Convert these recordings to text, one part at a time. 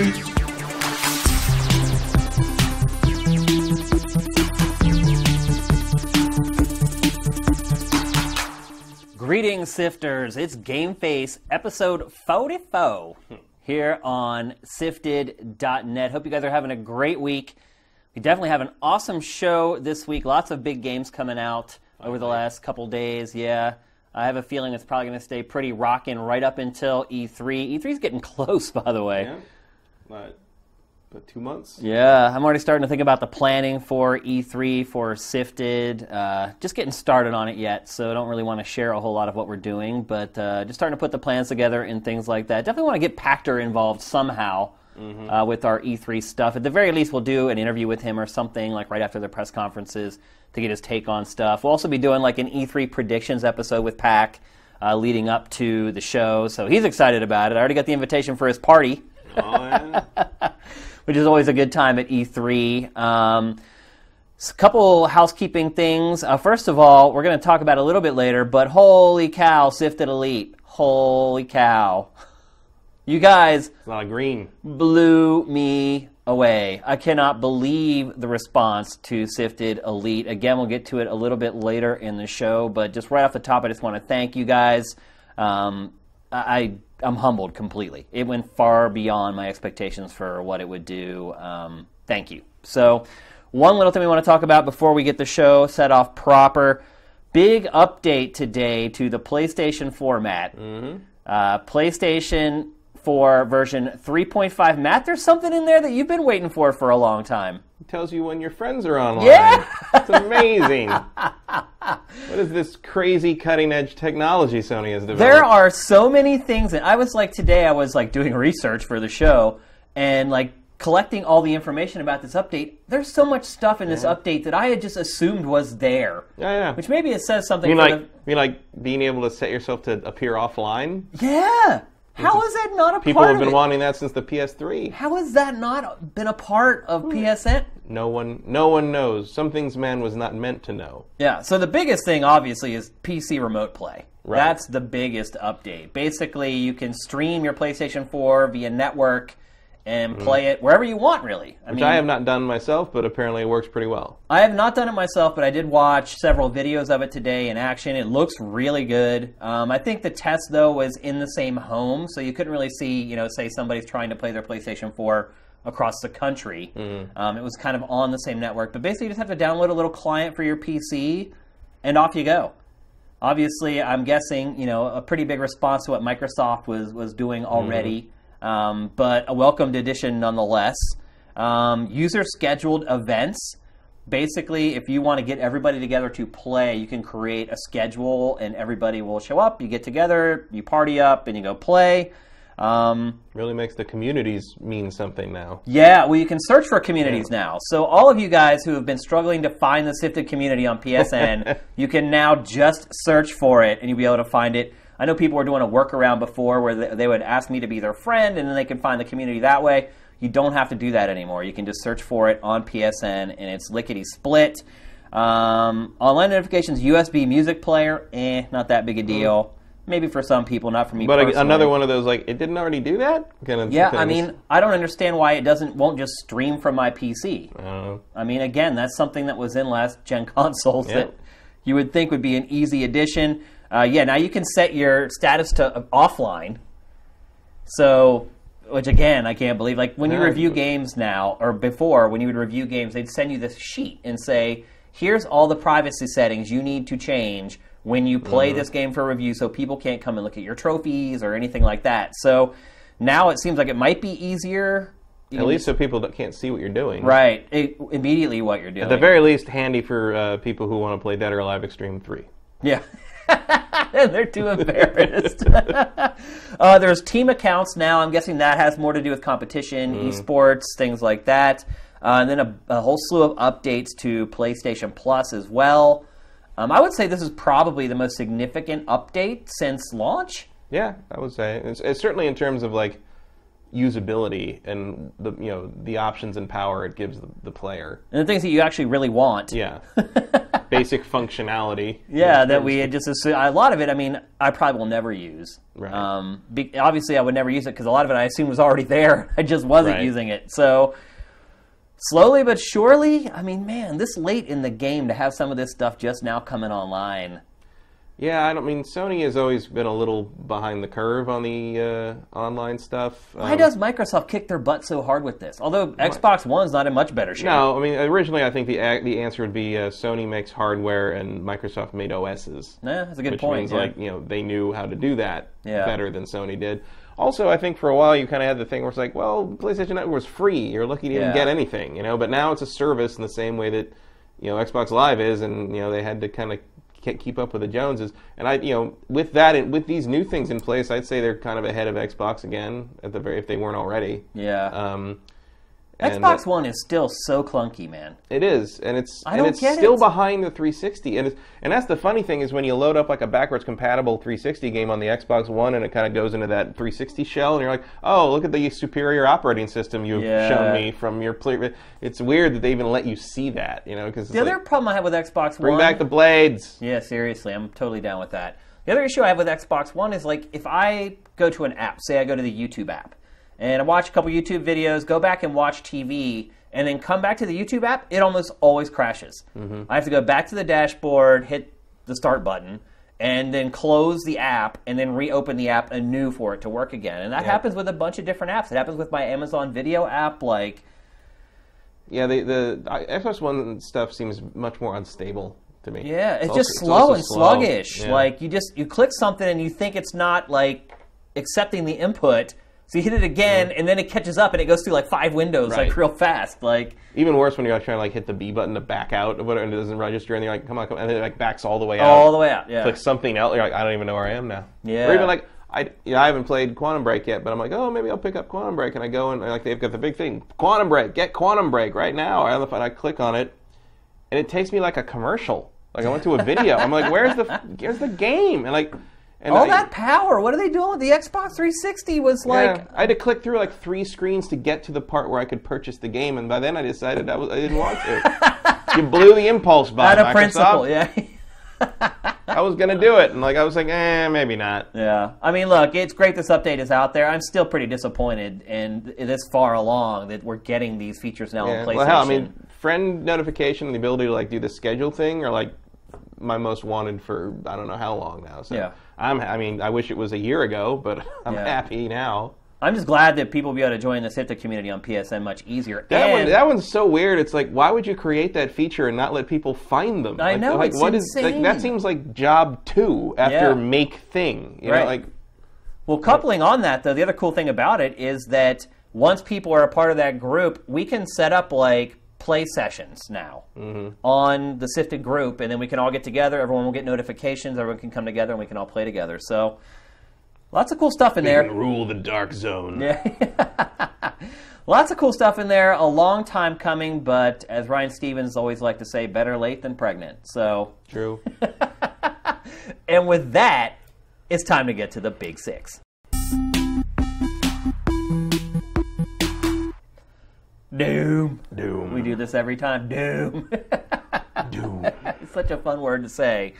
Greetings, sifters. It's Game Face episode 44 here on sifted.net. Hope you guys are having a great week. We definitely have an awesome show this week. Lots of big games coming out over the last couple days. Yeah. I have a feeling it's probably going to stay pretty rocking right up until E3. E3. E3's getting close, by the way. Yeah. But, but two months? Yeah, I'm already starting to think about the planning for E3 for Sifted. Uh, just getting started on it yet, so I don't really want to share a whole lot of what we're doing, but uh, just starting to put the plans together and things like that. Definitely want to get Pachter involved somehow uh, with our E3 stuff. At the very least, we'll do an interview with him or something like right after the press conferences to get his take on stuff. We'll also be doing like an E3 predictions episode with Pac. Uh, leading up to the show, so he's excited about it. I already got the invitation for his party Which is always a good time at E3. Um, a couple housekeeping things. Uh, first of all, we're going to talk about a little bit later, but holy cow, Sifted Elite. Holy cow. You guys a lot of green. blew me away. I cannot believe the response to Sifted Elite. Again, we'll get to it a little bit later in the show, but just right off the top, I just want to thank you guys. Um, I, I'm humbled completely. It went far beyond my expectations for what it would do. Um, thank you. So, one little thing we want to talk about before we get the show set off proper. Big update today to the PlayStation format. Uh, PlayStation 4 version 3.5. Matt, there's something in there that you've been waiting for for a long time. It tells you when your friends are online. Yeah. It's amazing. what is this crazy cutting edge technology Sony has developed? There are so many things, and I was like today, I was like doing research for the show and like collecting all the information about this update. There's so much stuff in this update that I had just assumed was there. Yeah, yeah. Which maybe it says something you mean like the- you mean like being able to set yourself to appear offline? Yeah. How is that not a part People part have of been it? wanting that since the PS3. How has that not been a part of Hmm. PSN? No one no one knows. Some things man was not meant to know. Yeah, so the biggest thing obviously is PC remote play. Right. That's the biggest update. Basically, you can stream your PlayStation 4 via network and play it wherever you want, really. I Which mean, I have not done myself, but apparently it works pretty well. I have not done it myself, but I did watch several videos of it today in action. It looks really good. Um, I think the test though was in the same home, so you couldn't really see, you know, say somebody's trying to play their PlayStation 4 across the country. Um, it was kind of on the same network, but basically you just have to download a little client for your PC, and off you go. Obviously, I'm guessing you know a pretty big response to what Microsoft was was doing already, um, but a welcomed addition nonetheless. Um, user scheduled events. Basically, if you want to get everybody together to play, you can create a schedule, and everybody will show up. You get together, you party up, and you go play. Um, Really makes the communities mean something now. yeah, well, you can search for communities now. So, all of you guys who have been struggling to find the Sifted community on PSN, you can now just search for it and you'll be able to find it. I know people were doing a workaround before where they, they would ask me to be their friend and then they could find the community that way. You don't have to do that anymore. You can just search for it on PSN and it's lickety split. Um, online notifications, USB music player, eh, not that big a deal. Maybe for some people, not for me But personally. another one of those like it didn't already do that kind of. Yeah, I mean, I don't understand why it doesn't won't just stream from my PC. I. I mean, again, that's something that was in last gen consoles Yeah. that you would think would be an easy addition. Uh, yeah, now you can set your status to uh, offline. So, which again, I can't believe. Like when you review games now, or before, when you would review games, they'd send you this sheet and say, "Here's all the privacy settings you need to change." When you play this game for review, so people can't come and look at your trophies or anything like that. So now it seems like it might be easier. You At least so people that can't see what you're doing. Right. It, immediately what you're doing. At the very least, handy for uh, people who want to play Dead or Alive Extreme 3. yeah. They're too embarrassed. uh, there's team accounts now. I'm guessing that has more to do with competition, esports, things like that. Uh, and then a, a whole slew of updates to PlayStation Plus as well. Um, I would say this is probably the most significant update since launch. Yeah, I would say. It's, it's certainly in terms of like usability and the you know the options and power it gives the, the player. And the things that you actually really want. Yeah. basic functionality. Yeah, that we had just assumed, a lot of it. I mean, I probably will never use. Right. Um, be, obviously, I would never use it because a lot of it I assumed was already there. I just wasn't Right. using it. So slowly but surely, I mean, man, this late in the game to have some of this stuff just now coming online. Yeah, I don't mean Sony has always been a little behind the curve on the uh, online stuff. Why Um, does Microsoft kick their butt so hard with this? Although Xbox One's not in much better shape. No, I mean originally I think the the answer would be uh, Sony makes hardware and Microsoft made OSs. Yeah, that's a good which point. means yeah. like you know they knew how to do that Yeah. better than Sony did. Also, I think for a while you kind of had the thing where it's like, well, PlayStation Network was free; you're lucky to even Yeah. get anything, you know. But now it's a service in the same way that you know Xbox Live is, and you know they had to kind of keep up with the Joneses. And I, you know, with that and with these new things in place, I'd say they're kind of ahead of Xbox again at the very if they weren't already. yeah. Um, and, Xbox One is still so clunky, man. it is, and it's I and it's still it. behind the 360, and it's, and that's the funny thing is when you load up like a backwards compatible 360 game on the Xbox One, and it kind of goes into that 360 shell, and you're like, oh, look at the superior operating system you've Yeah. shown me from your play. It's weird that they even let you see that, you know, because The other problem I have with Xbox bring One. back the blades. Yeah, seriously, I'm totally down with that. The other issue I have with Xbox One is like if I go to an app, say I go to the YouTube app, and I watch a couple YouTube videos, go back and watch TV, and then come back to the YouTube app, it almost always crashes. Mm-hmm. I have to go back to the dashboard, hit the start button, and then close the app, and then reopen the app anew for it to work again. And that happens with a bunch of different apps. It happens with my Amazon Video app, like Yeah, the the Xbox One stuff seems much more unstable to me. Yeah, it's, also- just slow also and slow. sluggish. Yeah. Like you just you click something and you think it's not like accepting the input. So you hit it again and then it catches up and it goes through like five windows like real fast. Like Even worse when you're like trying to like hit the B button to back out or whatever, and it doesn't register, and you're like, come on, come on, and then it like backs all the way out. all the way out. Yeah. click something else. You're like, I don't even know where I am now. Yeah. Or even like, I, you know, I haven't played Quantum Break yet, but I'm like, oh, maybe I'll pick up Quantum Break, and I go and like they've got the big thing, Quantum Break, get Quantum Break right now. I on the phone, I click on it, and it takes me like a commercial. Like I went to a video. I'm like, where's the where's the game? And like, and all I, that power. What are they doing with the Xbox 360? Was like yeah, I had to click through like three screens to get to the part where I could purchase the game, and by then I decided I was I didn't want to. you blew the impulse by out of Microsoft. principle. Yeah. I was gonna do it, and like I was like, eh, maybe not. Yeah, I mean, look, it's great this update is out there. I'm still pretty disappointed, and this far along that we're getting these features now Yeah. on PlayStation. Well, hell, I mean, friend notification, and the ability to like do the schedule thing, are like my most wanted for I don't know how long now. So Yeah. I'm. I mean, I wish it was a year ago, but I'm Yeah. happy now. I'm just glad that people will be able to join the Sifted community on PSN much easier. That and one, that one's so weird. It's like, why would you create that feature and not let people find them? I like, know, Like, it's what is- like, that seems like job two after Yeah. make thing. You Right. know, like Well, coupling on that, though, the other cool thing about it is that once people are a part of that group, we can set up like play sessions now mm-hmm. on the Sifted group, and then we can all get together. Everyone will get notifications. Everyone can come together, and we can all play together. So, lots of cool stuff in there. rule the dark zone. Yeah. Lots of cool stuff in there. A long time coming, but as Ryan Stevens always like to say, better late than pregnant. So, True. and with that, it's time to get to the big six. Doom. Doom. We do this every time. Doom. Doom. it's such a fun word to say.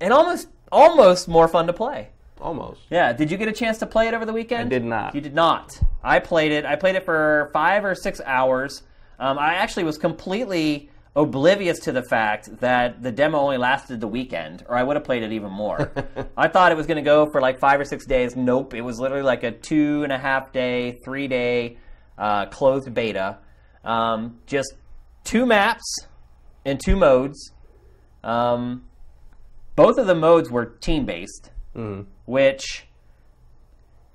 And almost almost more fun to play. Almost. Yeah, did you get a chance to play it over the weekend? I did not. You did not. I played it. I played it for five or six hours. Um, I actually was completely oblivious to the fact that the demo only lasted the weekend, or I would have played it even more. I thought it was going to go for like five or six days. Nope, it was literally like a two and a half day, three day uh, closed beta. Um, just two maps and two modes. Um, both of the modes were team based, which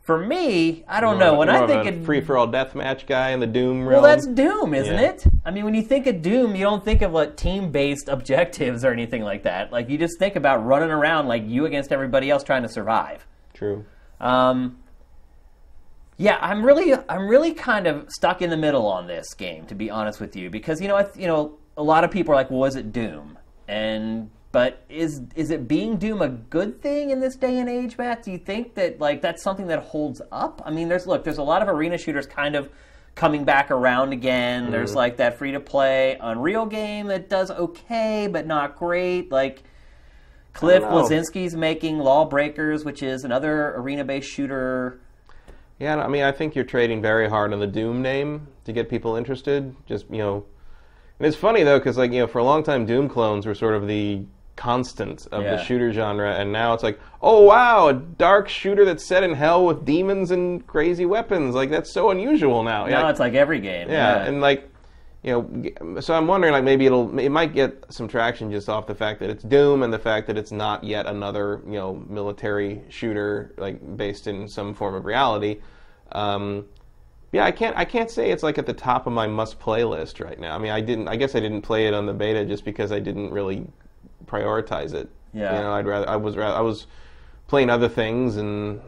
for me, I don't know. When I think of free for all deathmatch guy in the Doom realm. well, that's Doom, isn't Yeah. it? I mean, when you think of Doom, you don't think of like team-based objectives or anything like that. Like you just think about running around like you against everybody else trying to survive. true. Um, yeah, I'm really, I'm really kind of stuck in the middle on this game, to be honest with you, because you know, I, you know, a lot of people are like, "Well, is it Doom?" And but is is it being Doom a good thing in this day and age, Matt? Do you think that like that's something that holds up? I mean, there's look, there's a lot of arena shooters kind of coming back around again. Mm-hmm. There's like that free to play Unreal game that does okay, but not great. Like Cliff I. Bleszinski's making Lawbreakers, which is another arena based shooter. Yeah, I mean, I think you're trading very hard on the Doom name to get people interested. Just you know, and it's funny though because like you know, for a long time, Doom clones were sort of the constant of Yeah. the shooter genre, and now it's like, oh wow, a dark shooter that's set in hell with demons and crazy weapons. Like that's so unusual now. Now Yeah, it's like every game. yeah, and like. You know, so I'm wondering, like maybe it'll, it might get some traction just off the fact that it's Doom and the fact that it's not yet another, you know, military shooter like based in some form of reality. Um, yeah, I can't, I can't say it's like at the top of my must play list right now. I mean, I didn't, I guess I didn't play it on the beta just because I didn't really prioritize it. Yeah. you know, I'd rather, I was, rather, I was playing other things and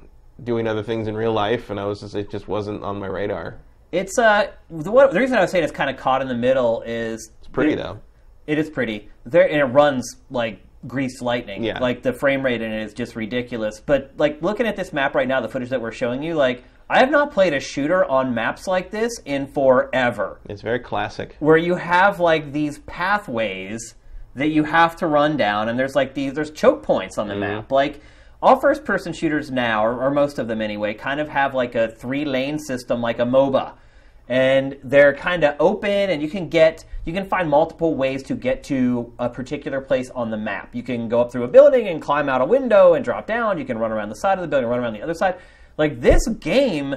doing other things in real life, and I was just, it just wasn't on my radar. It's uh the, what, the reason I was saying it's kind of caught in the middle is It's pretty though. It is pretty. There and it runs like greased lightning. Yeah. Like the frame rate in it is just ridiculous. But like looking at this map right now, the footage that we're showing you, like I have not played a shooter on maps like this in forever. It's very classic. Where you have like these pathways that you have to run down and there's like these there's choke points on the map. Like all first person shooters now, or, or most of them anyway, kind of have like a three lane system like a MOBA. And they're kind of open and you can get you can find multiple ways to get to a particular place on the map. You can go up through a building and climb out a window and drop down. You can run around the side of the building, run around the other side. Like this game,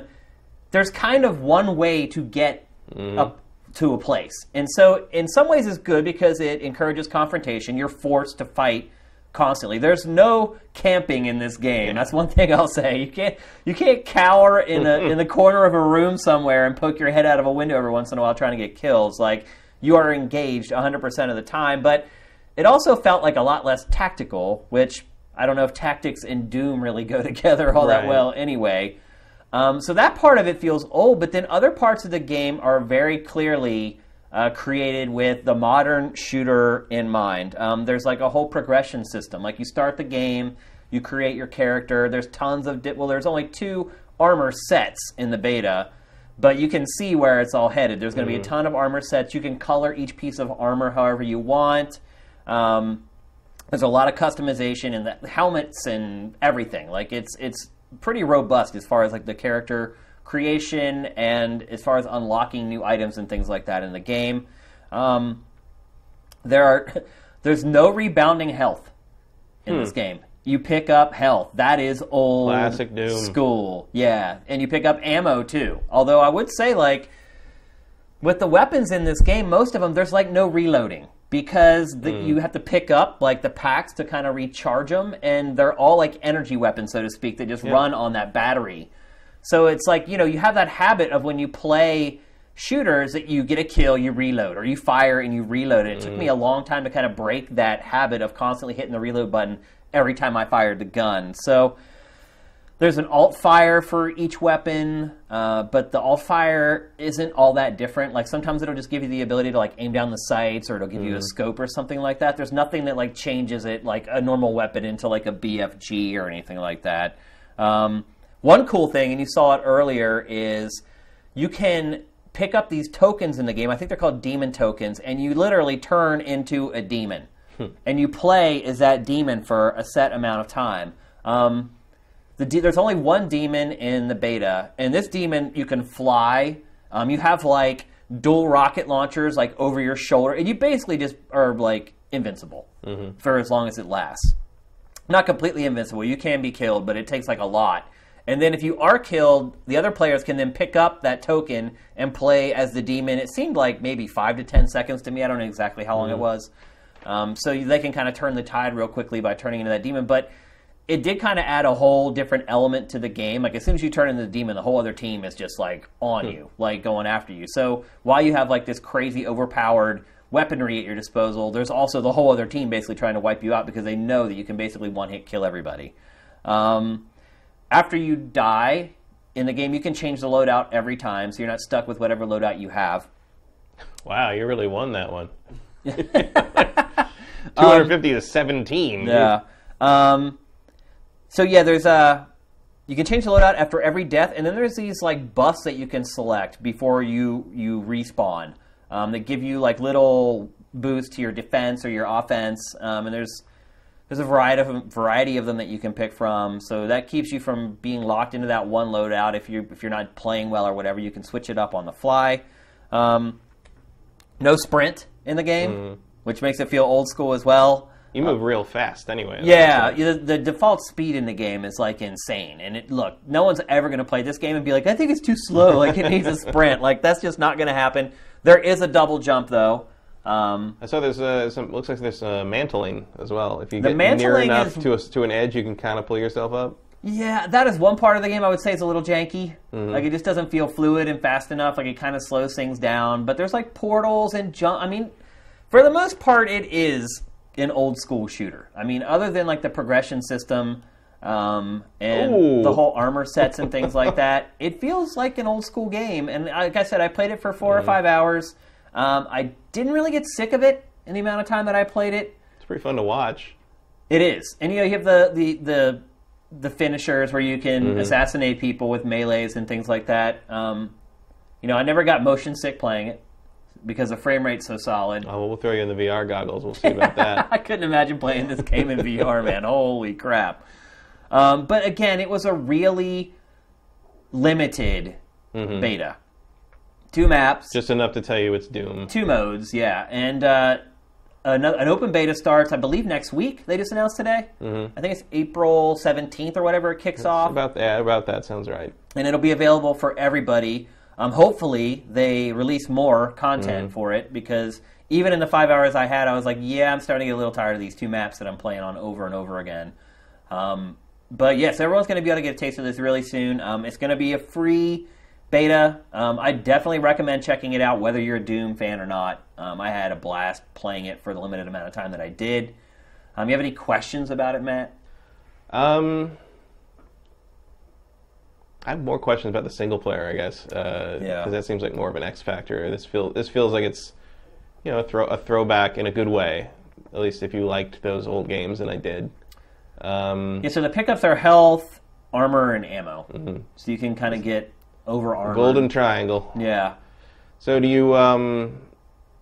there's kind of one way to get mm-hmm. up to a place. And so, in some ways, it's good because it encourages confrontation. You're forced to fight constantly. There's no camping in this game. That's one thing I'll say. You can't you can't cower in a in the corner of a room somewhere and poke your head out of a window every once in a while trying to get kills. Like you are engaged 100% of the time, but it also felt like a lot less tactical, which I don't know if tactics and Doom really go together all that well anyway. Um, so that part of it feels old, but then other parts of the game are very clearly uh, created with the modern shooter in mind. Um, there's like a whole progression system. Like you start the game, you create your character. There's tons of di- well, there's only two armor sets in the beta, but you can see where it's all headed. There's going to be a ton of armor sets. You can color each piece of armor however you want. Um, there's a lot of customization in the helmets and everything. Like it's it's pretty robust as far as like the character creation and as far as unlocking new items and things like that in the game. Um, there are there's no rebounding health in this game. You pick up health. That is old Classic Doom. school. Yeah, and you pick up ammo too. Although I would say like with the weapons in this game, most of them there's like no reloading because the, you have to pick up like the packs to kind of recharge them, and they're all like energy weapons, so to speak, that just run on that battery. So it's like you know you have that habit of when you play shooters that you get a kill, you reload, or you fire and you reload. it took me a long time to kind of break that habit of constantly hitting the reload button every time I fired the gun. So there's an alt fire for each weapon, uh, but the alt fire isn't all that different. Like sometimes it'll just give you the ability to like aim down the sights, or it'll give you a scope or something like that. There's nothing that like changes it like a normal weapon into like a BFG or anything like that. Um, one cool thing, and you saw it earlier, is you can pick up these tokens in the game. I think they're called demon tokens, and you literally turn into a demon, and you play as that demon for a set amount of time. Um, the de- there's only one demon in the beta, and this demon you can fly. Um, you have like dual rocket launchers like over your shoulder, and you basically just are like invincible for as long as it lasts. Not completely invincible. You can be killed, but it takes like a lot. And then if you are killed, the other players can then pick up that token and play as the demon. It seemed like maybe five to ten seconds to me. I don't know exactly how long it was. Um, so they can kind of turn the tide real quickly by turning into that demon. But it did kind of add a whole different element to the game. Like as soon as you turn into the demon, the whole other team is just like on you, like going after you. So while you have like this crazy overpowered weaponry at your disposal, there's also the whole other team basically trying to wipe you out because they know that you can basically one hit kill everybody. Um, after you die in the game, you can change the loadout every time, so you're not stuck with whatever loadout you have. Wow, you really won that one. 250 to 17. Yeah. Um, so yeah, there's a you can change the loadout after every death, and then there's these like buffs that you can select before you you respawn um, that give you like little boosts to your defense or your offense, um, and there's there's a variety of variety of them that you can pick from. So that keeps you from being locked into that one loadout. If you if you're not playing well or whatever, you can switch it up on the fly. Um, no sprint in the game, which makes it feel old school as well. You move real fast anyway. Yeah, the, the default speed in the game is like insane. And it look, no one's ever going to play this game and be like, I think it's too slow. Like it needs a sprint. Like that's just not going to happen. There is a double jump though. Um, I saw there's uh, some. Looks like there's uh, mantling as well. If you get near enough is- to a, to an edge, you can kind of pull yourself up. yeah, that is one part of the game I would say is a little janky. Mm-hmm. Like it just doesn't feel fluid and fast enough. Like it kind of slows things down. But there's like portals and jump. I mean, for the most part, it is an old school shooter. I mean, other than like the progression system um, and Ooh. the whole armor sets and things like that, it feels like an old school game. And like I said, I played it for 4 Mm-hmm. or five hours. Um, I didn't really get sick of it in the amount of time that I played it. It's pretty fun to watch. It is, and you know you have the the the, the finishers where you can Mm-hmm. assassinate people with melees and things like that. Um, you know, I never got motion sick playing it because the frame rate's so solid. Oh, well, we'll throw you in the VR goggles. We'll see about that. I couldn't imagine playing this game in VR, man. Holy crap! Um, but again, it was a really limited beta. Two maps, Just enough to tell you it's Doom. two modes, yeah, and uh, an, an open beta starts, I believe, next week. They just announced today. Mm-hmm. I think it's April seventeenth or whatever it kicks off, About that. About that sounds right. and it'll be available for everybody. Um, hopefully, they release more content for it because even in the five hours I had, I was like, yeah, I'm starting to get a little tired of these two maps that I'm playing on over and over again. Um, but yes, everyone's going to be able to get a taste of this really soon. Um, it's going to be a free beta. Um, I definitely recommend checking it out, whether you're a Doom fan or not. Um, I had a blast playing it for the limited amount of time that I did. Um, you have any questions about it, Matt? Um, I have more questions about the single player, I guess. Uh, Yeah. Because that seems like more of an X factor. This feel this feels like it's, you know, a throw a throwback in a good way. At least if you liked those old games, and I did. Um, Yeah, so the pickups are health, armor, and ammo. So you can kind of get over armor. Golden Triangle. Yeah. So do you um,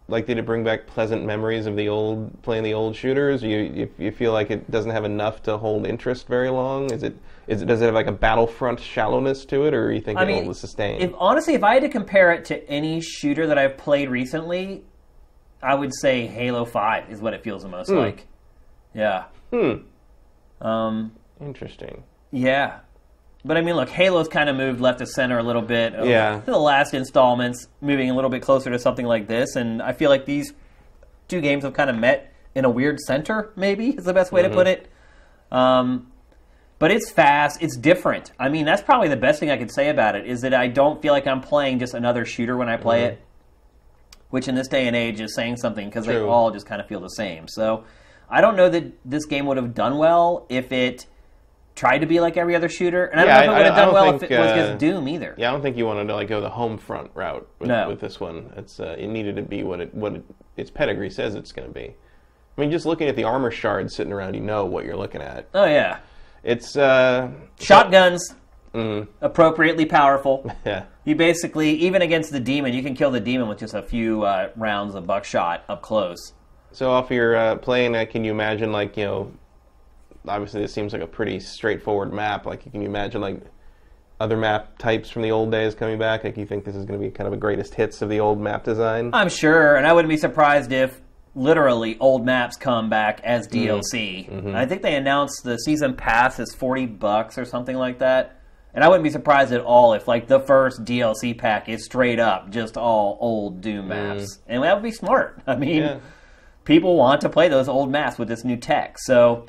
like? Did it bring back pleasant memories of the old playing the old shooters? You you, you feel like it doesn't have enough to hold interest very long? Is it is it does it have like a Battlefront shallowness to it, or you think I it will sustain? if honestly, if I had to compare it to any shooter that I've played recently, I would say Halo Five is what it feels the most like. Yeah. hmm. Um, Interesting. yeah. But I mean, look, Halo's kind of moved left to center a little bit. over Yeah. The last installments, moving a little bit closer to something like this, and I feel like these two games have kind of met in a weird center. Maybe is the best way to mm-hmm. put it. Um, but it's fast. It's different. I mean, that's probably the best thing I could say about it is that I don't feel like I'm playing just another shooter when I play mm-hmm. it. Which in this day and age is saying something because they all just kind of feel the same. So I don't know that this game would have done well if it tried to be like every other shooter, and I don't know if it would have done well if it was uh, just Doom either. Yeah, I don't think you wanted to like go the Homefront route with, No. with this one. It's uh, it needed to be what it what it, its pedigree says it's going to be. I mean, just looking at the armor shards sitting around, you know what you're looking at. Oh yeah, It's uh, shotguns, mm, appropriately powerful. yeah. You basically, even against the demon, you can kill the demon with just a few uh, rounds of buckshot up close. So off your uh, playing that, can you imagine like you know? Obviously, this seems like a pretty straightforward map. Like, can you imagine like other map types from the old days coming back? Like, you think this is going to be kind of a greatest hits of the old map design? I'm sure, and I wouldn't be surprised if literally old maps come back as Mm-hmm. DLC. I think they announced the season pass is 40 bucks or something like that. And I wouldn't be surprised at all if like the first DLC pack is straight up just all old Doom maps. And that would be smart. I mean, Mm. Yeah. people want to play those old maps with this new tech. So,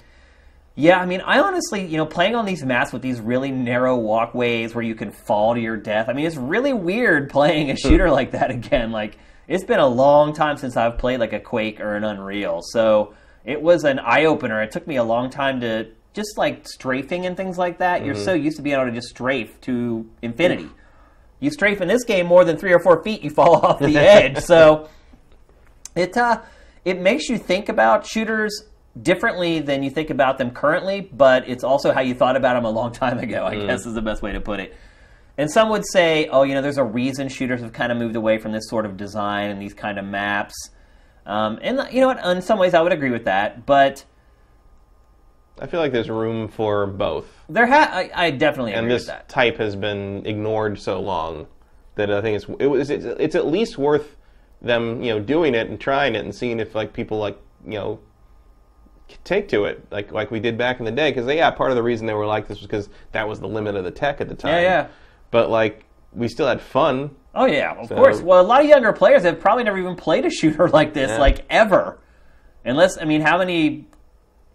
yeah, I mean, I honestly, you know, playing on these maps with these really narrow walkways where you can fall to your death. I mean, it's really weird playing a shooter like that again. Like, it's been a long time since I've played like a Quake or an Unreal. So, it was an eye opener. It took me a long time to just like strafing and things like that. You're so used to being able to just strafe to infinity. You strafe in this game more than three or four feet, you fall off the edge. So, it uh, it makes you think about shooters differently than you think about them currently, but it's also how you thought about them a long time ago. I guess is the best way to put it. And some would say, oh, you know, there's a reason shooters have kind of moved away from this sort of design and these kind of maps. Um, and you know what? In some ways, I would agree with that, but I feel like there's room for both. there ha- I, I definitely and agree this with that. type has been ignored so long that I think it's it was it's, it's at least worth them you know doing it and trying it and seeing if like people like you know take to it like like we did back in the day because yeah part of the reason they were like this was because that was the limit of the tech at the time Yeah, yeah. but like we still had fun Oh yeah, of So- course. Well, a lot of younger players have probably never even played a shooter like this, Yeah. like ever. Unless, I mean, how many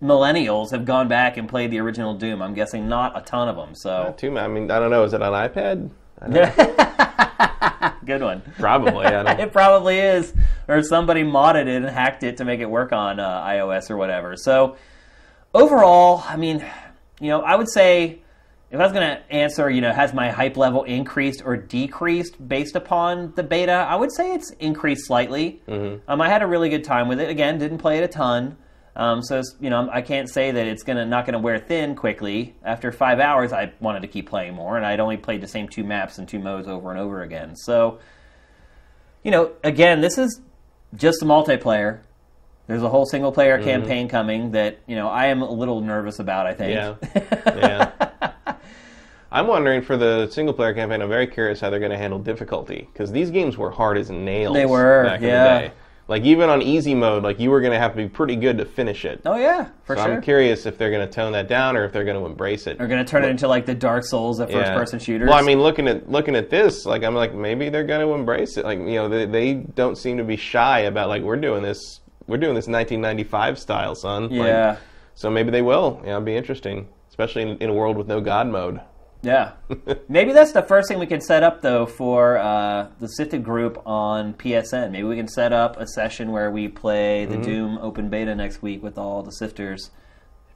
millennials have gone back and played the original Doom? I'm guessing not a ton of them. So too I mean I don't know is it on iPad I don't know. good one. probably I don't It probably is, or somebody modded it and hacked it to make it work on uh, iOS or whatever. So overall, I mean, you know, I would say if I was going to answer, you know, has my hype level increased or decreased based upon the beta? I would say it's increased slightly. Um, I had a really good time with it. Again, didn't play it a ton. Um, so it's, you know, I can't say that it's gonna not gonna wear thin quickly. After five hours, I wanted to keep playing more, and I'd only played the same two maps and two modes over and over again. So, you know, again, this is just a multiplayer. There's a whole single player campaign coming that you know I am a little nervous about. I think. Yeah. yeah. I'm wondering for the single player campaign. I'm very curious how they're going to handle difficulty because these games were hard as nails. They were, back yeah. in the day. Like even on easy mode, like you were going to have to be pretty good to finish it. oh yeah, for so sure. I'm curious if they're going to tone that down or if they're going to embrace it. They're gonna turn it into like the Dark Souls of first-person shooters. Well, I mean, looking at looking at this, like I'm like maybe they're going to embrace it. Like you know, they, they don't seem to be shy about like we're doing this. We're doing this 1995 style, son. Like, yeah, so maybe they will. Yeah, it'll be interesting, especially in, in a world with no God mode. Yeah. Maybe that's the first thing we can set up though for uh, the Sifted group on PSN. Maybe we can set up a session where we play Mm-hmm. the Doom open beta next week with all the Sifters.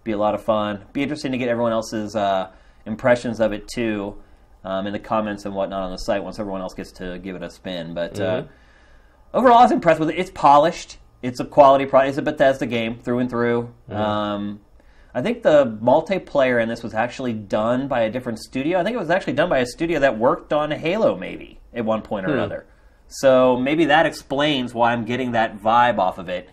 Be a lot of fun. Be interesting to get everyone else's uh, impressions of it too. Um, in the comments and whatnot on the site once everyone else gets to give it a spin. But uh, Mm-hmm. overall, I was impressed with it. It's polished. It's a quality product. It's a Bethesda game through and through. Um, I think the multiplayer in this was actually done by a different studio. I think it was actually done by a studio that worked on Halo, maybe at one point or another. So maybe that explains why I'm getting that vibe off of it.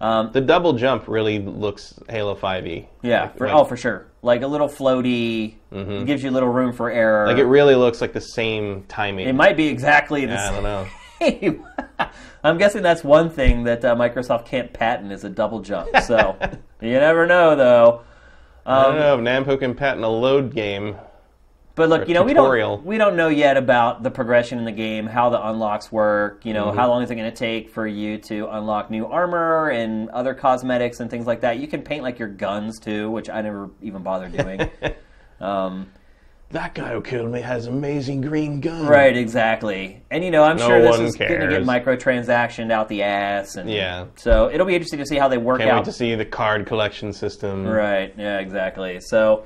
Um, The double jump really looks Halo 5e. yeah, Like- for, like, oh for sure. Like a little floaty, mm-hmm. gives you a little room for error. like it really looks like the same timing. it might be exactly the Yeah, I don't know. I'm guessing that's one thing that uh, Microsoft can't patent is a double jump. So you never know, though. I Um, don't know if Namco can patent a load game. But look, you know, we don't we don't know yet about the progression in the game, how the unlocks work. You know, Mm-hmm. how long is it going to take for you to unlock new armor and other cosmetics and things like that. You can paint like your guns too, which I never even bothered doing. um, That guy who killed me has amazing green gun. right, exactly. And you know, I'm No sure this one is going to get cares. microtransactioned out the ass. And Yeah. So it'll be interesting to see how they work Can't out. wait to see the card collection system. Right. Yeah. Exactly. So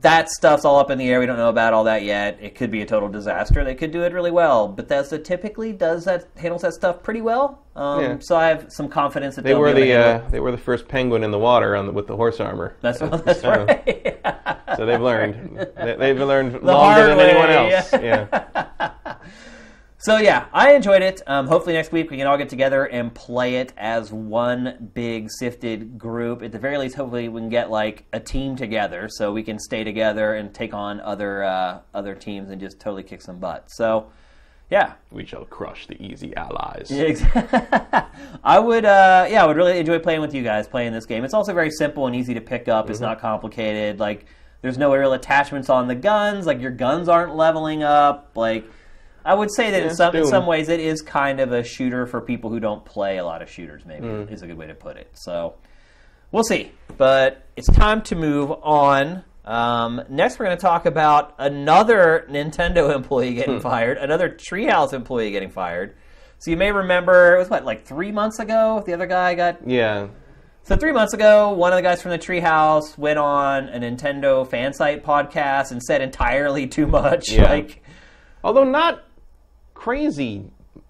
that stuff's all up in the air. We don't know about all that yet. It could be a total disaster. They could do it really well. Bethesda typically does that, handles that stuff pretty well. Um, Yeah. So I have some confidence that They were the uh, they were the first penguin in the water on the, with the horse armor. That's that's so, right. So they've learned. They, they've learned hard longer than anyone else. Yeah. So yeah, I enjoyed it. Um, hopefully next week we can all get together and play it as one big sifted group. At the very least, hopefully we can get like a team together so we can stay together and take on other uh, other teams and just totally kick some butt. So yeah, we shall crush the easy allies. I would, uh, yeah, I would really enjoy playing with you guys playing this game. It's also very simple and easy to pick up. Mm-hmm. It's not complicated. Like, there's no real attachments on the guns. Like, your guns aren't leveling up. Like, I would say that in some in some ways it is kind of a shooter for people who don't play a lot of shooters. Maybe Mm. is a good way to put it. So, we'll see. But it's time to move on. Um, next, we're going to talk about another Nintendo employee Hmm. getting fired, another Treehouse employee getting fired. So you may remember it was what like three months ago. The other guy got Yeah. so three months ago. One of the guys from the Treehouse went on a Nintendo fan site podcast and said entirely too much. Yeah. Like Although not crazy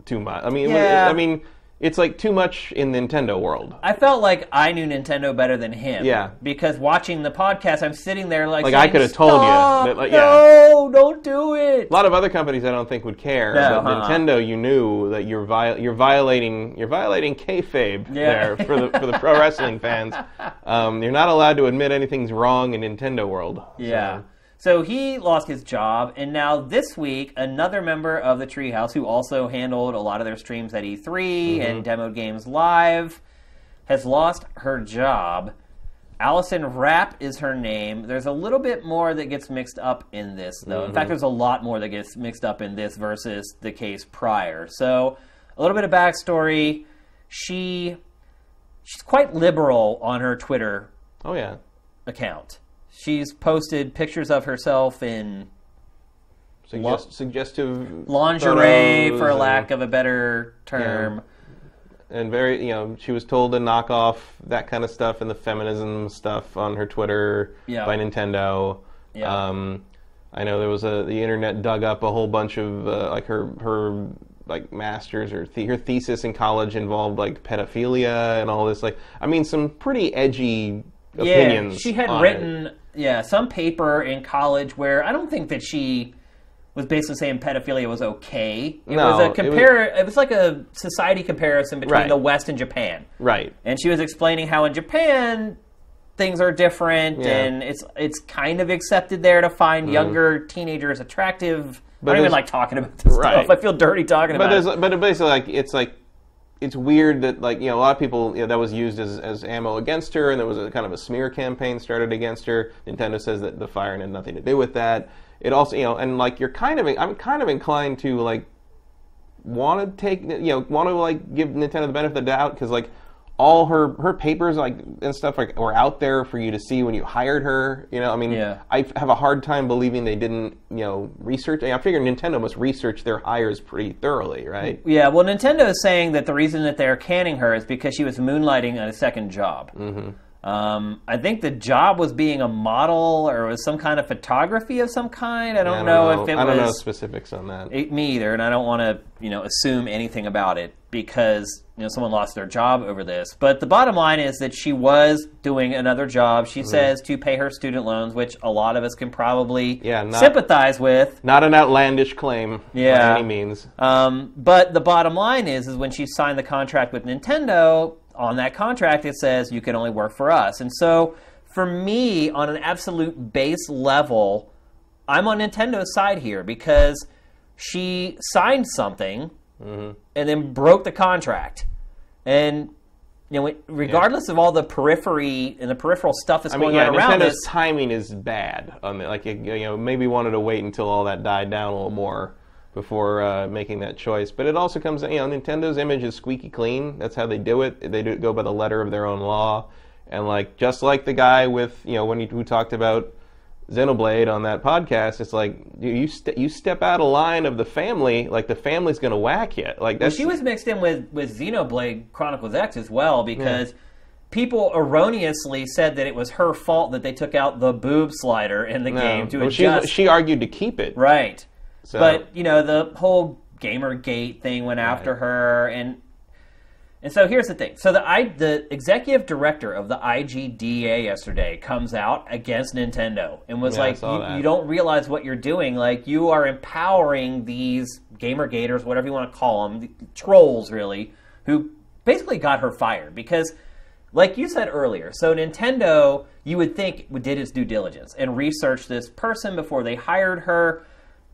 too much. I mean, Yeah. I mean, it's like too much in Nintendo world. I felt like I knew Nintendo better than him. Yeah. Because watching the podcast, I'm sitting there like, Like, I could have told you "Stop! that, like, yeah." no, don't do it. A lot of other companies I don't think would care, No, but uh-uh. Nintendo, you knew that you're viol- you're violating you're violating kayfabe Yeah. there for the for the pro wrestling fans. Um, you're not allowed to admit anything's wrong in Nintendo world. Yeah. So, So he lost his job, and now this week, another member of the Treehouse, who also handled a lot of their streams at E3 Mm-hmm. and demoed games live, has lost her job. Allison Rapp is her name. There's a little bit more that gets mixed up in this, though. In Mm-hmm. fact, there's a lot more that gets mixed up in this versus the case prior. So, a little bit of backstory. She she's quite liberal on her Twitter oh yeah. account. She's posted pictures of herself in Suggest- suggestive lingerie, for and- lack of a better term. and very you know she was told to knock off that kind of stuff and the feminism stuff on her Twitter Yeah. by Nintendo. Yeah. Um, I know there was a the internet dug up a whole bunch of uh, like her her like masters or the, her thesis in college involved like pedophilia and all this like I mean some pretty edgy opinions. Yeah, she had on it. Yeah some paper in college where I don't think that she was basically saying pedophilia was okay. It No, was a it was- compare. It was, like a society comparison between Right. the West and Japan. right. and she was explaining how in Japan things are different Yeah. And it's it's kind of accepted there to find mm-hmm. younger teenagers attractive. But I don't even like talking about this Right. stuff. I feel dirty talking But about there's it. but basically like it's like it's weird that like you know a lot of people you know that was used as, as ammo against her and there was a kind of a smear campaign started against her. Nintendo says that the firing had nothing to do with that. It also you know and like you're kind of I'm kind of inclined to like want to take you know want to like give Nintendo the benefit of the doubt because like all her her papers like and stuff like were out there for you to see when you hired her. You know, I mean, Yeah. I have a hard time believing they didn't you know research. I figure Nintendo must research their hires pretty thoroughly, right? Yeah, well, Nintendo is saying that the reason that they're canning her is because she was moonlighting on a second job. Mm-hmm. Um, I think the job was being a model or was some kind of photography of some kind. I don't, I don't know, if it I don't know was specifics on that. it, me either, and I don't want to you know assume anything about it because you know someone lost their job over this. But the bottom line is that she was doing another job. She says to pay her student loans, which a lot of us can probably Yeah, not- sympathize with. Not an outlandish claim Yeah. by any means. Um, but the bottom line is, is when she signed the contract with Nintendo, on that contract it says you can only work for us. And so, for me, on an absolute base level, I'm on Nintendo's side here because she signed something Mm-hmm. And then broke the contract. And you know, regardless of all the periphery and the peripheral stuff that's I mean, going yeah, on around Nintendo's this, timing is bad like you know maybe wanted to wait until all that died down a little more before uh, making that choice. But it also comes, you know, Nintendo's image is squeaky clean. That's how they do it. They do go by the letter of their own law, and like just like the guy with you know when he who talked about Xenoblade on that podcast, it's like you you, ste- you step out of line of the family, like the family's gonna whack you. Like that's she was mixed in with with Xenoblade Chronicles X as well because people erroneously said that it was her fault that they took out the boob slider in the no. game to Well, she, adjust. she argued to keep it. right, So- but you know the whole GamerGate thing went after her and. And so here's the thing. So the I, the executive director of the IGDA yesterday comes out against Nintendo and was Yeah, like, you, "You don't realize what you're doing. Like you are empowering these gamer gators, whatever you want to call them, trolls, really, who basically got her fired because." Like you said earlier, so Nintendo, you would think did its due diligence and researched this person before they hired her.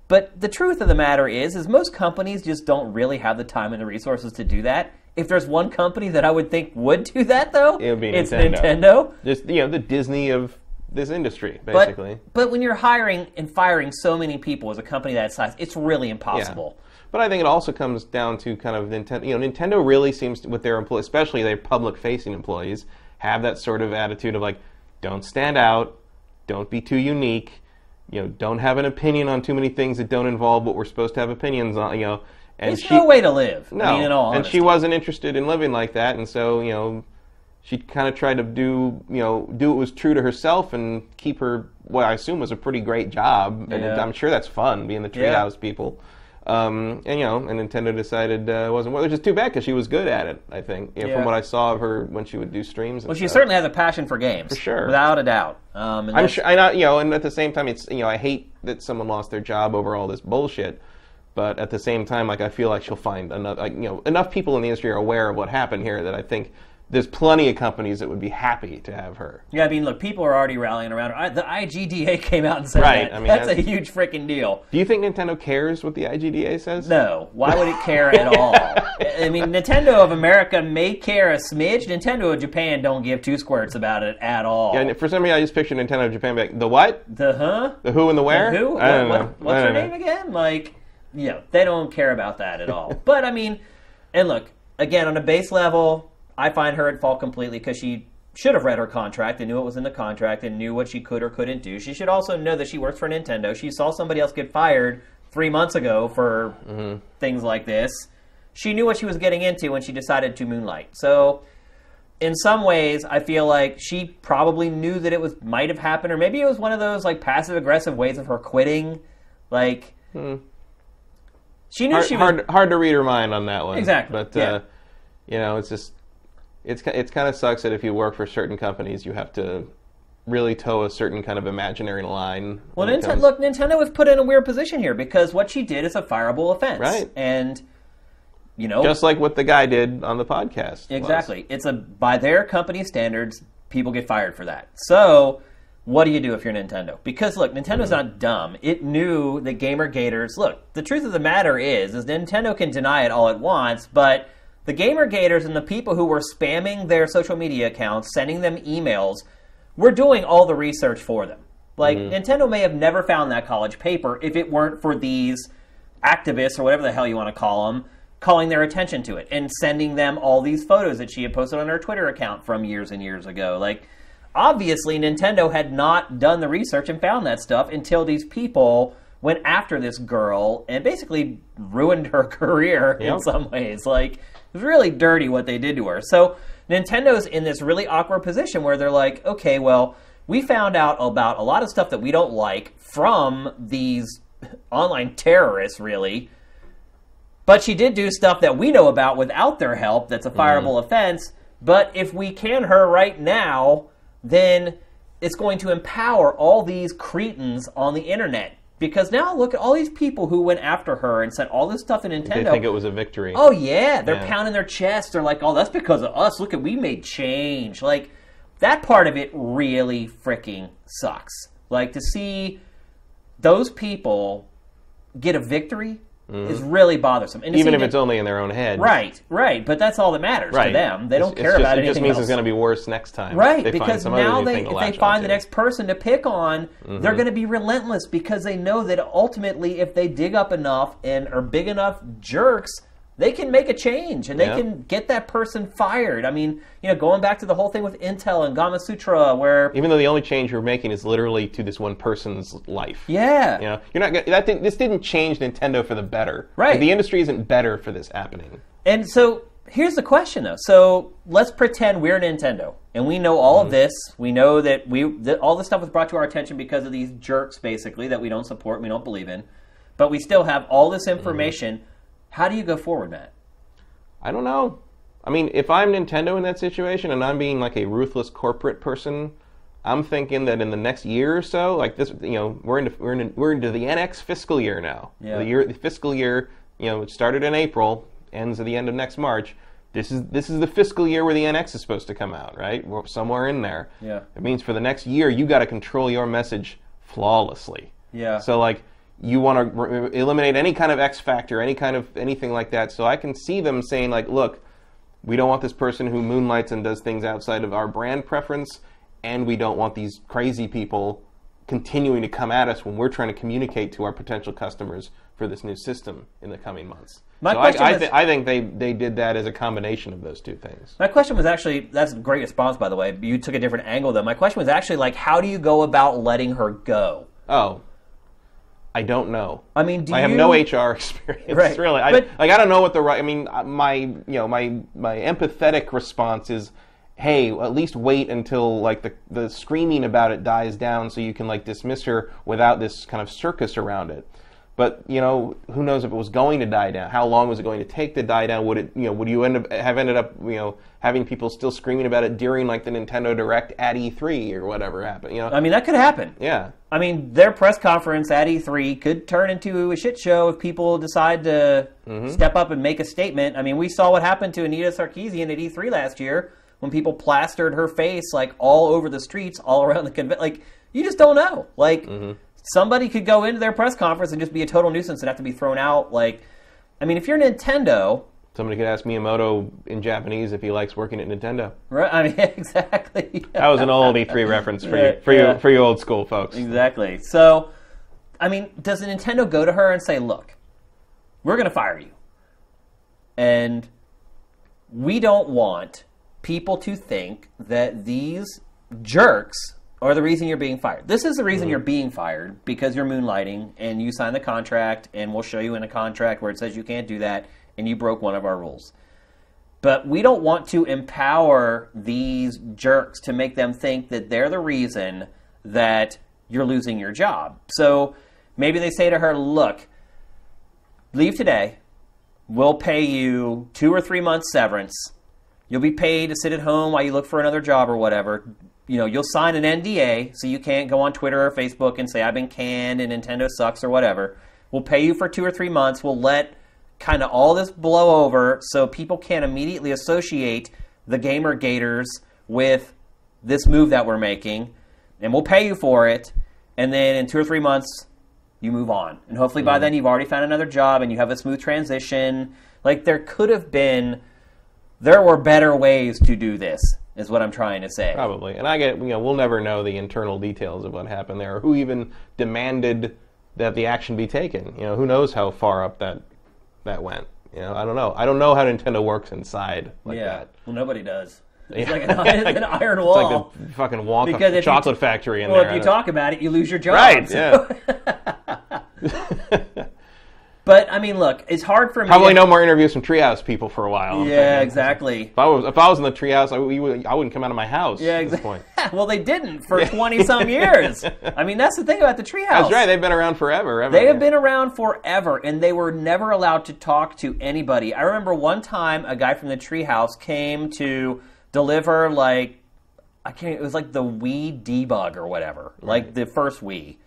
But the truth of the matter is, is most companies just don't really have the time and the resources to do that. If there's one company that I would think would do that, though, It would be it's Nintendo. Nintendo. Just you know the Disney of this industry, basically. but when you're hiring and firing so many people as a company that size, it's really impossible. But I think it also comes down to kind of Nintendo. You know, Nintendo really seems to, with their employees, especially their public-facing employees, have that sort of attitude of like, don't stand out, don't be too unique, you know, don't have an opinion on too many things that don't involve what we're supposed to have opinions on. You know, and It's she no way to live. no, I mean, in all and she wasn't interested in living like that, and so you know, she kind of tried to do you know do what was true to herself and keep her what I assume was a pretty great job, and Yeah. I'm sure that's fun being the Yeah. treehouse people. Um, and you know, and Nintendo decided uh, it wasn't well, which is too bad because she was good at it. I think, you know, Yeah. from what I saw of her when she would do streams. And Well, she stuff. certainly has a passion for games, for sure. without a doubt. Um, and I'm sure, I know, you know, and at the same time, it's you know, I hate that someone lost their job over all this bullshit. But at the same time, like I feel like she'll find enough, like you know, enough people in the industry are aware of what happened here that I think there's plenty of companies that would be happy to have her. Yeah, I mean, look, people are already rallying around her. I, the IGDA came out and said Right, that. I mean, that's, a huge freaking deal. Do you think Nintendo cares what the IGDA says? No, why would it care at all? I mean, Nintendo of America may care a smidge. Nintendo of Japan don't give two squirts about it at all. And for some reason, I just picture Nintendo of Japan back. The what? the huh? The who and the where? Who? I don't What- know. what- what's her name again? Like, yeah, they don't care about that at all. but I mean, and look, again, on a base level, I find her at fault completely because she should have read her contract and knew what was in the contract and knew what she could or couldn't do. She should also know that she works for Nintendo. She saw somebody else get fired three months ago for Mm-hmm. things like this. She knew what she was getting into when she decided to moonlight. So in some ways, I feel like she probably knew that it was might have happened, or maybe it was one of those like passive aggressive ways of her quitting. Like she knew Hard, she was. hard, hard to read her mind on that one. Exactly, But yeah. uh, you know, it's just it's it's kind of sucks that if you work for certain companies, you have to really toe a certain kind of imaginary line. well, Nintendo, comes- look, Nintendo was put in a weird position here because what she did is a fireable offense, Right. And you know, just like what the guy did on the podcast. was. Exactly. It's a by their company standards, people get fired for that. So, what do you do if you're Nintendo? Because look, Nintendo's mm-hmm. not dumb. It knew that gamer gators. Look, the truth of the matter is, is Nintendo can deny it all it wants, but the gamer gators and the people who were spamming their social media accounts, sending them emails, were doing all the research for them. Like mm-hmm. Nintendo may have never found that college paper if it weren't for these activists or whatever the hell you want to call them calling their attention to it and sending them all these photos that she had posted on her Twitter account from years and years ago. Like, obviously, Nintendo had not done the research and found that stuff until these people went after this girl and basically ruined her career in some ways. Like, it was really dirty what they did to her. So, Nintendo's in this really awkward position where they're like, okay, well, we found out about a lot of stuff that we don't like from these online terrorists, really. But she did do stuff that we know about without their help that's a mm. fireable offense. But if we can her right now, then it's going to empower all these cretins on the internet. Because now look at all these people who went after her and sent all this stuff to Nintendo. They think it was a victory. Oh yeah, they're Yeah. pounding their chests. They're like, "Oh, that's because of us. Look at we made change." Like that part of it really freaking sucks. Like to see those people get a victory is really bothersome. And Mm-hmm. Even if it's only in their own head. right, right, but that's all that matters Right. to them. They don't care just, about It just means else. it's going to be worse next time. Right, They find because now they, if they find the next person to pick on, Mm-hmm. they're going to be relentless because they know that ultimately, if they dig up enough and are big enough jerks, they can make a change and they Yeah. can get that person fired. I mean, you know, going back to the whole thing with Intel and Gamasutra, where Even though the only change you're making is literally to this one person's life. yeah, You know, you're not gonna, that. Didn't, this didn't change Nintendo for the better. Right. Like, the industry isn't better for this happening. And so here's the question, though. So let's pretend we're Nintendo, and we know all of mm-hmm. this. We know that we that all this stuff was brought to our attention because of these jerks, basically, that we don't support, and we don't believe in. But we still have all this mm-hmm. information. How do you go forward, Matt? I don't know. I mean, if I'm Nintendo in that situation and I'm being like a ruthless corporate person, I'm thinking that in the next year or so, like this, you know, we're into we're into, we're into the NX fiscal year now. Yeah. The year, the fiscal year, you know, it started in April, ends at the end of next March. This is this is the fiscal year where the NX is supposed to come out, right? We're somewhere in there. Yeah. It means for the next year, you got to control your message flawlessly. Yeah. So like you want to eliminate any kind of X factor, any kind of anything like that. So I can see them saying like, look, we don't want this person who moonlights and does things outside of our brand preference, and we don't want these crazy people continuing to come at us when we're trying to communicate to our potential customers for this new system in the coming months. My so question I, I, was- thi- I think they, they did that as a combination of those two things. My question was actually that's a great response, by the way. You took a different angle, though. My question was actually like, how do you go about letting her go? Oh, I don't know. I mean, do I have you, no HR experience, Right. really. I, But- like I don't know what the right. I mean, uh, my you know my my empathetic response is, hey, at least wait until like the the screaming about it dies down, so you can like dismiss her without this kind of circus around it. But you know, who knows if it was going to die down? How long was it going to take to die down? Would it, you know, would you end up have ended up, you know, having people still screaming about it during like the Nintendo Direct at E3 or whatever happened? You know, I mean, that could happen. yeah, I mean, their press conference at E3 could turn into a shit show if people decide to mm-hmm. step up and make a statement. I mean, we saw what happened to Anita Sarkeesian at E3 last year when people plastered her face like all over the streets, all around the convention. Like, you just don't know. Like, mm-hmm. Somebody could go into their press conference and just be a total nuisance and have to be thrown out. Like, I mean, if you're Nintendo, somebody could ask Miyamoto in Japanese if he likes working at Nintendo. right? I mean, exactly. That was an old E3 reference for Yeah, you, for yeah. you, for you old school folks. Exactly. So, I mean, does Nintendo go to her and say, "Look, we're going to fire you, and we don't want people to think that these jerks are the reason you're being fired. This is the reason you're mm. being fired because you're moonlighting and you signed the contract, and we'll show you in a contract where it says you can't do that, and you broke one of our rules." But we don't want to empower these jerks to make them think that they're the reason that you're losing your job. So maybe they say to her, look, leave today. We'll pay you two or three months severance. You'll be paid to sit at home while you look for another job or whatever. You know, you'll sign an NDA so you can't go on Twitter or Facebook and say, I've been canned and Nintendo sucks or whatever. We'll pay you for two or three months. We'll let kind of all this blow over so people can't immediately associate the Gamer Gators with this move that we're making, and we'll pay you for it. And then in two or three months, you move on. And hopefully by mm-hmm. then you've already found another job and you have a smooth transition. Like there could have been, there were better ways to do this, is what I'm trying to say. Probably. And I get, you know, we'll never know the internal details of what happened there, or who even demanded that the action be taken. You know, who knows how far up that that went. You know, I don't know. I don't know how Nintendo works inside like yeah. that. Well, nobody does. It's Yeah. like an, it's an iron It's wall. like the fucking Wonka Because you chocolate factory in well, there. if you talk about it, you lose your job. right, yeah. But I mean, look, it's hard for me. Probably to- no more interviews from Treehouse people for a while. I'm Yeah, thinking. exactly. If I was if I was in the Treehouse, I, would, I wouldn't come out of my house Yeah, at this exactly. point. well, they didn't for twenty some years. I mean, that's the thing about the treehouse. That's right. They've been around forever. They have been around forever, and they were never allowed to talk to anybody. I remember one time a guy from the treehouse came to deliver like I can't. It was like the Wii debug or whatever, like the first Wii.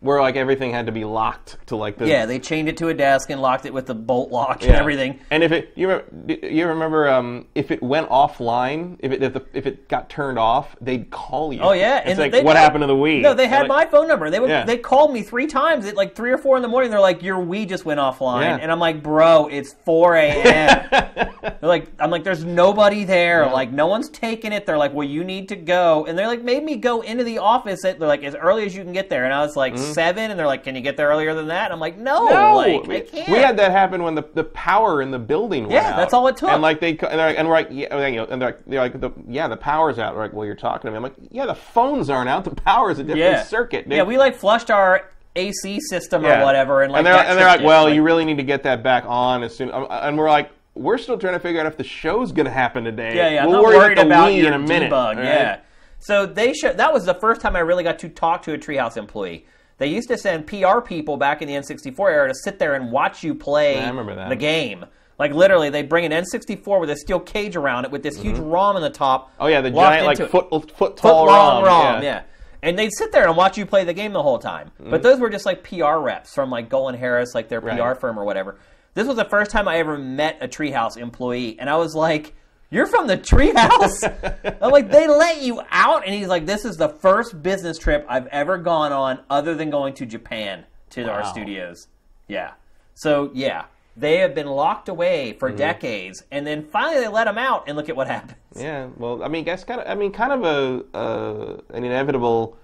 Where like everything had to be locked to like the Yeah, they chained it to a desk and locked it with the bolt lock and Yeah. everything. And if it you remember, you remember um, if it went offline, if it if, the, if it got turned off, they'd call you. Oh yeah, it's and like what happened to the Wii? No, they had They're my phone number. They would Yeah. they called me three times at like three or four in the morning. They're like, "Your Wii just went offline," Yeah. and I'm like, "Bro, it's 4 a.m." they're like, "I'm like, there's nobody there. Like, no one's taking it." They're like, "Well, you need to go," and they're like, made me go into the office at they're like as early as you can get there, and I was like seven, and they're like, "Can you get there earlier than that?" And I'm like, "No, Mm-hmm. No, like we, I can't." we had that happen when the, the power in the building went Yeah, out. that's all it took. And like they and they're like, and we're like yeah, you know, and they're like, they're like the, yeah, the power's out. We're like, well, you're talking to me. I'm like, yeah, the phones aren't out. The power's a different yeah circuit. Yeah, we like flushed our AC system or Yeah. whatever, and like they're, and they're like, well, like- you really need to get that back on as soon. um, And we're like, we're still trying to figure out if the show's going to happen today. Yeah, yeah. I'm we'll not worry worried about, about your in a minute. debug. right? Yeah. So they show that was the first time I really got to talk to a Treehouse employee. They used to send PR people back in the N64 era to sit there and watch you play Yeah, I remember that. the game. Like literally, they bring an N64 with a steel cage around it with this huge mm-hmm. ROM in the top. Oh yeah, the giant like foot foot tall ROM. ROM, yeah. And they'd sit there and watch you play the game the whole time. But mm-hmm. those were just like PR reps from like Golin Harris, like their PR Right. firm or whatever. This was the first time I ever met a Treehouse employee, and I was like, "You're from the Treehouse?" I'm like, "They let you out?" And he's like, "This is the first business trip I've ever gone on, other than going to Japan to our studios." Yeah. So yeah, they have been locked away for Mm-hmm. decades, and then finally they let them out, and look at what happens. Yeah, well, I mean, that's kind of, I mean, kind of a uh, an inevitable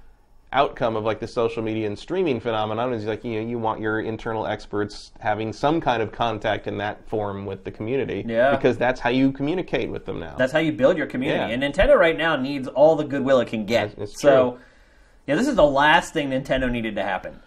outcome of like the social media and streaming phenomenon is like you know you want your internal experts having some kind of contact in that form with the community, Yeah. because that's how you communicate with them now. That's how you build your community. Yeah. And Nintendo right now needs all the goodwill it can get. It's- it's so, true. yeah, this is the last thing Nintendo needed to happen.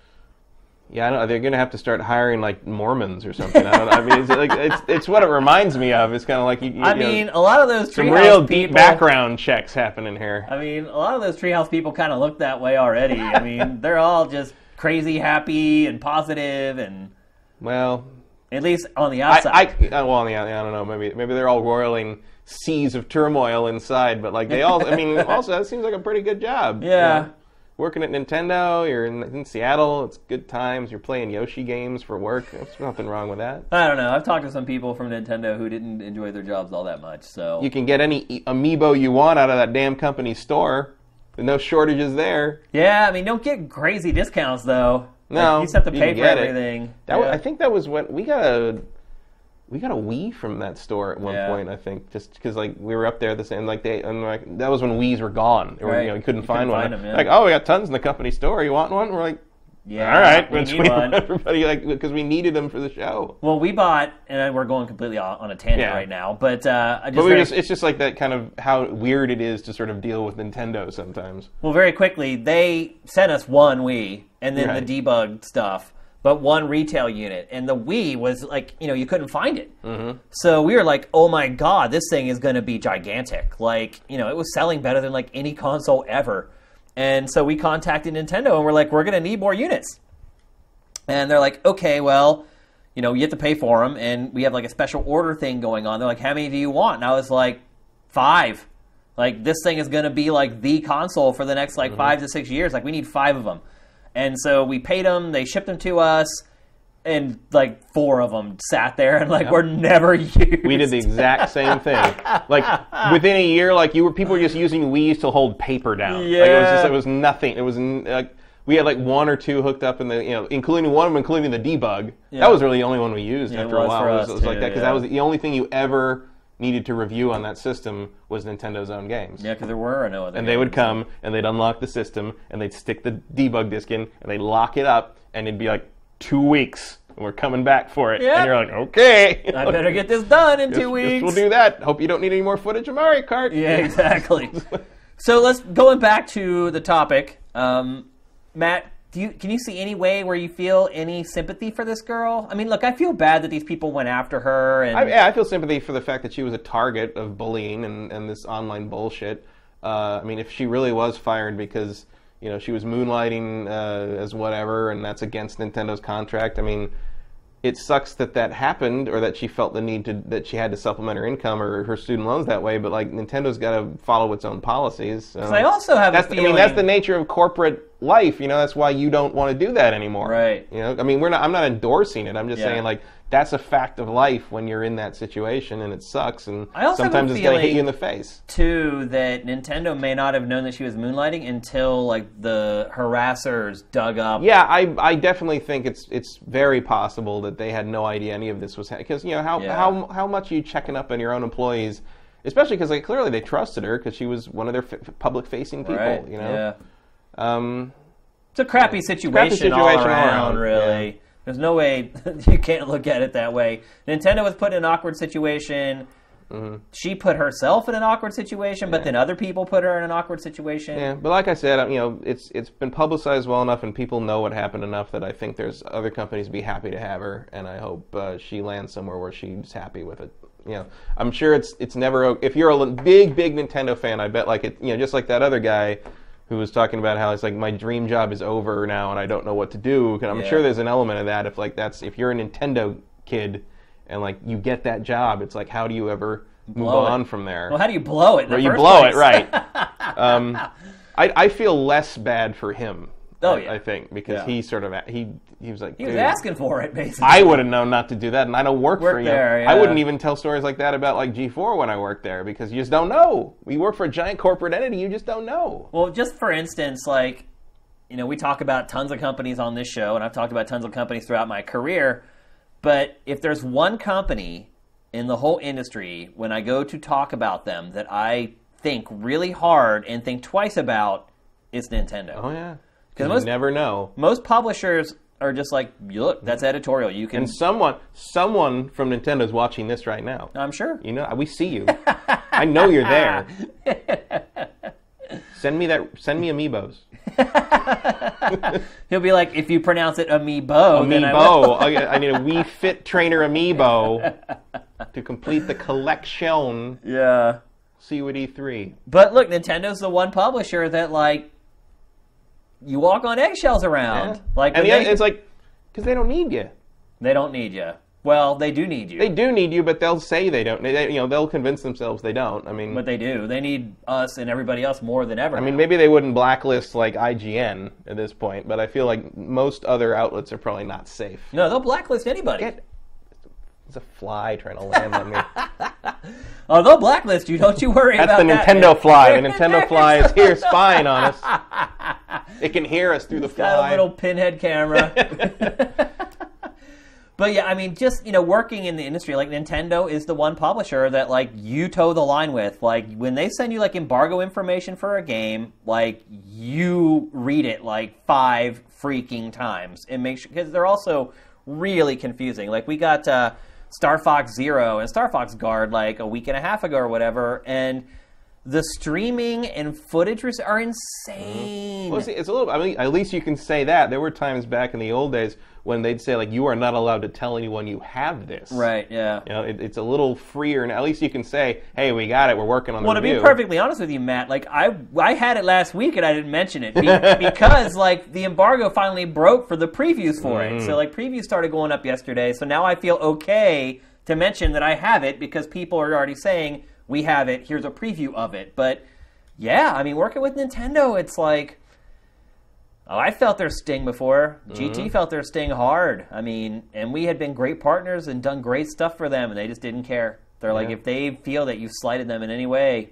Yeah, I know they're gonna have to start hiring like Mormons or something. I don't know. I mean, it's like it's, it's what it reminds me of. It's kind of like you, you I you know, mean, a lot of those some real people. deep background checks happening here. I mean, a lot of those treehouse people kind of look that way already. I mean, they're all just crazy happy and positive and Well, at least on the outside. I, uh, well, yeah, I don't know. Maybe maybe they're all roiling seas of turmoil inside, but like they all. I mean, also that seems like a pretty good job. you Yeah. know? Working at Nintendo, you're in, in Seattle. It's good times. You're playing Yoshi games for work. There's nothing wrong with that. I don't know. I've talked to some people from Nintendo who didn't enjoy their jobs all that much. So You can get any amiibo you want out of that damn company store. There's no shortages there. yeah, I mean, don't get crazy discounts though. No, Like, you just have to pay for everything. That was, I think that was when we got a we got a Wii from that store at one Yeah. point. I think just because like we were up there the same like they and like that was when Wii's were gone. Or, Right. you know, you couldn't You find couldn't one. find 'em, yeah. Like oh, we got tons in the company store. You want one? We're like. yeah, All right, we need one. everybody like because we needed them for the show. Well, we bought, and we're going completely on on a tangent Yeah. right now, but uh, I just, But just it's just like that kind of how weird it is to sort of deal with Nintendo sometimes. well, very quickly, they sent us one Wii and then Right. the debug stuff, but one retail unit, and the Wii was like, you know, you couldn't find it. Mm-hmm. So we were like, oh my god, this thing is going to be gigantic. Like, you know, it was selling better than like any console ever. And so we contacted Nintendo and we're like, we're going to need more units. And they're like, okay, well, you know, you have to pay for them, and we have like a special order thing going on. They're like, how many do you want? And I was like, five. Like this thing is going to be like the console for the next like five to six years. Like we need five of them. And so we paid them. They shipped them to us, and like four of them sat there and like were never used. We did the exact same thing. Like within a year, like you were people were just using Wii's to hold paper down. Like, it was Yeah. just it was nothing. It was like we had like one or two hooked up in the you know, including one of them, including the debug. Yeah. That was really the only one we used Yeah, after a while. it was, it was like that because yeah. that was the only thing you ever needed to review on that system was Nintendo's own games. yeah, because there were no other. And they would come and they'd unlock the system and they'd stick the debug disc in and they'd lock it up and it'd be like two weeks and we're coming back for it. Yeah. And you're like, okay. I better get this done in two weeks. We'll do that. Hope you don't need any more footage of Mario Kart. Yeah, exactly. so let's going back to the topic. Um, Matt, do you can you see any way where you feel any sympathy for this girl? I mean, look, I feel bad that these people went after her, and I, yeah, I feel sympathy for the fact that she was a target of bullying and, and this online bullshit. Uh, I mean, if she really was fired because you know she was moonlighting uh, as whatever, and that's against Nintendo's contract. I mean, it sucks that that happened, or that she felt the need to that she had to supplement her income or her student loans that way. But like Nintendo's got to follow its own policies. So I also have that's I mean that's the nature of corporate life. You know, that's why you don't want to do that anymore. Right. You know, I mean, we're not. I'm not endorsing it. I'm just Yeah. saying like that's a fact of life when you're in that situation and it sucks and I also sometimes it's going to hit you in the face. too that Nintendo may not have known that she was moonlighting until like the harassers dug up. Yeah, I, I definitely think it's it's very possible that they had no idea any of this was happening. because you know how Yeah. how how much are you checking up on your own employees, especially because like clearly they trusted her because she was one of their f- public facing people. right. You know, Yeah. um, It's a crappy situation, situation all all around, around, really. There's no way you can't look at it that way. Nintendo was put in an awkward situation. Mm-hmm. She put herself in an awkward situation, but then other people put her in an awkward situation. Yeah, but like I said, you know, it's it's been publicized well enough, and people know what happened enough that I think there's other companies be happy to have her, and I hope uh, she lands somewhere where she's happy with it. You know, I'm sure it's it's never if you're a big big Nintendo fan, I bet like it, you know, just like that other guy who was talking about how it's like my dream job is over now and I don't know what to do. And I'm Yeah. sure there's an element of that if like that's if you're a Nintendo kid and like you get that job, it's like how do you ever move Blow it. on from there? Well, how do you blow it? In the Or you blow place? it, right? um, I, I feel less bad for him. Oh, yeah. I think because Yeah. he sort of he he was like He was "Dude, asking for it, basically. I would have known not to do that, and I don't work, Work for you. there, I wouldn't even tell stories like that about like G4 when I worked there because you just don't know. We work for a giant corporate entity, you just don't know. Well, just for instance, like, you know, we talk about tons of companies on this show, and I've talked about tons of companies throughout my career. But if there's one company in the whole industry, when I go to talk about them, that I think really hard and think twice about, it's Nintendo. Oh yeah, 'Cause you most- never know. Most publishers are just like, look, that's mm-hmm. editorial. You can, And someone someone from Nintendo's watching this right now. I'm sure. You know, we see you. I know you're there. Send me that. Send me amiibos. He'll be like, if you pronounce it amiibo, then I will. Oh, amiibo. I, I need a Wii Fit Trainer amiibo to complete the collection. Yeah. See you at E3. But look, Nintendo's the one publisher that like you walk on eggshells around. Yeah. Like and yeah, they, it's like because they don't need you. they don't need you. Well, they do need you. They do need you, but they'll say they don't. They, you know, they'll convince themselves they don't. I mean, but they do. They need us and everybody else more than ever. I mean, maybe they wouldn't blacklist like IGN at this point, but I feel like most other outlets are probably not safe. no, they'll blacklist anybody. Get, there's a fly trying to land on me. Oh, they'll blacklist you. Don't you worry That's about that. That's the. Nintendo man. fly. The Nintendo fly is here spying on us. It can hear us through the Got a little pinhead camera. but yeah, I mean, just you know, working in the industry, like Nintendo is the one publisher that like you toe the line with. Like when they send you like embargo information for a game, like you read it like five freaking times and make sure because they're also really confusing. Like we got uh, Star Fox Zero and Star Fox Guard like a week and a half ago or whatever, and the streaming and footage are insane. Well, see, it's a little. I mean, at least you can say that. There were times back in the old days when they'd say like, "You are not allowed to tell anyone you have this." Right? Yeah. You know, it, it's a little freer, and at least you can say, "Hey, we got it. We're working on the Well, to be perfectly honest with you, Matt, like I I had it last week and I didn't mention it be- because like the embargo finally broke for the previews for it. Mm. So like previews started going up yesterday. So now I feel okay to mention that I have it because people are already saying we have it. Here's a preview of it. But yeah, I mean, working with Nintendo, it's like. Oh, I felt their sting before. Mm-hmm. GT felt their sting hard. I mean, and we had been great partners and done great stuff for them, and they just didn't care. They're like, if they feel that you slighted them in any way,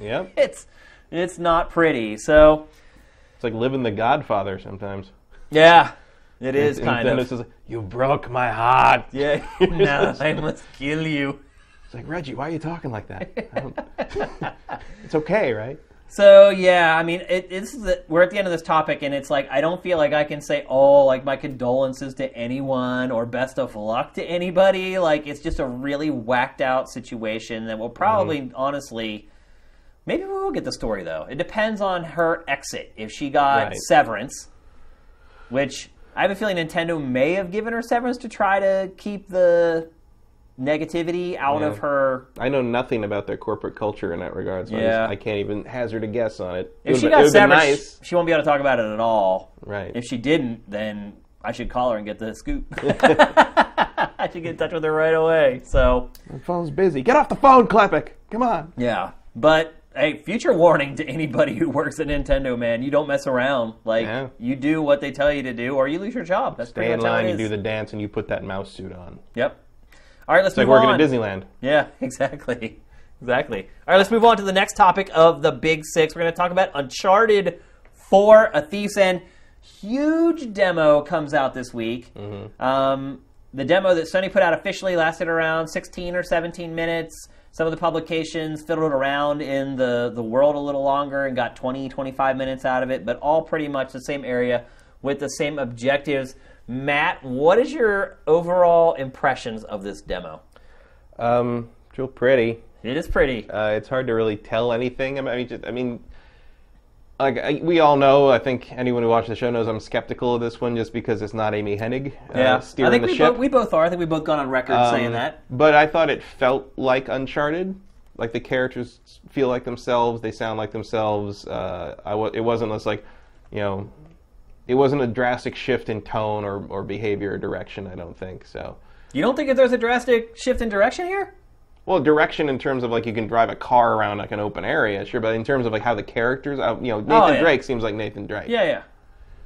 Yep. it's it's not pretty. So It's like living the Godfather sometimes. yeah, it is And kind Nintendo of. says, "You broke my heart." Yeah, now I must kill you. It's like Reggie, why are you talking like that? It's okay, right? So yeah, I mean, it, it's the, we're at the end of this topic, and it's like I don't feel like I can say, oh, like my condolences to anyone or best of luck to anybody. Like it's just a really whacked out situation that will mm-hmm. probably, honestly, maybe we will get the story though. It depends on her exit. If she got Right. severance, which I have a feeling Nintendo may have given her severance to try to keep the negativity out Yeah. of her I know nothing about their corporate culture in that regard, so I, Yeah. just, I can't even hazard a guess on it. It she would've got been- it would've been severance, nice, she won't be able to talk about it at all. right? If she didn't, then I should call her and get the scoop. I should get in touch with her right away. So My phone's busy. Get off the phone, Klepek. Come on. yeah, but hey, future warning to anybody who works at Nintendo, man, you don't mess around. Like Yeah. you do what they tell you to do, or you lose your job. That's Stay pretty in much how line. You do the dance, and you put that mouse suit on. Yep. All right, let's It's like move working on. at Disneyland. Yeah, exactly. Exactly. All right, let's move on to the next topic of the Big Six. We're going to talk about Uncharted 4, A Thief's End. Huge demo comes out this week. Um, the demo that Sony put out officially lasted around 16 or 17 minutes. Some of the publications fiddled around in the, the world a little longer and got 20, 25 minutes out of it, but all pretty much the same area with the same objectives. Matt, what is your overall impressions of this demo? Um, real pretty. It is pretty. Uh, it's hard to really tell anything. I mean, just, I mean, like I, we all know. I think anyone who watched the show knows I'm skeptical of this one just because it's not Amy Hennig uh, Yeah, steering I think the we, ship. bo- we both are. I think we both gone on record saying Um, that. But I thought it felt like Uncharted. Like the characters feel like themselves. They sound like themselves. Uh, I w- it wasn't just like, you know, it wasn't a drastic shift in tone or, or behavior or direction. I don't think so. You don't think that there's a drastic shift in direction here? Well, direction in terms of like you can drive a car around like an open area, sure. But in terms of like how the characters, uh, you know, Nathan Oh, yeah. Drake seems like Nathan Drake. Yeah, yeah.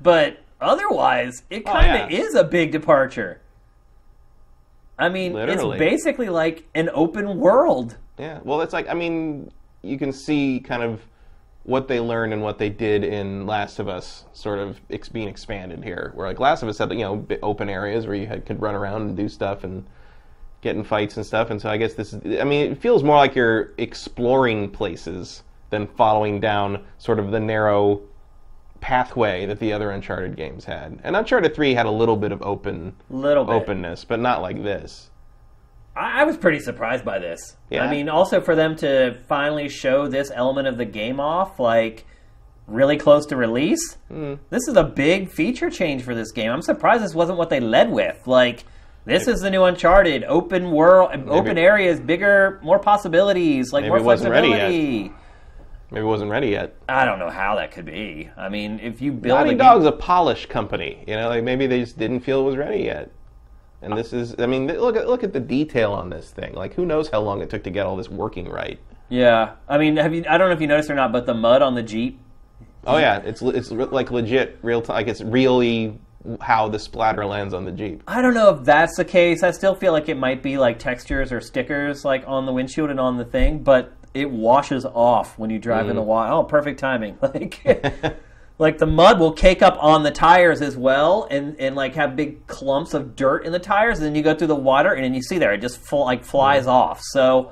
But otherwise, it Oh, kind of yeah. is a big departure. I mean, Literally. it's basically like an open world. Yeah. Well, it's like I mean, you can see kind of what they learned and what they did in Last of Us, sort of ex- being expanded here. Where like Last of Us had you know open areas where you had, could run around and do stuff and get in fights and stuff. And so I guess this is. I mean, it feels more like you're exploring places than following down sort of the narrow pathway that the other Uncharted games had. And Uncharted Three had a little bit of open Little bit. openness, but not like this. I, I was pretty surprised by this. Yeah. I mean, also for them to finally show this element of the game off, like really close to release. Hmm. This is a big feature change for this game. I'm surprised this wasn't what they led with. Like, this is the new Uncharted, open world, open areas, bigger, more possibilities, like Maybe more it wasn't ready yet. flexibility. Maybe it wasn't ready yet. I don't know how that could be. I mean, if you build Naughty a Dog's a polish company. You know, like maybe they just didn't feel it was ready yet. And this is, I mean, look at look at the detail on this thing. Like, who knows how long it took to get all this working right? yeah, I mean, have you? I don't know if you noticed or not, but the mud on the Jeep. Oh yeah, it's it's like legit real time. Like it's really how the splatter lands on the Jeep. I don't know if that's the case. I still feel like it might be like textures or stickers, like on the windshield and on the thing, but it washes off when you drive in the mm. water. Oh, perfect timing! Like. Like the mud will cake up on the tires as well, and, and like have big clumps of dirt in the tires. And then you go through the water, and then you see there it just like flies off. So,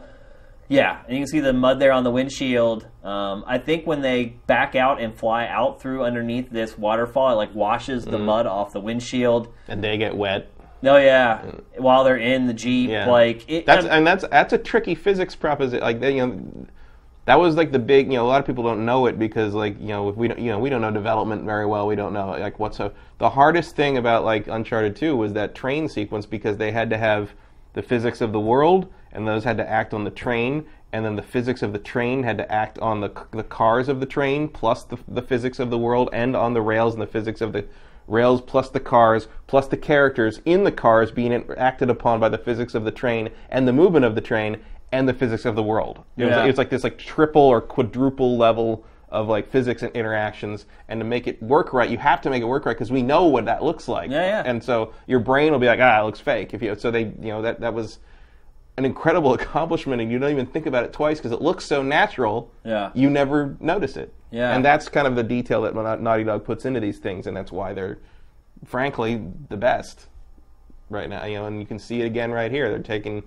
yeah, and you can see the mud there on the windshield. Um, I think when they back out and fly out through underneath this waterfall, it like washes the mud off the windshield. And they get wet. Oh yeah, while they're in the jeep, Yeah, like it, that's um, and that's that's a tricky physics proposition. Like they, you know, that was like the big. You know, a lot of people don't know it because like you know if we don't you know we don't know development very well. We don't know like what's so the hardest thing about like Uncharted Two was that train sequence because they had to have the physics of the world and those had to act on the train. And then the physics of the train had to act on the, the cars of the train, plus the, the physics of the world, and on the rails and the physics of the rails plus the cars plus the characters in the cars being acted upon by the physics of the train and the movement of the train and the physics of the world. It, was, it was like this like triple or quadruple level of like physics and interactions and to make it work right you have to make it work right because we know what that looks like Yeah, yeah. and so your brain will be like ah it looks fake if you so they you know that that was an incredible accomplishment and you don't even think about it twice because it looks so natural Yeah. you never notice it Yeah. and that's kind of the detail that Naughty Dog puts into these things and that's why they're frankly the best right now you know and you can see it again right here they're taking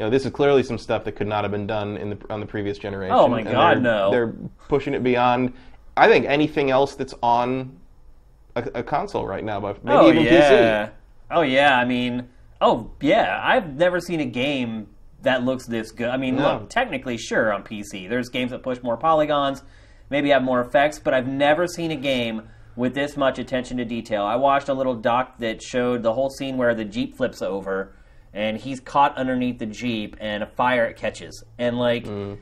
you know this is clearly some stuff that could not have been done in the on the previous generation Oh, my God, they're, no. they're pushing it beyond I think anything else that's on a, a console right now but maybe oh even yeah, PC oh yeah. I mean, oh yeah. I've never seen a game that looks this good. I mean, No. look, technically, sure, on PC, there's games that push more polygons, maybe have more effects, but I've never seen a game with this much attention to detail. I watched a little doc that showed the whole scene where the jeep flips over, and he's caught underneath the jeep, and a fire catches, and like. Mm.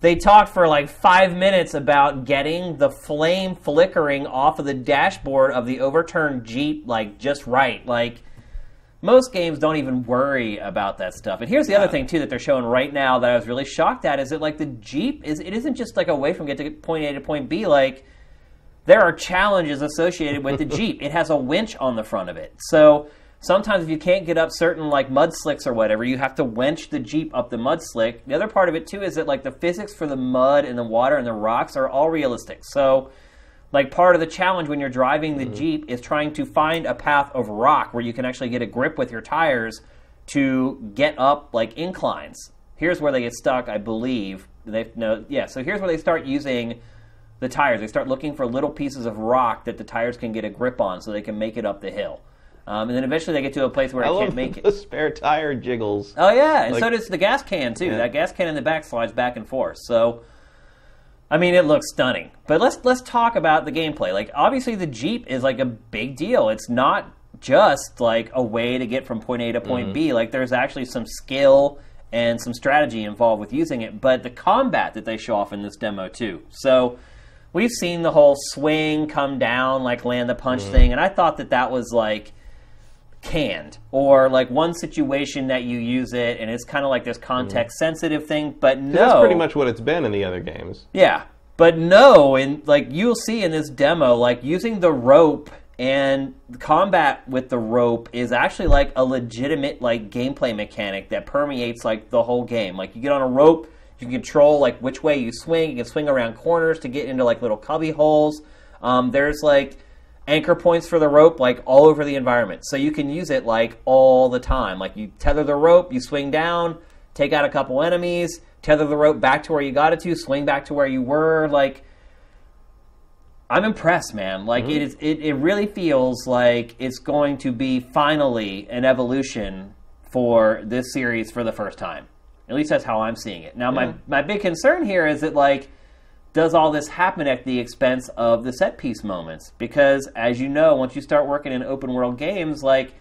They talked for like five minutes about getting the flame flickering off of the dashboard of the overturned Jeep, like just right. Like, most games don't even worry about that stuff. And here's the other thing too that they're showing right now that I was really shocked at is that like the Jeep is it isn't just like a way from get to point A to point B. Like there are challenges associated with the Jeep. It has a winch on the front of it. So sometimes if you can't get up certain like mud slicks or whatever, you have to wench the Jeep up the mud slick. The other part of it too is that like the physics for the mud and the water and the rocks are all realistic. So like part of the challenge when you're driving the mm-hmm. Jeep is trying to find a path of rock where you can actually get a grip with your tires to get up like inclines. Here's where they get stuck, I believe. They no, yeah. So here's where they start using the tires. They start looking for little pieces of rock that the tires can get a grip on, so they can make it up the hill. Um, and then eventually they get to a place where I can't make it. the spare tire jiggles Oh yeah, and so does the gas can too. Yeah. That gas can in the back slides back and forth. So, I mean, it looks stunning. But let's let's talk about the gameplay. Like, obviously, the Jeep is like a big deal. It's not just like a way to get from point A to point B. Like, there's actually some skill and some strategy involved with using it. But the combat that they show off in this demo too. So. We've seen the whole swing, come down, like land the punch thing, and I thought that that was like canned or like one situation that you use it and it's kind of like this context sensitive thing but no that's pretty much what it's been in the other games. Yeah but no and like you'll see in this demo like using the rope and combat with the rope is actually like a legitimate like gameplay mechanic that permeates like the whole game. Like you get on a rope you can control like which way you swing. You can swing around corners to get into like little cubby holes um, there's like anchor points for the rope like all over the environment. So you can use it like all the time. Like you tether the rope you swing down take out a couple enemies tether the rope back to where you got it to swing back to where you were. Like i'm impressed man. Like mm-hmm. it is it, it really feels like it's going to be finally an evolution for this series for the first time. At least that's how i'm seeing it. Now my, my big concern here is that like does all this happen at the expense of the set piece moments? Because as you know, once you start working in open world games, like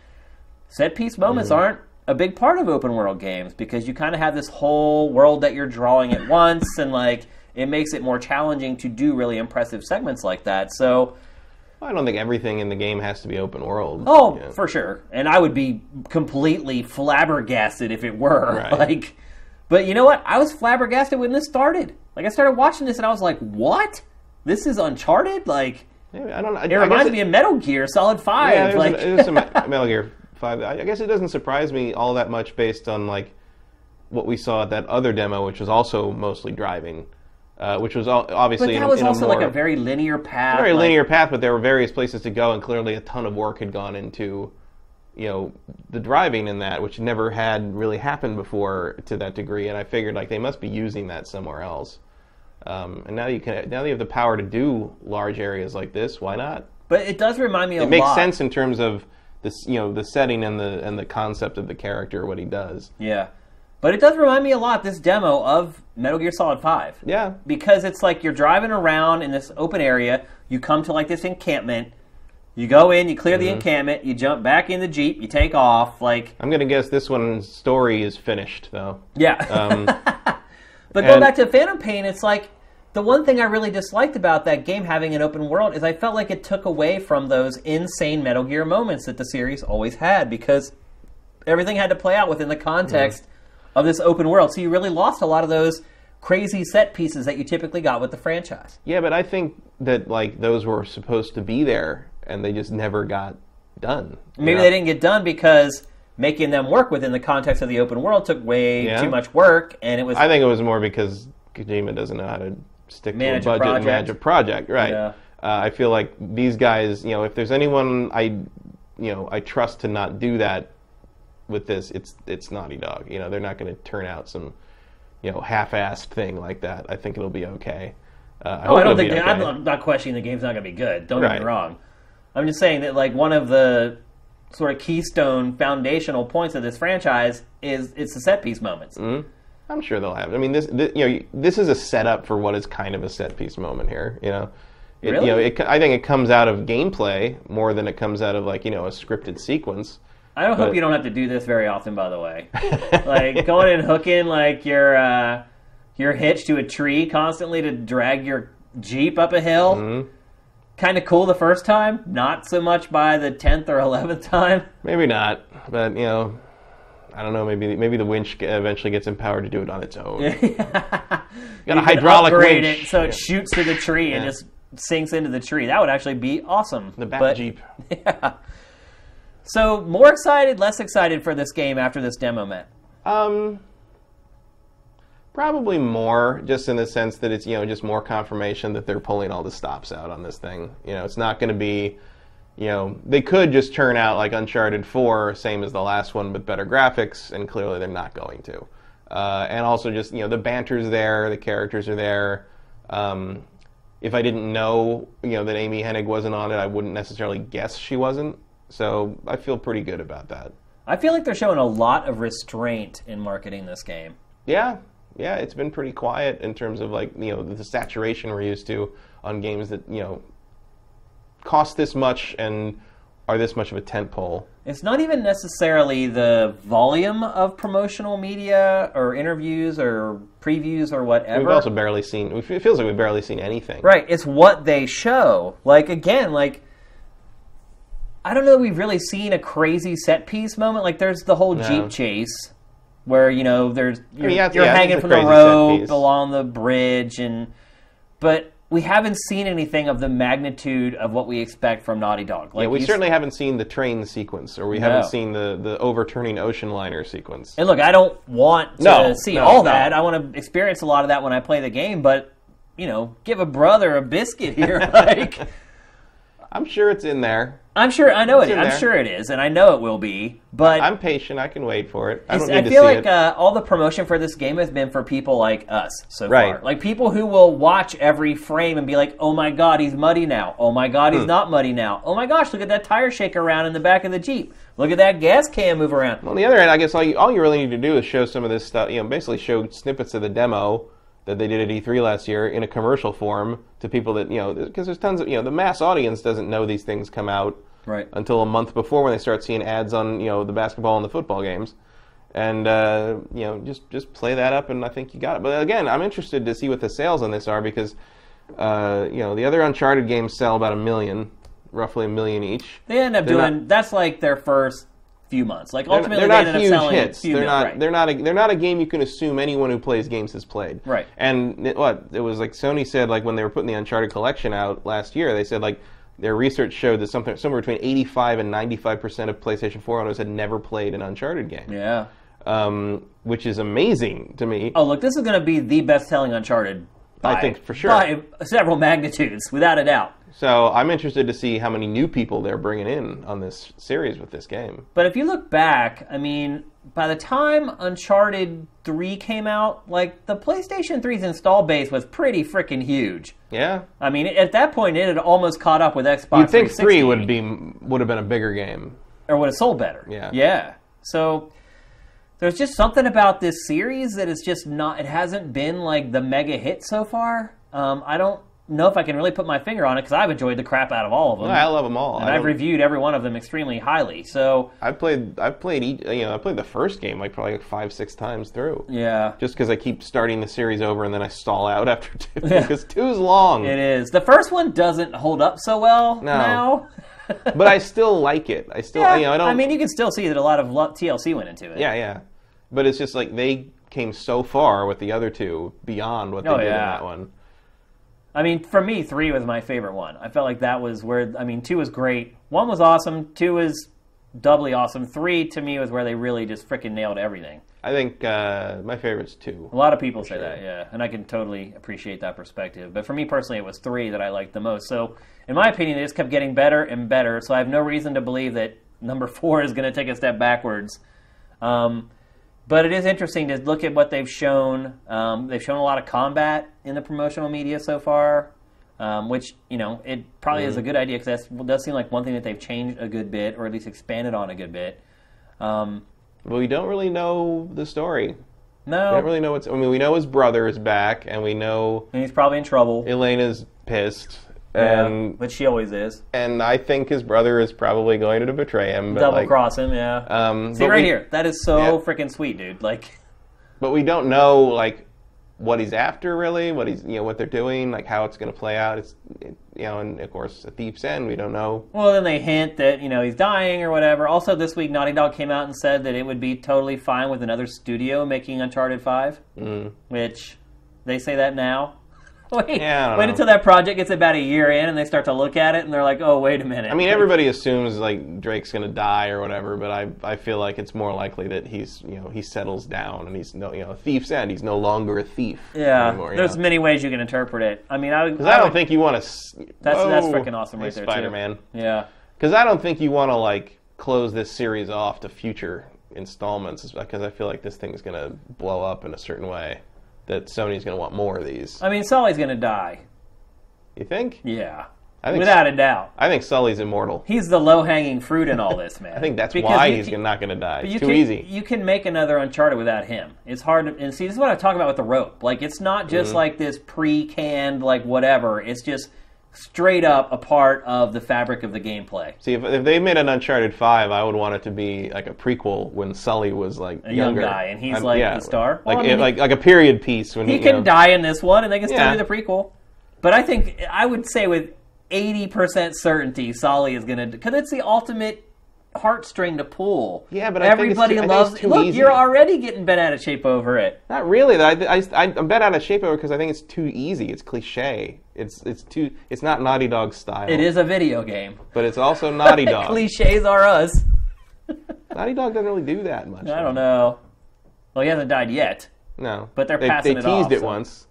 set piece moments mm-hmm. aren't a big part of open world games because you kind of have this whole world that you're drawing at once and like it makes it more challenging to do really impressive segments like that. So, I don't think everything in the game has to be open world. oh, Yeah. for sure. And I would be completely flabbergasted if it were. Right. Like, but you know what? I was flabbergasted when this started. Like, I started watching this and I was like, what? This is Uncharted? Like, Yeah, I don't know. it reminds me of Metal Gear Solid 5. Yeah, there's, like, a, there's some Metal Gear Five. I guess it doesn't surprise me all that much based on like what we saw at that other demo, which was also mostly driving, uh, which was obviously but in, that was in also a more, like a very linear path. very like- linear path, but there were various places to go, and clearly a ton of work had gone into, you know, the driving in that, which never had really happened before to that degree. And I figured like they must be using that somewhere else. Um, and now you can now that you have the power to do large areas like this. Why not? But it does remind me a It makes lot. sense in terms of this, you know, the setting and the and the concept of the character, what he does. Yeah. But it does remind me a lot, this demo of Metal Gear Solid 5. Yeah, Because it's like you're driving around in this open area, you come to like this encampment, you go in, you clear Mm-hmm. the encampment, you jump back in the Jeep, you take off, like, I'm gonna guess this one's story is finished though. yeah. Um, but going and- back to Phantom Pain, it's like the one thing I really disliked about that game having an open world is I felt like it took away from those insane Metal Gear moments that the series always had because everything had to play out within the context Mm-hmm. of this open world. So you really lost a lot of those crazy set pieces that you typically got with the franchise. yeah, but I think that like those were supposed to be there, and they just never got done. Maybe know? they didn't get done because making them work within the context of the open world took way Yeah. too much work, and it was I think it was more because Kojima doesn't know how to stick Manage a to a budget and project. manage a project, right? Yeah. Uh, I feel like these guys, you know, if there's anyone I, you know, I trust to not do that with this, it's it's Naughty Dog. You know, they're not going to turn out some, you know, half-assed thing like that. I think it'll be okay. Uh, I Oh, I don't think okay. I'm not, not questioning the game's not going to be good. Don't get me wrong. I'm just saying that like one of the sort of keystone foundational points of this franchise is it's the set piece moments. Mm-hmm. I'm sure they'll have. it. I mean, this, this you know this is a setup for what is kind of a set piece moment here. You know, it, Really? you know, it, I think it comes out of gameplay more than it comes out of like you know a scripted sequence. I don't hope you don't have to do this very often. By the way, like going and hooking like your uh, your hitch to a tree constantly to drag your jeep up a hill. Mm-hmm. Kind of cool the first time, not so much by the tenth or eleventh time. Maybe not, but you know, I don't know. Maybe maybe the winch eventually gets empowered to do it on its own. you Got a hydraulic winch. it so Yeah. it shoots to the tree and just sinks into the tree. That would actually be awesome. the Bat But- Jeep. Yeah. So more excited, less excited for this game after this demo, Matt. Um, probably more, just in the sense that it's you know just more confirmation that they're pulling all the stops out on this thing. You know, it's not going to be, you know, they could just turn out like Uncharted Four, same as the last one, with better graphics, and clearly they're not going to. Uh, and also just you know the banter's there, the characters are there. Um, if I didn't know, you know, that Amy Hennig wasn't on it, I wouldn't necessarily guess she wasn't. So I feel pretty good about that. I feel like they're showing a lot of restraint in marketing this game. Yeah, yeah, it's been pretty quiet in terms of like you know the saturation we're used to on games that you know cost this much and are this much of a tent pole. It's not even necessarily the volume of promotional media or interviews or previews or whatever. We've also barely seen. It feels like we've barely seen anything. Right, it's what they show. Like again, like I don't know that we've really seen a crazy set piece moment. Like there's the whole No. Jeep chase where, you know, there's you're, yeah, you're yeah, hanging from the rope along the bridge and but we haven't seen anything of the magnitude of what we expect from Naughty Dog. Like Yeah, we certainly haven't seen the train sequence, or we No. haven't seen the, the overturning ocean liner sequence. And look, I don't want to No, see no, all that. I want to experience a lot of that when I play the game, but you know, give a brother a biscuit here. like I'm sure it's in there. I'm sure I know It's it. I'm there. sure it is, and I know it will be. But I'm patient. I can wait for it. I don't need I to feel like uh, all the promotion for this game has been for people like us so Right. far. Like people who will watch every frame and be like, "Oh my god, he's muddy now. Oh my god, Hmm. he's not muddy now. Oh my gosh, look at that tire shake around in the back of the Jeep. Look at that gas can move around." On the other hand, I guess all you, all you really need to do is show some of this stuff. You know, basically show snippets of the demo that they did at E3 last year in a commercial form to people that you know, because there's tons of you know, the mass audience doesn't know these things come out Right. until a month before when they start seeing ads on you know the basketball and the football games. and uh, you know just just play that up, and I think you got it. But again, I'm interested to see what the sales on this are because uh, you know the other Uncharted games sell about a million, roughly a million each. They end up They're doing not- that's like their first few months. Like They're, ultimately, they're they not ended up huge selling hits. They're mil, not. right. They're not. A, they're not a game you can assume anyone who plays games has played. Right. And it, what it was like Sony said like when they were putting the Uncharted collection out last year, they said like their research showed that something somewhere between 85 and 95 percent of PlayStation 4 owners had never played an Uncharted game. yeah. Um, which is amazing to me. Oh, look, this is going to be the best-selling Uncharted. I think for sure. by several magnitudes, without a doubt. So I'm interested to see how many new people they're bringing in on this series with this game. But if you look back, I mean, by the time Uncharted 3 came out, like the PlayStation 3's install base was pretty freaking huge. Yeah. I mean, at that point, it had almost caught up with Xbox. You'd think 360, three would be would have been a bigger game. or would have sold better. Yeah. Yeah. So there's just something about this series that is just not. It hasn't been like the mega hit so far. Um, I don't know if I can really put my finger on it because I've enjoyed the crap out of all of them. I love them all. and I I've reviewed every one of them extremely highly. So I played. I played. each- You know, I played the first game like probably like five, six times through. yeah. Just because I keep starting the series over and then I stall out after two because two's long. It is. The first one doesn't hold up so well No. now. but I still like it. I still, Yeah, you know, I don't. I mean, you can still see that a lot of TLC went into it. yeah, yeah. But it's just like they came so far with the other two beyond what they Oh, did in that one. I mean, for me, three was my favorite one. I felt like that was where. I mean, two was great. One was awesome. Two was doubly awesome. Three to me was where they really just freaking nailed everything. I think uh, my favorite's two. A lot of people say that, yeah, and I can totally appreciate that perspective. But for me personally, it was three that I liked the most. So, in my opinion, they just kept getting better and better. So I have no reason to believe that number four is going to take a step backwards. Um, but it is interesting to look at what they've shown. Um, they've shown a lot of combat in the promotional media so far, um, which you know it probably is a good idea because that does seem like one thing that they've changed a good bit, or at least expanded on a good bit. Um, But we don't really know the story. no, We don't really know what's. I mean, we know his brother is back, and we know and he's probably in trouble. Elena's pissed, Yeah, and which she always is. and I think his brother is probably going to betray him. But Double like, cross him, yeah. Um, See right we- here, that is so Yeah. freaking sweet, dude. Like, but we don't know like what he's after really what he's you know what they're doing like how it's going to play out it's it, you know and of course a thief's end we don't know well, then they hint that you know he's dying or whatever. Also, this week, Naughty Dog came out and said that it would be totally fine with another studio making Uncharted Five, mm. which they say that now. wait, Yeah, wait until that project gets about a year in and they start to look at it and they're like, oh, wait a minute. i mean everybody assumes like drake's going to die or whatever but i i feel like it's more likely that he's you know he settles down and he's no you know thief's end he's no longer a thief yeah, anymore, there's know? many ways you can interpret it. I mean, I, 'Cause I don't would- think you want to. That's- that's freaking awesome right there, too. Spider-Man. Yeah. Because I don't think you want to like close this series off to future installments, because I feel like this thing's going to blow up in a certain way. That Sony's going to want more of these. I mean, Sully's gonna die. You think? Yeah, I think without a doubt. I think Sully's immortal. He's the low hanging fruit in all this, man. I think that's Because why you he's can- not going to die. you It's too can, easy. You can make another Uncharted without him. It's hard to and see. This is what I talk about with the rope. Like it's not just Mm-hmm. like this pre-canned like whatever. It's just straight up a part of the fabric of the gameplay. See, if, if they made an Uncharted Five, I would want it to be like a prequel when Sully was like A young younger. guy, and he's I'm- like yeah, the star. like Well, I mean, it- like like a period piece when He you can know, die in this one, and they can still Yeah. do the prequel. But I think I would say with eighty percent certainty, Sully is gonna because it's the ultimate heartstring to pull. Yeah, but I think it's everybody too- loves. it's Look, easy. you're already getting bent out of shape over it. Not really. I, I, I'm bent out of shape over because I think it's too easy. It's cliche. It's it's too. It's not Naughty Dog style. It is a video game. but it's also Naughty Dog. Cliches are us. Naughty Dog doesn't really do that much. I don't know. Well, he hasn't died yet. No, But they're they, passing they it teased off, it so- once.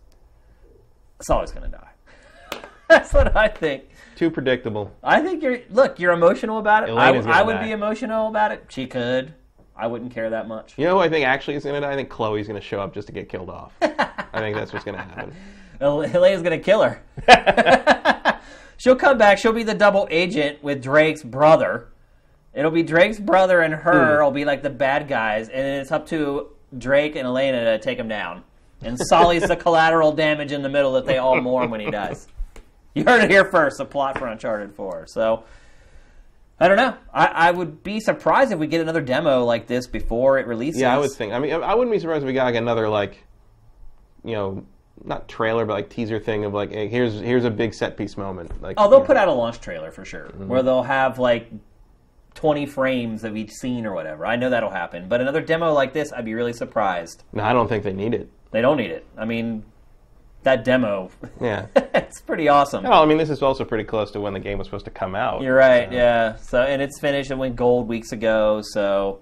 Sully's gonna die. That's what I think. Too predictable. I think you're. Look, you're emotional about it. I, Elena's I would die. be emotional about it. She could. I wouldn't care that much. You know who I think actually is going to die? I think Chloe's going to show up just to get killed off. I think that's what's going to happen. Elena's gonna kill her. She'll come back. She'll be the double agent with Drake's brother. It'll be Drake's brother and her. Hmm. will be like the bad guys, and then it's up to Drake and Elena to take him down. And Sully's the collateral damage in the middle that they all mourn when he dies. You heard it here first. The plot for Uncharted Four. So I don't know. I, I would be surprised if we get another demo like this before it releases. Yeah, I would think. I mean, I wouldn't be surprised if we got like another like, you know, not trailer but like teaser thing of like, hey, here's here's a big set piece moment. Like, Oh, they'll you know. put out a launch trailer for sure, Mm-hmm. where they'll have like 20 frames of each scene or whatever. I know that'll happen. But another demo like this, I'd be really surprised. No, I don't think they need it. They don't need it. I mean, that demo, Yeah. it's pretty awesome. Well, I mean, this is also pretty close to when the game was supposed to come out. You're right, so- yeah. So, and it's finished. It went gold weeks ago. So,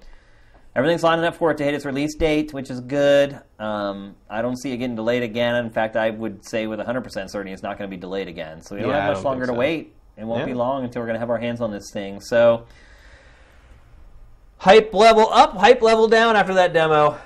everything's lining up for it to hit its release date, which is good. Um, I don't see it getting delayed again. In fact, I would say with 100% certainty it's not going to be delayed again. So, we don't Yeah, have much don't longer think to wait. It won't Yeah. be long until we're going to have our hands on this thing. So, hype level up, hype level down after that demo.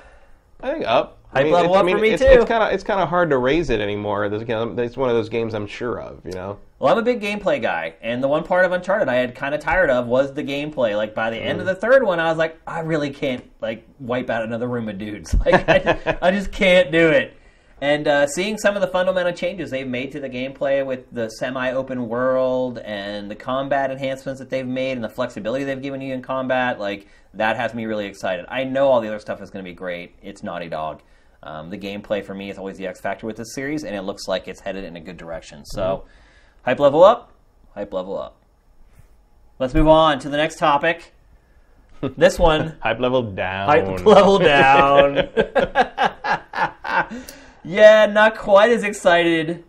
I think up. Hype I mean, level it's, I mean, for me it's, too. It's kind of it's kind of hard to raise it anymore. There's, you know, it's one of those games I'm sure of. You know. Well, I'm a big gameplay guy, and the one part of Uncharted I had kind of tired of was the gameplay. Like by the end of the third one, I was like, I really can't like wipe out another room of dudes. Like I, I just can't do it. And uh, seeing some of the fundamental changes they've made to the gameplay with the semi-open world and the combat enhancements that they've made and the flexibility they've given you in combat, like that has me really excited. I know all the other stuff is going to be great. It's Naughty Dog. Um, the gameplay for me is always the X factor with this series, and it looks like it's headed in a good direction. So, hype level up, hype level up. Let's move on to the next topic. This one, Hype level down. hype level down. yeah, not quite as excited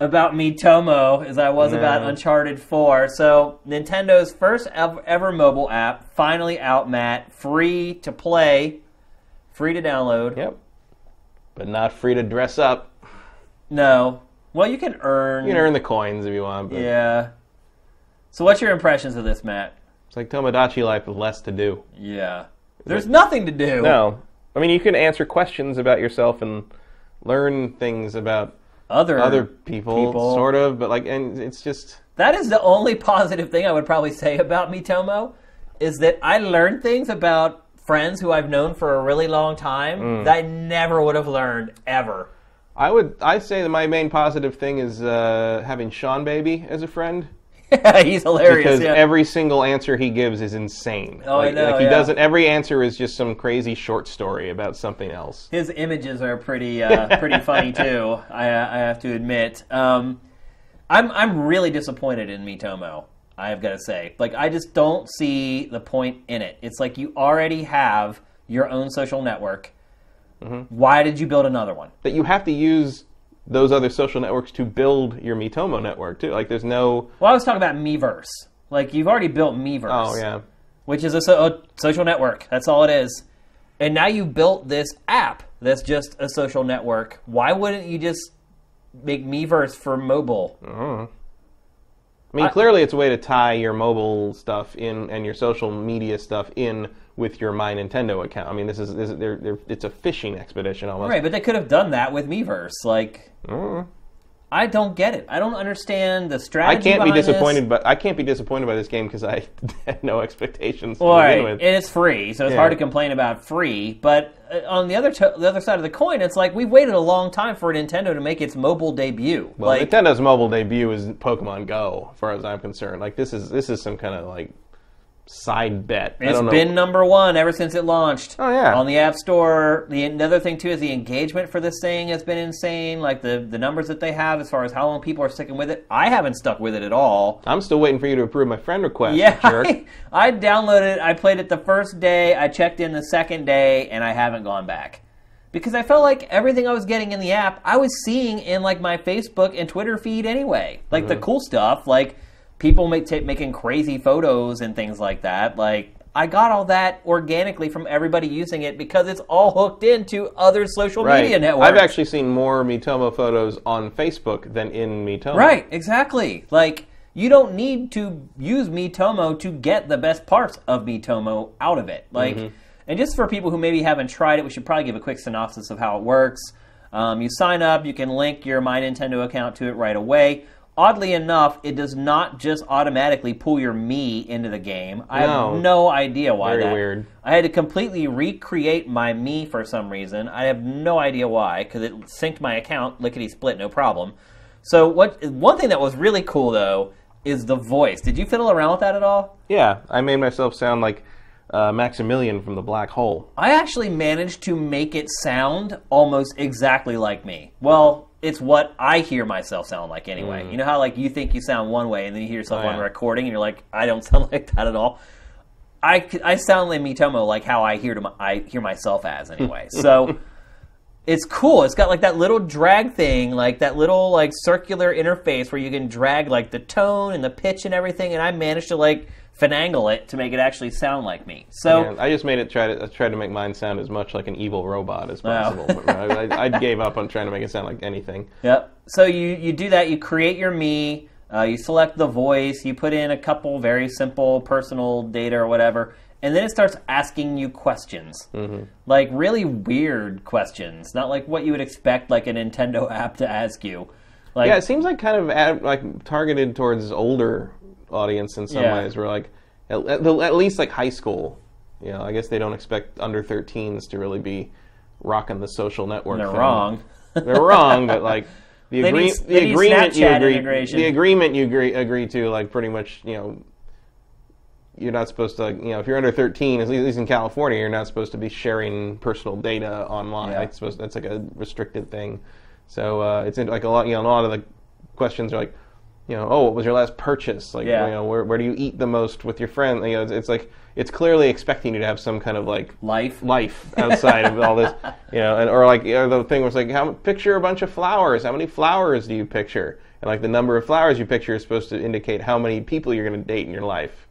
about Miitomo as I was No. about Uncharted 4. So, Nintendo's first ev- ever mobile app finally out, Matt. Free to play, free to download. Yep. But not free to dress up. No. Well, you can earn. You can earn the coins if you want. But Yeah. So, what's your impressions of this, Matt? It's like Tomodachi Life with less to do. Yeah. There's nothing to do. No. I mean, you can answer questions about yourself and learn things about Other other people, people. sort of, but like, and it's just. That is the only positive thing I would probably say about Miitomo is that I learned things about friends who I've known for a really long time Mm. that I never would have learned ever. I would. I say that my main positive thing is uh, having Sean Baby as a friend He's hilarious. because yeah. every single answer he gives is insane. Oh, I like, know, Like he yeah. doesn't. Every answer is just some crazy short story about something else. His images are pretty uh, pretty funny too. I, I have to admit. Um, I'm I'm really disappointed in Miitomo. I've got to say, like I just don't see the point in it. It's like you already have your own social network. Mm-hmm. Why did you build another one? That you have to use those other social networks to build your Miitomo network too. Like there's no. Well, I was talking about Miiverse. Like you've already built Miiverse. Oh yeah. which is a, so- a social network. That's all it is. And now you built this app that's just a social network. Why wouldn't you just make Miiverse for mobile? I mean, I- clearly it's a way to tie your mobile stuff in and your social media stuff in with your My Nintendo account. I mean, this is, this is they're, they're, it's a fishing expedition almost. Right, but they could have done that with Miiverse. Like, Mm. I don't get it. I don't understand the strategy. I can't be disappointed, This. but I can't be disappointed by this game because I had no expectations Well, right, with. it's free, so it's Yeah. hard to complain about free. But uh, on the other to- the other side of the coin, it's like we've waited a long time for Nintendo to make its mobile debut. well, like, Nintendo's mobile debut is Pokemon Go, as far as I'm concerned. Like this is this is some kind of like side bet. It's been number one ever since it launched. Oh, yeah. On the App Store. The another thing too is the engagement for this thing has been insane. Like the the numbers that they have as far as how long people are sticking with it. I haven't stuck with it at all. I'm still waiting for you to approve my friend request. Yeah, jerk. I, I downloaded it. I played it the first day. I checked in the second day, and I haven't gone back because I felt like everything I was getting in the app, I was seeing in like my Facebook and Twitter feed anyway. Like the mm-hmm. cool stuff, like people make ta making crazy photos and things like that. Like I got all that organically from everybody using it because it's all hooked into other social right. media networks. I've actually seen more Miitomo photos on Facebook than in Miitomo. Right, exactly. Like you don't need to use Miitomo to get the best parts of Miitomo out of it. Like, and just for people who maybe haven't tried it, we should probably give a quick synopsis of how it works. Um, you sign up, you can link your My Nintendo account to it right away. Oddly enough, it does not just automatically pull your Mii into the game. I No. have no idea why. Very that. weird. I had to completely recreate my Mii for some reason. I have no idea why, because it synced my account lickety split, no problem. So what? One thing that was really cool though is the voice. Did you fiddle around with that at all? Yeah, I made myself sound like uh, Maximilian from the Black Hole. I actually managed to make it sound almost exactly like me. Well, it's what I hear myself sound like anyway. You know how like you think you sound one way and then you hear yourself Mm. Oh, on yeah. recording and you're like, I don't sound like that at all. I, I sound like Miitomo like how I hear to my, I hear myself as anyway. So it's cool. It's got like that little drag thing, like that little like circular interface where you can drag like the tone and the pitch and everything. And I managed to like finagle it to make it actually sound like me. So Yeah, I just made it try to I tried to make mine sound as much like an evil robot as possible. I, I, I gave up on trying to make it sound like anything. Yep. So you you do that. You create your Mii. Uh, you select the voice. You put in a couple very simple personal data or whatever, and then it starts asking you questions, mm-hmm. like really weird questions, not like what you would expect like a Nintendo app to ask you. Like, Yeah, it seems like kind of ad, like targeted towards older audience in some Yeah. ways. Where like at, at, the- at least like high school. You know, I guess they don't expect under 13s to really be rocking the social network. they're thing. wrong. They're wrong, but like the, agree- need- the agreement you agree the agreement you agree agree to like pretty much you know you're not supposed to you know if you're under 13 at least in California you're not supposed to be sharing personal data online. Yeah. It's supposed that's like a restricted thing. So uh, it's like a lot you know a lot of the questions are like you know oh what was your last purchase like Yeah. you know where where do you eat the most with your friend you know it's, it's like it's clearly expecting you to have some kind of like Life. life outside of all this, you know, and, or like you know, the thing was like, how picture a bunch of flowers. How many flowers do you picture? And like the number of flowers you picture is supposed to indicate how many people you're going to date in your life.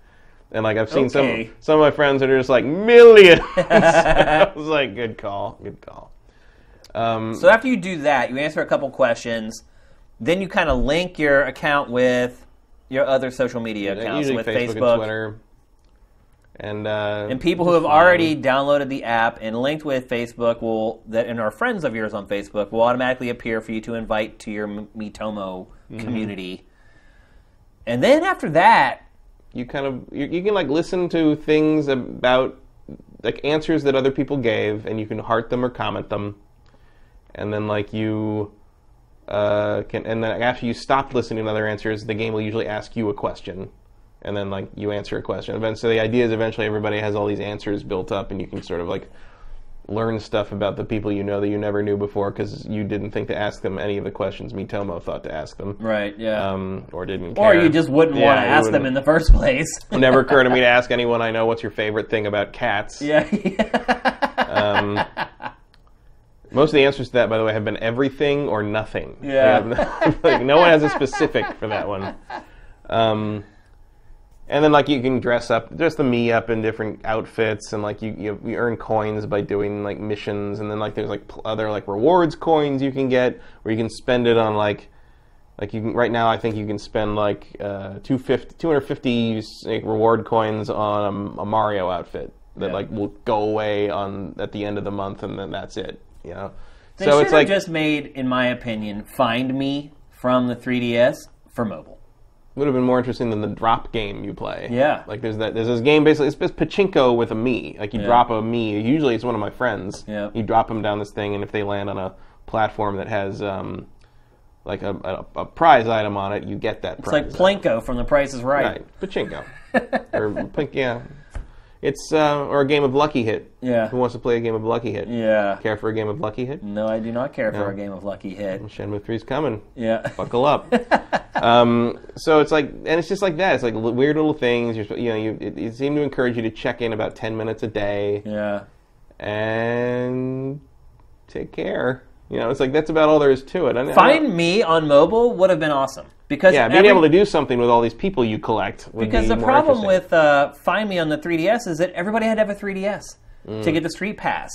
And like I've seen Okay. some some of my friends that are just like millions. I was like, good call, good call. Um, So after you do that, you answer a couple questions. Then you kind of link your account with your other social media accounts, with Facebook, Facebook, and Twitter, and uh, And people who have already downloaded the app and linked with Facebook will that and are friends of yours on Facebook will automatically appear for you to invite to your Miitomo Mm-hmm. community. And then after that, you kind of you, you can like listen to things about like answers that other people gave and you can heart them or comment them. And then like you uh, can and then after you stopped listening to other answers the game will usually ask you a question. And then like you answer a question. And so the idea is eventually everybody has all these answers built up and you can sort of like learn stuff about the people you know that you never knew before because you didn't think to ask them any of the questions Miitomo thought to ask them right, yeah. um, or didn't or you just wouldn't Yeah, want to ask them in the first place. Never occurred to me to ask anyone I know what's your favorite thing about cats. yeah. Um, most of the answers to that, by the way, have been everything or nothing. Yeah. like, no one has a specific for that one. Um, and then, like, you can dress up, dress the Mii up in different outfits, and like you, you, you earn coins by doing like missions, and then like there's like other like rewards coins you can get, where you can spend it on like like you can right now, I think you can spend like uh, 250, 250 like, reward coins on a, a Mario outfit that Yeah. like will go away on at the end of the month, and then that's it. You know, They so should it's have like just made, in my opinion, Find Mii from the 3DS for mobile. Would have been more interesting than the drop game you play. Yeah. like there's that there's this game basically it's pachinko with a Mii. Like you Yeah. drop a Mii. Usually it's one of my friends. Yeah. You drop them down this thing, and if they land on a platform that has um, like a, a, a prize item on it, you get that. Prize. It's like. Plinko from The Price is Right. Right, pachinko, or yeah. It's uh, or a game of Lucky Hit. Yeah. Who wants to play a game of Lucky Hit? Yeah. Care for a game of Lucky Hit? No, I do not care for a game of Lucky Hit. Shenmue 3's coming. Yeah. Buckle up. um, so it's like, and it's just like that. It's like li- weird little things. You're, you know, you, it, it seemed to encourage you to check in about ten minutes a day Yeah. and take care. You know, it's like that's about all there is to it. I- Find Mii on mobile would have been awesome because yeah, being every- able to do something with all these people you collect. Would because be the problem with uh, Find Mii on the 3DS is that everybody had to have a 3DS to Mm. get the Street Pass.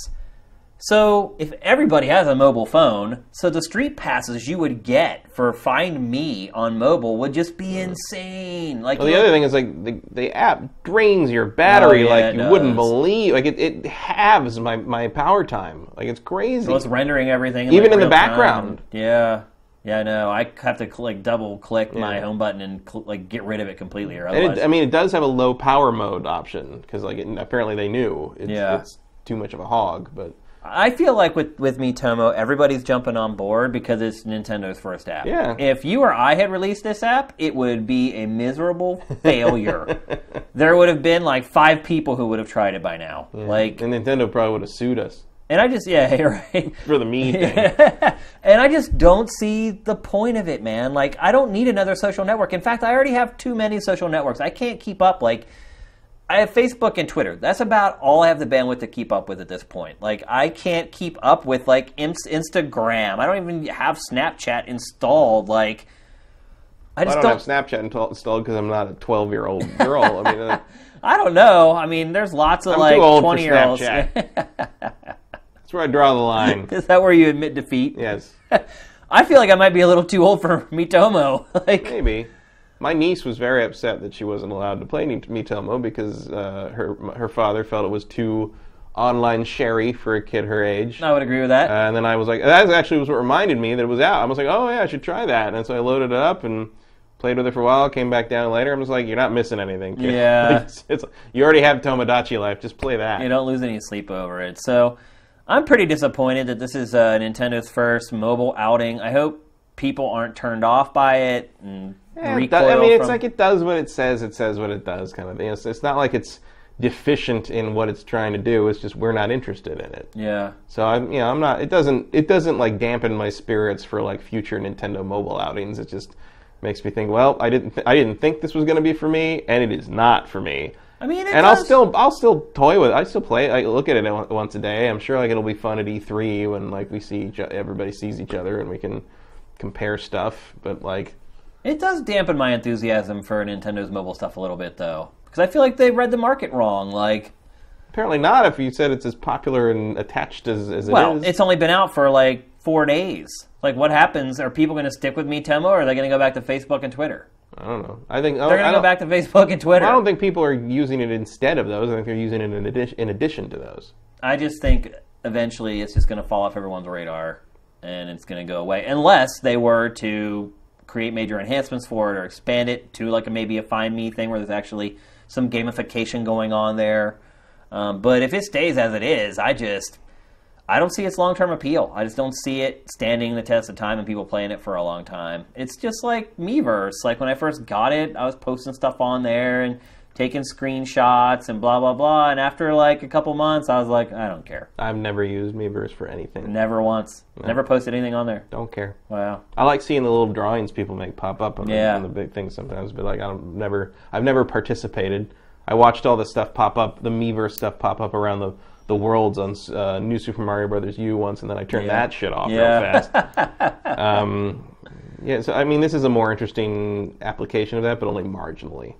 So if everybody has a mobile phone, so the Street Passes you would get for Find Mii on mobile would just be insane. Like Mm. Well, the other thing is like the, the app drains your battery Oh, yeah, like you wouldn't believe. Like it, it halves my, my power time. Like it's crazy. So it's rendering everything, Even like, in the real time. background. Yeah, yeah, I know. I have to like double click my home button and cl- like get rid of it completely, or otherwise. it, I mean, it does have a low power mode option because, like, it, apparently they knew it's, Yeah. it's too much of a hog. But I feel like with with Miitomo, everybody's jumping on board because it's Nintendo's first app. Yeah. If you or I had released this app, it would be a miserable failure. there would have been like five people who would have tried it by now. Like, and Nintendo probably would have sued us and I just yeah, you're right. for the Mii thing. and I just don't see the point of it, man. Like, I don't need another social network. In fact, I already have too many social networks. I can't keep up. Like, I have Facebook and Twitter. That's about all I have the bandwidth to keep up with at this point. Like, I can't keep up with like Instagram. I don't even have Snapchat installed. Like, I I just don't, don't. have Snapchat installed because I'm not a 12 year old girl. I mean, uh, I don't know. I mean, there's lots of I'm like too old for twenty year olds. That's where I draw the line. Is that where you admit defeat? yes, I feel like I might be a little too old for Miitomo. like, maybe. My niece was very upset that she wasn't allowed to play Miitomo because uh, her her father felt it was too online sherry for a kid her age. I would agree with that. And then I was like, that actually was what reminded me that it was out. I was like, oh yeah, I should try that. And so I loaded it up and played with it for a while. Came back down later. and was like, you're not missing anything. kid." Yeah. it's, it's- you already have Tomodachi Life. Just play that. you don't lose any sleep over it. So I'm pretty disappointed that this is uh, Nintendo's first mobile outing. I hope people aren't turned off by it and Yeah, it recoil does- I mean, it's from- like it does what it says. It says what it does, kind of thing. It's, it's not like it's deficient in what it's trying to do. It's just we're not interested in it. yeah. So I'm, you know, I'm not. It doesn't. It doesn't like dampen my spirits for like future Nintendo mobile outings. It just makes me think. Well, I didn't. Th- I didn't think this was going to be for me, and it is not for me. I mean, it And I'll still, I'll still toy with. it. I still play. it. I look at it once a day. I'm sure like it'll be fun at E3 when like we see each, everybody sees each other and we can compare stuff. But like, It does dampen my enthusiasm for Nintendo's mobile stuff a little bit, though, because I feel like they read the market wrong. Like, apparently not. If you said it's as popular and attached as, as it well, is. it's only been out for like four days. Like, what happens? Are people going to stick with Miitomo, or are they going to go back to Facebook and Twitter? I don't know. I think They're going to go back to Facebook and Twitter. I don't think people are using it instead of those. I think they're using it in addition, in addition to those. I just think eventually it's just going to fall off everyone's radar and it's going to go away unless they were to create major enhancements for it or expand it to like a, maybe a find Mii thing where there's actually some gamification going on there. Um, but if it stays as it is, I just I don't see its long term appeal. I just don't see it standing the test of time and people playing it for a long time. It's just like Miiverse. Like when I first got it, I was posting stuff on there and taking screenshots and blah blah blah. And after like a couple months, I was like, I don't care. I've never used Miiverse for anything. Never once. Never posted anything on there. Don't care. Wow. I like seeing the little drawings people make pop up on, the, on the big things sometimes, but like I don't never I've never participated. I watched all the stuff pop up, the Miiverse stuff pop up around the the worlds on uh, New Super Mario Brothers U once, and then I turned Yeah. that shit off Yeah. real fast. um, yeah, so I mean, this is a more interesting application of that, but only marginally.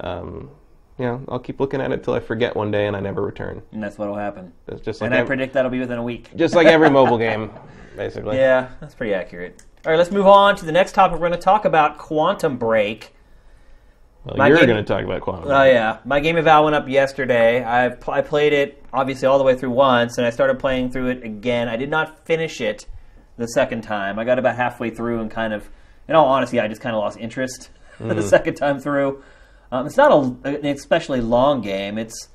Um, yeah, I'll keep looking at it till I forget one day, and I never return. And that's what'll happen. That's just like And I predict that'll be within a week. just like every mobile game, basically. Yeah, that's pretty accurate. All right, let's move on to the next topic. We're going to talk about Quantum Break. Well, My you're game- going to talk about Quantum. Oh yeah, my game eval went up yesterday. I've pl- I played it obviously all the way through once, and I started playing through it again. I did not finish it the second time. I got about halfway through and kind of, in all honesty, I just kind of lost interest the second time through. Um, it's not a, an especially long game. It's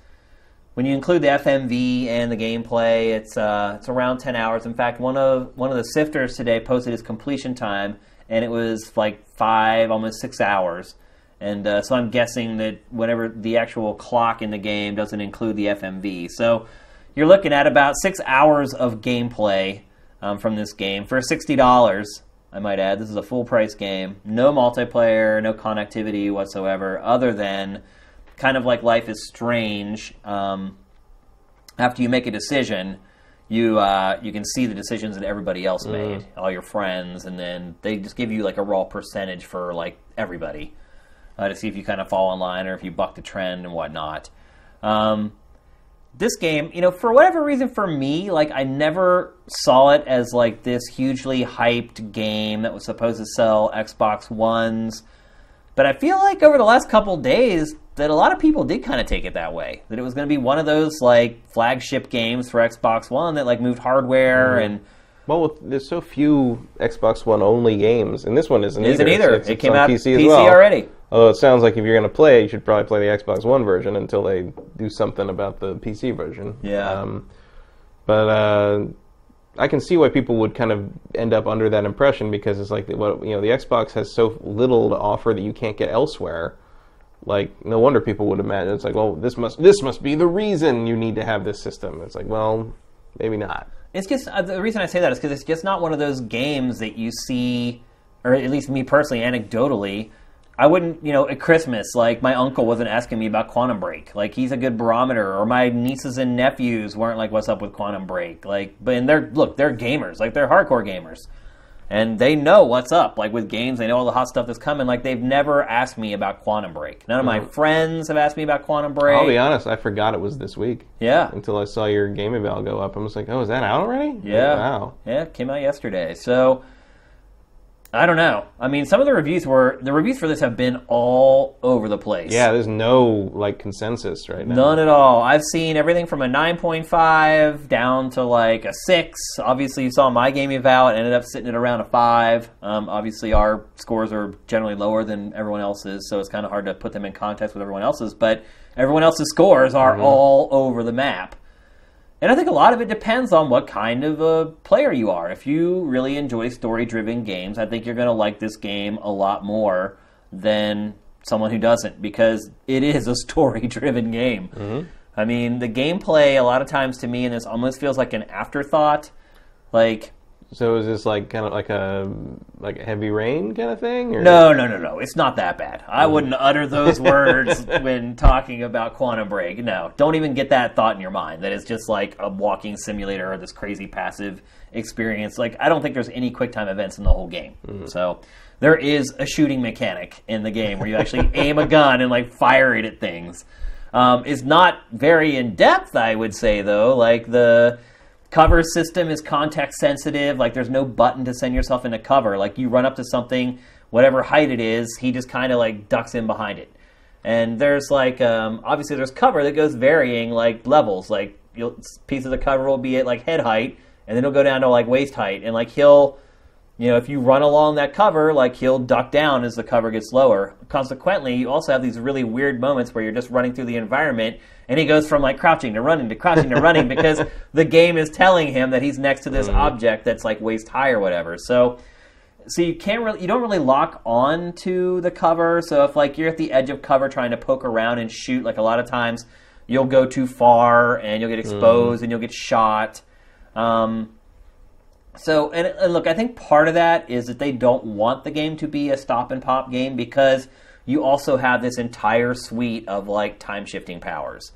when you include the FMV and the gameplay, it's uh, it's around ten hours. In fact, one of one of the sifters today posted his completion time, and it was like five, almost six hours. And uh, so I'm guessing that whatever the actual clock in the game doesn't include the FMV. So you're looking at about six hours of gameplay um, from this game for sixty dollars. I might add, this is a full price game. No multiplayer, no connectivity whatsoever, other than kind of like Life is Strange. Um, after you make a decision, you uh, you can see the decisions that everybody else made, all your friends, and then they just give you like a raw percentage for like everybody uh, to see if you kind of fall in line or if you buck the trend and whatnot. Um, this game, you know, for whatever reason, for me, like I never saw it as like this hugely hyped game that was supposed to sell Xbox Ones. But I feel like over the last couple days that a lot of people did kind of take it that way. That it was going to be one of those like flagship games for Xbox One that like moved hardware and Well, with, there's so few Xbox One only games, and this one isn't, isn't either. either. It's- it came out PC, PC, as well. already. Although it sounds like if you're going to play, you should probably play the Xbox One version until they do something about the PC version. Yeah. Um, but uh, I can see why people would kind of end up under that impression because it's like what you know the Xbox has so little to offer that you can't get elsewhere. Like no wonder people would imagine it's like, well, this must this must be the reason you need to have this system. It's like, well, maybe not. It's just uh, the reason I say that is because it's just not one of those games that you see, or at least me personally, anecdotally. I wouldn't, you know, at Christmas, like my uncle wasn't asking me about Quantum Break. Like he's a good barometer, or my nieces and nephews weren't like, "What's up with Quantum Break?" Like, but and they're look, they're gamers, like they're hardcore gamers, and they know what's up. Like with games, they know all the hot stuff that's coming. Like they've never asked me about Quantum Break. None of my mm-hmm. friends have asked me about Quantum Break. I'll be honest, I forgot it was this week yeah, until I saw your game eval go up. I was like, oh, is that out already? Yeah. Wow. Yeah, it came out yesterday. So I don't know. I mean, some of the reviews were the reviews for this have been all over the place. Yeah, there's no like consensus right now. None at all. I've seen everything from a 9.5 down to like a 6. Obviously, you saw my game eval. It ended up sitting at around a 5. Um, obviously, our scores are generally lower than everyone else's, so it's kind of hard to put them in context with everyone else's. But everyone else's scores are all over the map. And I think a lot of it depends on what kind of a player you are. If you really enjoy story driven games, I think you're going to like this game a lot more than someone who doesn't because it is a story driven game. Mm-hmm. I mean, the gameplay, a lot of times to me, in this almost feels like an afterthought. Like, So is this like kind of like a like a heavy rain kind of thing? Or? no, no, no, no. It's not that bad. I wouldn't utter those words when talking about Quantum Break. No, don't even get that thought in your mind that it's just like a walking simulator or this crazy passive experience. Like, I don't think there's any QuickTime events in the whole game. So, there is a shooting mechanic in the game where you actually aim a gun and like fire it at things. Um, is not very in depth, I would say, though. Like, the cover system is context sensitive. Like there's no button to send yourself into cover. Like you run up to something, whatever height it is, he just kind of like ducks in behind it. And there's like um, obviously there's cover that goes varying like levels. Like pieces of cover will be at like head height, and then it'll go down to like waist height. And like he'll, you know, if you run along that cover, like he'll duck down as the cover gets lower. Consequently, you also have these really weird moments where you're just running through the environment and he goes from like crouching to running to crouching to running because the game is telling him that he's next to this object that's like waist high or whatever. So so you can't really you don't really lock on to the cover. So if like you're at the edge of cover trying to poke around and shoot, like a lot of times you'll go too far and you'll get exposed and you'll get shot. Um, so, and, and look, I think part of that is that they don't want the game to be a stop and pop game because you also have this entire suite of like time shifting powers.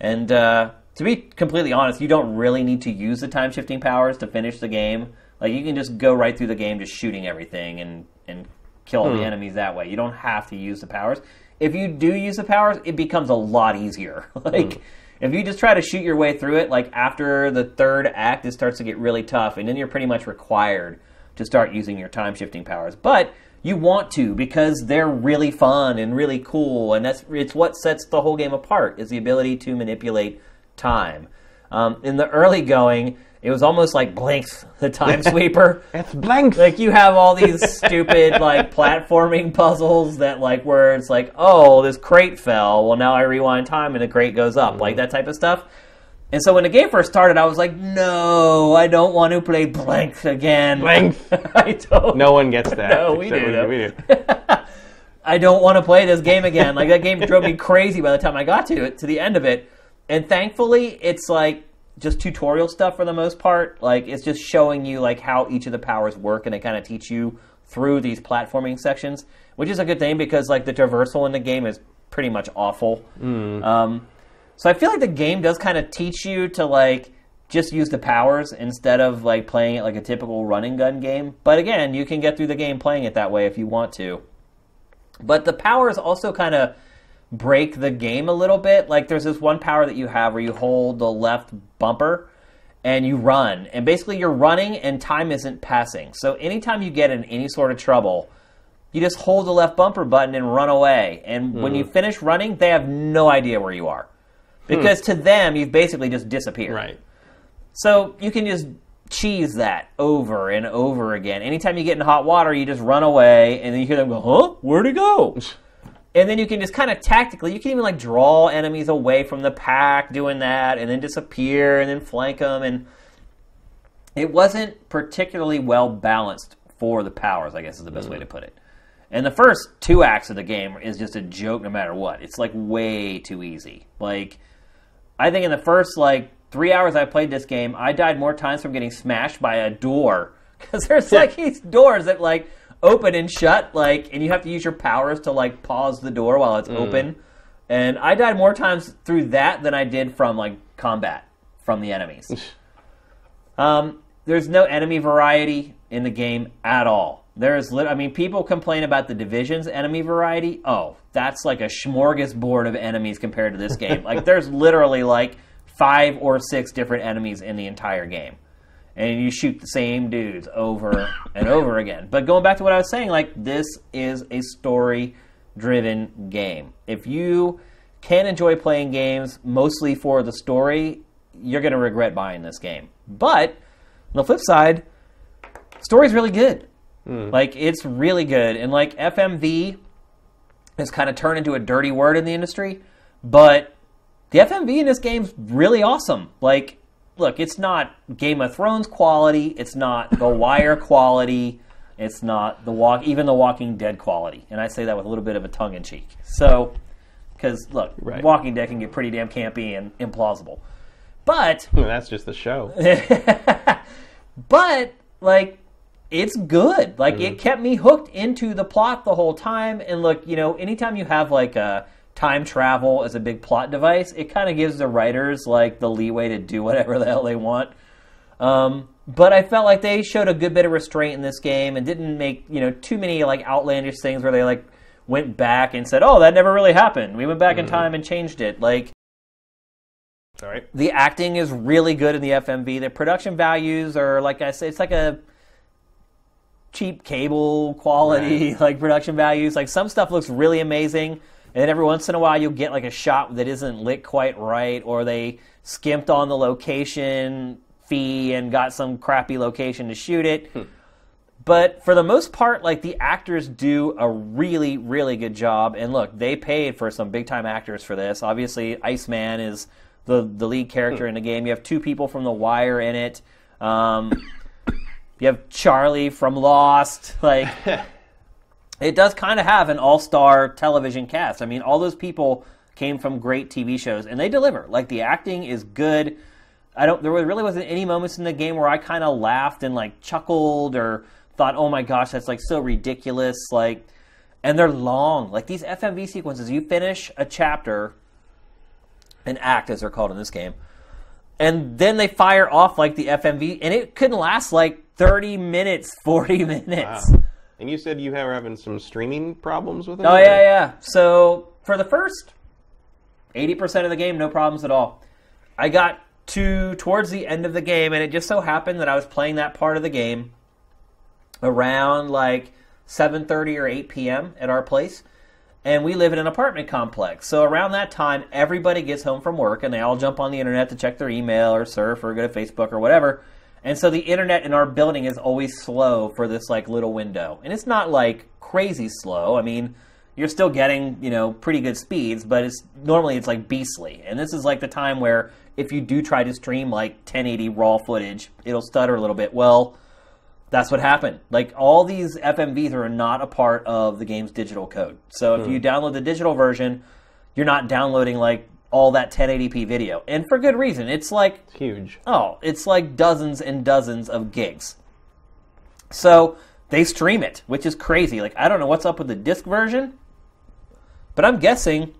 And uh, to be completely honest, you don't really need to use the time shifting powers to finish the game. Like you can just go right through the game just shooting everything and and kill all the enemies that way. You don't have to use the powers. If you do use the powers, it becomes a lot easier. like if you just try to shoot your way through it, like after the third act, it starts to get really tough, and then you're pretty much required to start using your time shifting powers. But you want to because they're really fun and really cool, and that's it's what sets the whole game apart is the ability to manipulate time. Um, in the early going, it was almost like Blinx, the time sweeper. It's blank. Like you have all these stupid like platforming puzzles that like where it's like, oh, this crate fell. Well, now I rewind time and the crate goes up, like mm-hmm. that type of stuff. And so when the game first started, I was like, no, I don't want to play blank again. Blank. I don't. no one gets that. No, we do, though. We do. I don't want to play this game again. Like that game drove me crazy by the time I got to it, to the end of it. And thankfully, it's like just tutorial stuff for the most part. Like it's just showing you like how each of the powers work, and they kind of teach you through these platforming sections, which is a good thing because like the traversal in the game is pretty much awful. Um, so I feel like the game does kind of teach you to like just use the powers instead of like playing it like a typical running gun game. But again, you can get through the game playing it that way if you want to. But the powers also kind of break the game a little bit. Like there's this one power that you have where you hold the left bumper and you run. And basically you're running and time isn't passing. So anytime you get in any sort of trouble, you just hold the left bumper button and run away. And when hmm. you finish running, they have no idea where you are. Hmm. Because to them, you've basically just disappeared. Right. So you can just cheese that over and over again. Anytime you get in hot water, you just run away, and then you hear them go, "Huh? Where'd it go?" and then you can just kind of tactically, you can even like draw enemies away from the pack doing that, and then disappear, and then flank them, and it wasn't particularly well balanced for the powers. I guess is the best way mm. to put it. And the first two acts of the game is just a joke, no matter what. It's like way too easy. Like, I think in the first like three hours I played this game, I died more times from getting smashed by a door because there's like these doors that like open and shut, like, and you have to use your powers to like pause the door while it's open. And I died more times through that than I did from like combat from the enemies. Um, there's no enemy variety in the game at all. There's, lit- I mean, people complain about the division's enemy variety. Oh, that's like a smorgasbord of enemies compared to this game. like, there's literally like five or six different enemies in the entire game, and you shoot the same dudes over and over again. But going back to what I was saying, like, this is a story-driven game. If you can enjoy playing games mostly for the story, you're going to regret buying this game. But on the flip side, story's really good. Hmm. Like it's really good, and like FMV has kind of turned into a dirty word in the industry, but the FMV in this game's really awesome. Like, look, it's not Game of Thrones quality, it's not The Wire quality, it's not the walk, even the Walking Dead quality, and I say that with a little bit of a tongue in cheek. So, because look, Right. Walking Dead can get pretty damn campy and implausible, but That's just the show. but like it's good like it mm-hmm. kept me hooked into the plot the whole time and look you know anytime you have like a time travel as a big plot device it kind of gives the writers like the leeway to do whatever the hell they want um, but i felt like they showed a good bit of restraint in this game and didn't make you know too many like outlandish things where they like went back and said oh that never really happened we went back in time and changed it like Sorry. the acting is really good in the FMV. The production values are like I said, it's like a cheap cable quality like production values. Like some stuff looks really amazing, and then every once in a while you'll get like a shot that isn't lit quite right, or they skimped on the location fee and got some crappy location to shoot it. But for the most part, like the actors do a really, really good job. And look, they paid for some big time actors for this. Obviously, Iceman is the the lead character in the game. You have two people from The Wire in it. Um, you have Charlie from Lost. Like it does kind of have an all star television cast. I mean, all those people came from great TV shows, and they deliver. Like the acting is good. I don't. There really wasn't any moments in the game where I kind of laughed and like chuckled or thought, "Oh my gosh, that's like so ridiculous." Like, and they're long. Like these FMV sequences, you finish a chapter, an act as they're called in this game, and then they fire off like the FMV, and it couldn't last like thirty minutes, forty minutes. Wow. And you said you were having some streaming problems with it? Oh yeah, yeah. So for the first eighty percent of the game, no problems at all. I got to towards the end of the game, and it just so happened that I was playing that part of the game around like seven thirty or eight p.m. at our place, and we live in an apartment complex. So around that time, everybody gets home from work, and they all jump on the internet to check their email or surf or go to Facebook or whatever. And so the internet in our building is always slow for this like little window. And it's not like crazy slow. I mean, you're still getting, you know, pretty good speeds, but it's normally it's like beastly. And this is like the time where if you do try to stream like 1080 raw footage, it'll stutter a little bit. Well, that's what happened. Like all these FMVs are not a part of the game's digital code. So if you hmm. download the digital version, you're not downloading like all that 1080p video. And for good reason. It's like It's huge. Oh, it's like dozens and dozens of gigs. So they stream it, which is crazy. Like I don't know what's up with the disc version, but I'm guessing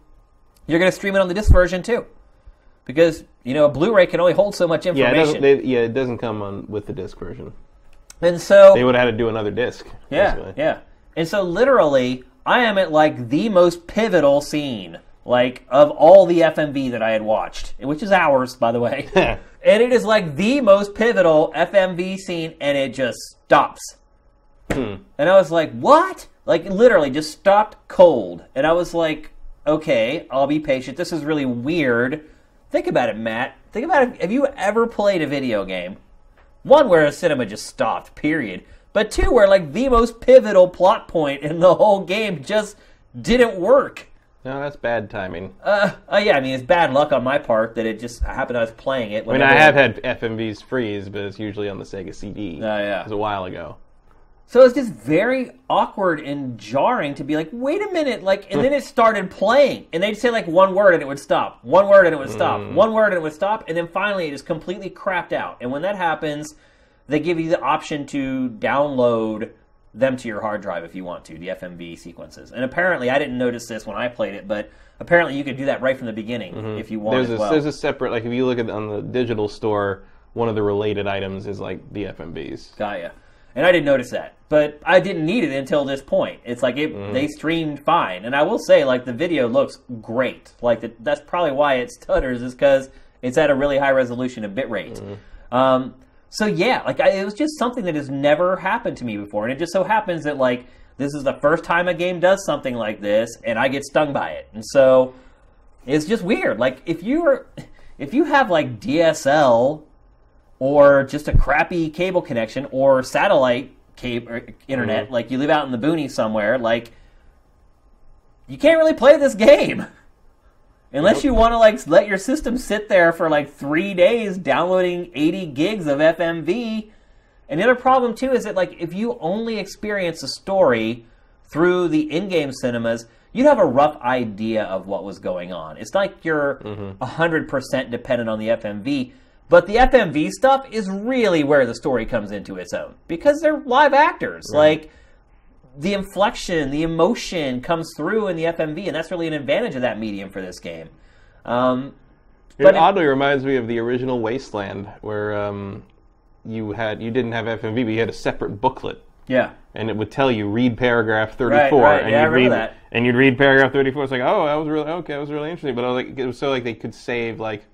you're going to stream it on the disc version too, because you know a Blu-ray can only hold so much Yeah, it information. doesn't, they, yeah, it doesn't come on with the disc version. and so They would have had to do another disc. Yeah, basically. yeah. And so literally, I am at like the most pivotal scene, like of all the FMV that I had watched, which is hours, by the way. and it is like the most pivotal FMV scene, and it just stops. Hmm. And I was like, what? Like literally just stopped cold. And I was like, okay, I'll be patient. This is really weird. Think about it, Matt. Think about it. Have you ever played a video game? One where a cinema just stopped, period. But two where like the most pivotal plot point in the whole game just didn't work. No, that's bad timing. Uh, uh, yeah, I mean, it's bad luck on my part that it just happened I was playing it. I mean, I have had FMVs freeze, but it's usually on the Sega CD. Oh, yeah. It was a while ago. So it's just very awkward and jarring to be like, wait a minute, like, and then it started playing, and they'd say like one word and it would stop, one word and it would stop, Mm. one word and it would stop, and then finally it just completely crapped out. And when that happens, they give you the option to download them to your hard drive if you want to, the FMV sequences. And apparently, I didn't notice this when I played it, but apparently you could do that right from the beginning if you want Mm-hmm. There's as a well. there's a separate like if you look at on the digital store, one of the related items is like the FMVs. Got ya. And I didn't notice that, but I didn't need it until this point. It's like it, Mm-hmm. they streamed fine, and I will say, like the video looks great. Like the, that's probably why it stutters, is because it's at a really high resolution and bit rate. Mm-hmm. Um, so yeah, like I, it was just something that has never happened to me before, and it just so happens that like this is the first time a game does something like this, and I get stung by it, and so it's just weird. Like if you're if you have like DSL or just a crappy cable connection or satellite cable er, internet, mm-hmm. like you live out in the boonies somewhere, like you can't really play this game unless you want to like let your system sit there for like three days downloading 80 gigs of FMV. And the other problem too is that like if you only experience a story through the in-game cinemas, you'd have a rough idea of what was going on. It's like you're mm-hmm. 100% dependent on the FMV, but the FMV stuff is really where the story comes into its own because they're live actors. Like the inflection, the emotion comes through in the FMV, and that's really an advantage of that medium for this game. Um, It But it- oddly reminds me of the original Wasteland, where um, you had you didn't have FMV, but you had a separate booklet, yeah, and it would tell you read paragraph thirty four, right. and Yeah, you'd read that. and you'd read paragraph thirty four. It's like, oh, that was really okay, that was really interesting. But I was like, it was so like they could save like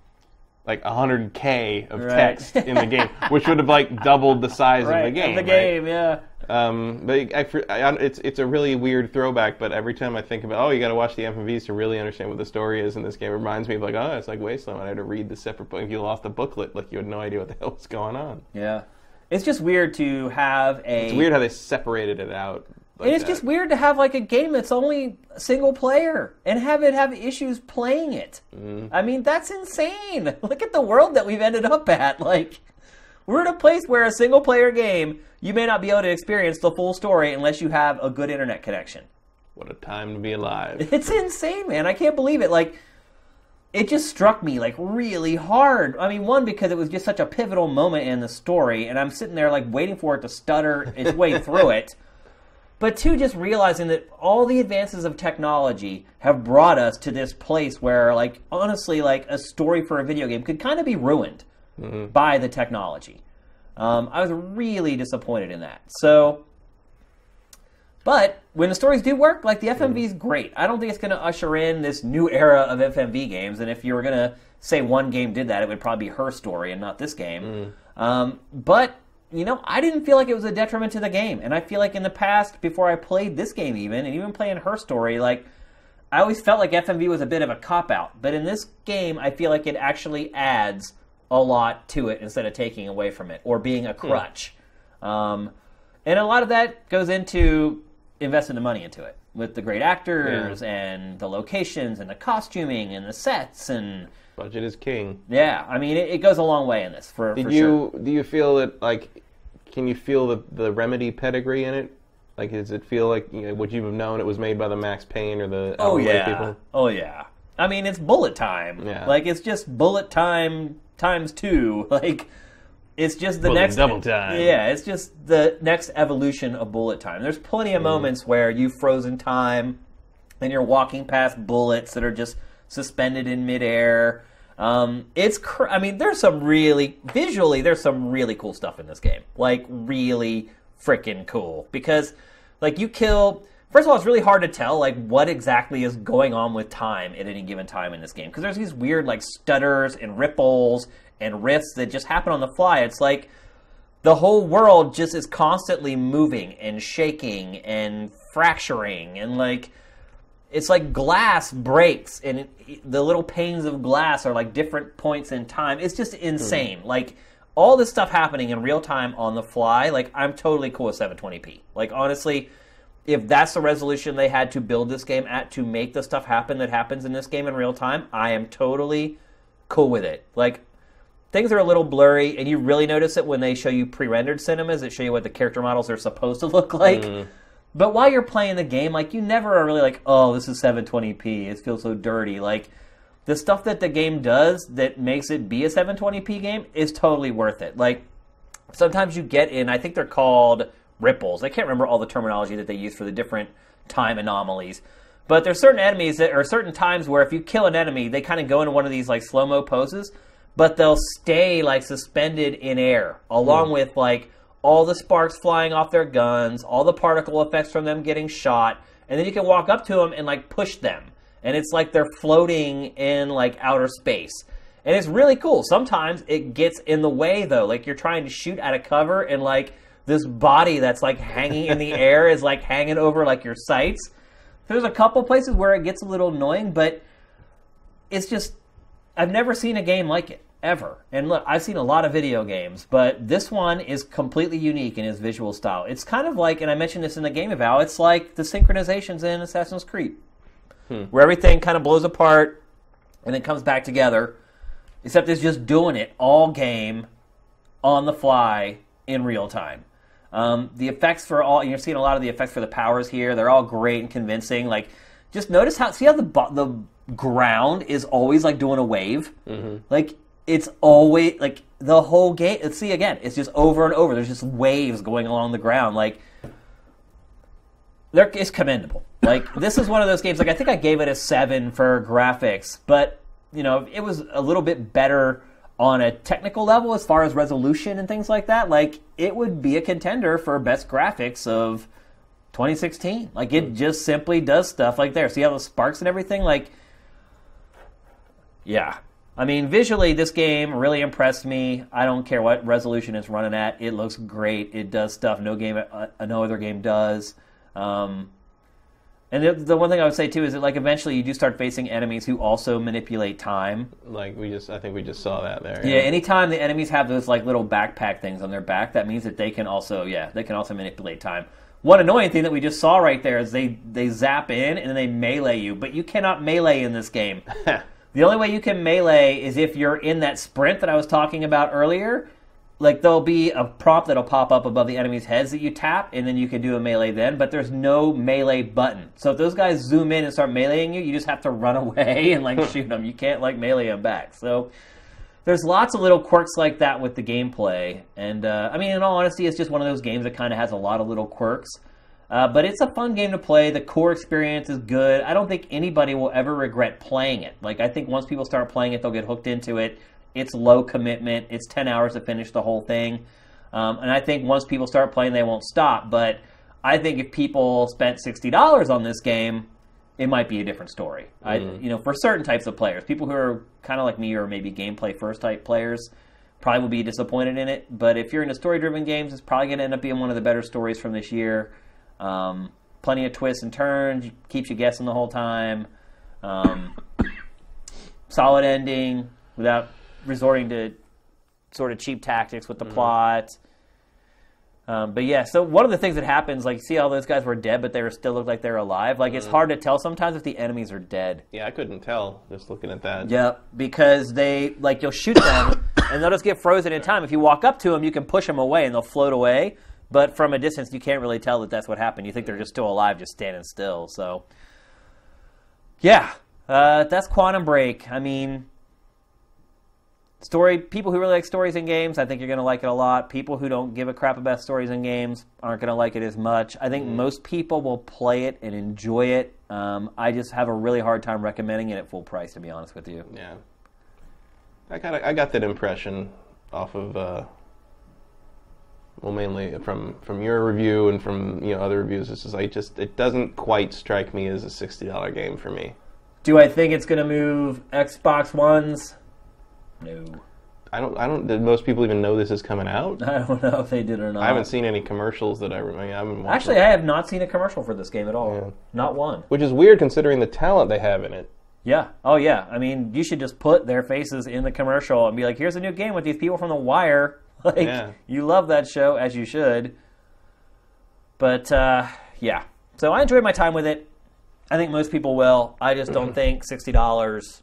like hundred k of Right. text in the game, which would have like doubled the size right. of the game. the right? game, yeah. Um, but I, I, it's it's a really weird throwback. But every time I think about, oh, you got to watch the FMVs to really understand what the story is in this game, it reminds me of like, oh, it's like Wasteland. I had to read the separate book. If you lost the booklet, like you had no idea what the hell was going on. Yeah. It's just weird to have a. It's weird how they separated it out. Like And it's that. just weird to have like a game that's only single player and have it have issues playing it. Mm-hmm. I mean, that's insane. Look at the world that we've ended up at. Like, we're in a place where a single player game, you may not be able to experience the full story unless you have a good internet connection. What a time to be alive. It's insane, man. I can't believe it. Like, it just struck me like really hard. I mean, one because it was just such a pivotal moment in the story, and I'm sitting there like waiting for it to stutter its way through it. But two, just realizing that all the advances of technology have brought us to this place where, like, honestly, like a story for a video game could kind of be ruined mm-hmm. by the technology. Um, I was really disappointed in that. So, but when the stories do work, like the FMV is great. I don't think it's going to usher in this new era of FMV games. And if you were going to say one game did that, it would probably be her story and not this game. Um, but you know, I didn't feel like it was a detriment to the game. And I feel like in the past, before I played this game, even and even playing her story, like I always felt like FMV was a bit of a cop out. But in this game, I feel like it actually adds a lot to it instead of taking away from it or being a crutch. Um, and a lot of that goes into investing the money into it with the great actors and the locations and the costuming and the sets and Budget is king. yeah, I mean it, it goes a long way in this for, Did for you sure. do you feel that like can you feel the the remedy pedigree in it? Like does it feel like you know, would you have known it was made by the Max Payne or the Oh yeah, people? oh yeah. I mean it's bullet time. Yeah. Like it's just bullet time times two. Like it's just the Bullet next double time. Yeah, it's just the next evolution of bullet time. There's plenty of moments where you've frozen time and you're walking past bullets that are just suspended in midair. Um, it's, cr- I mean, there's some really visually, there's some really cool stuff in this game. Like really freaking cool because, like, you kill. First of all, it's really hard to tell like what exactly is going on with time at any given time in this game. Because there's these weird like stutters and ripples and rifts that just happen on the fly. It's like the whole world just is constantly moving and shaking and fracturing and like it's like glass breaks and it, the little panes of glass are like different points in time. It's just hmm. insane. Like all this stuff happening in real time on the fly like i'm totally cool with 720p like honestly if that's the resolution they had to build this game at to make the stuff happen that happens in this game in real time, I am totally cool with it. Like things are a little blurry, and you really notice it when they show you pre-rendered cinemas that show you what the character models are supposed to look like. Mm-hmm. But while you're playing the game, like you never are really like, oh, this is 720p. It feels so dirty. Like the stuff that the game does that makes it be a 720p game is totally worth it. Like sometimes you get in, I think they're called ripples. I can't remember all the terminology that they use for the different time anomalies. But there's certain enemies that are certain times where if you kill an enemy, they kind of go into one of these like slow mo poses, but they'll stay like suspended in air, along hmm. with like all the sparks flying off their guns, all the particle effects from them getting shot, and then you can walk up to them and like push them, and it's like they're floating in like outer space. And it's really cool. Sometimes it gets in the way though, like you're trying to shoot out of cover and like this body that's like hanging in the air is like hanging over like your sights. There's a couple places where it gets a little annoying, but it's just I've never seen a game like it ever. And look, I've seen a lot of video games, but this one is completely unique in its visual style. It's kind of like, and I mentioned this in the game eval, it's like the synchronizations in Assassin's Creed, hmm. where everything kind of blows apart and then comes back together. Except it's just doing it all game on the fly in real time. Um, the effects for all you're seeing a lot of the effects for the powers here. They're all great and convincing. Like, just notice how see how the the ground is always like doing a wave. Like it's always like the whole game. Let's See again, it's just over and over. There's just waves going along the ground. Like there it's commendable. Like this is one of those games. Like I think I gave it a seven for graphics, but you know it was a little bit better on a technical level as far as resolution and things like that. Like it would be a contender for best graphics of 2016. Like it just simply does stuff like there. See how the sparks and everything. Like yeah. I mean, visually, this game really impressed me. I don't care what resolution it's running at; it looks great. It does stuff no game, uh, no other game does. Um, and the, the one thing I would say too is that, like, eventually you do start facing enemies who also manipulate time. Like we just, I think we just saw that there. Yeah, anytime the enemies have those like little backpack things on their back, that means that they can also, yeah, they can also manipulate time. One annoying thing that we just saw right there is they they zap in and then they melee you, but you cannot melee in this game. The only way you can melee is if you're in that sprint that I was talking about earlier. Like there'll be a prompt that'll pop up above the enemy's heads that you tap, and then you can do a melee then. But there's no melee button. So if those guys zoom in and start meleeing you, you just have to run away and like shoot them. You can't like melee them back. So there's lots of little quirks like that with the gameplay. And uh, I mean, in all honesty, it's just one of those games that kind of has a lot of little quirks. Uh, but it's a fun game to play. The core experience is good. I don't think anybody will ever regret playing it. Like I think once people start playing it, they'll get hooked into it. It's low commitment. It's ten hours to finish the whole thing, um, and I think once people start playing, they won't stop. But I think if people spent sixty dollars on this game, it might be a different story. I, you know, for certain types of players, people who are kind of like me or maybe gameplay first type players, probably will be disappointed in it. But if you're into story driven games, it's probably going to end up being one of the better stories from this year. Um, plenty of twists and turns, keeps you guessing the whole time. Um, solid ending without resorting to sort of cheap tactics with the plot. Um, but yeah, so one of the things that happens, like, see all those guys were dead, but they were still look like they're alive. Like, it's hard to tell sometimes if the enemies are dead. Yeah, I couldn't tell just looking at that. Yep, because they like you'll shoot them and they'll just get frozen in time. If you walk up to them, you can push them away and they'll float away. But from a distance, you can't really tell that that's what happened. You think they're just still alive, just standing still. So, yeah, uh, that's Quantum Break. I mean, story. People who really like stories in games, I think you're going to like it a lot. People who don't give a crap about stories in games aren't going to like it as much. I think most people will play it and enjoy it. Um, I just have a really hard time recommending it at full price, to be honest with you. Yeah. I got I got that impression off of uh, well mainly from from your review and from you know other reviews. This is like just it doesn't quite strike me as a sixty dollar game for me. Do I think it's going to move Xbox Ones? No. I don't I don't did most people even know this is coming out? I don't know if they did or not. I haven't seen any commercials that I, re- I, mean, I haven't watched Actually, it. I have not seen a commercial for this game at all. Yeah. Not one. which is weird considering the talent they have in it. Yeah. Oh, yeah. I mean, you should just put their faces in the commercial and be like, "Here's a new game with these people from The Wire." like, Yeah. you love that show as you should. But uh, yeah. So I enjoyed my time with it. I think most people will. I just don't think sixty dollars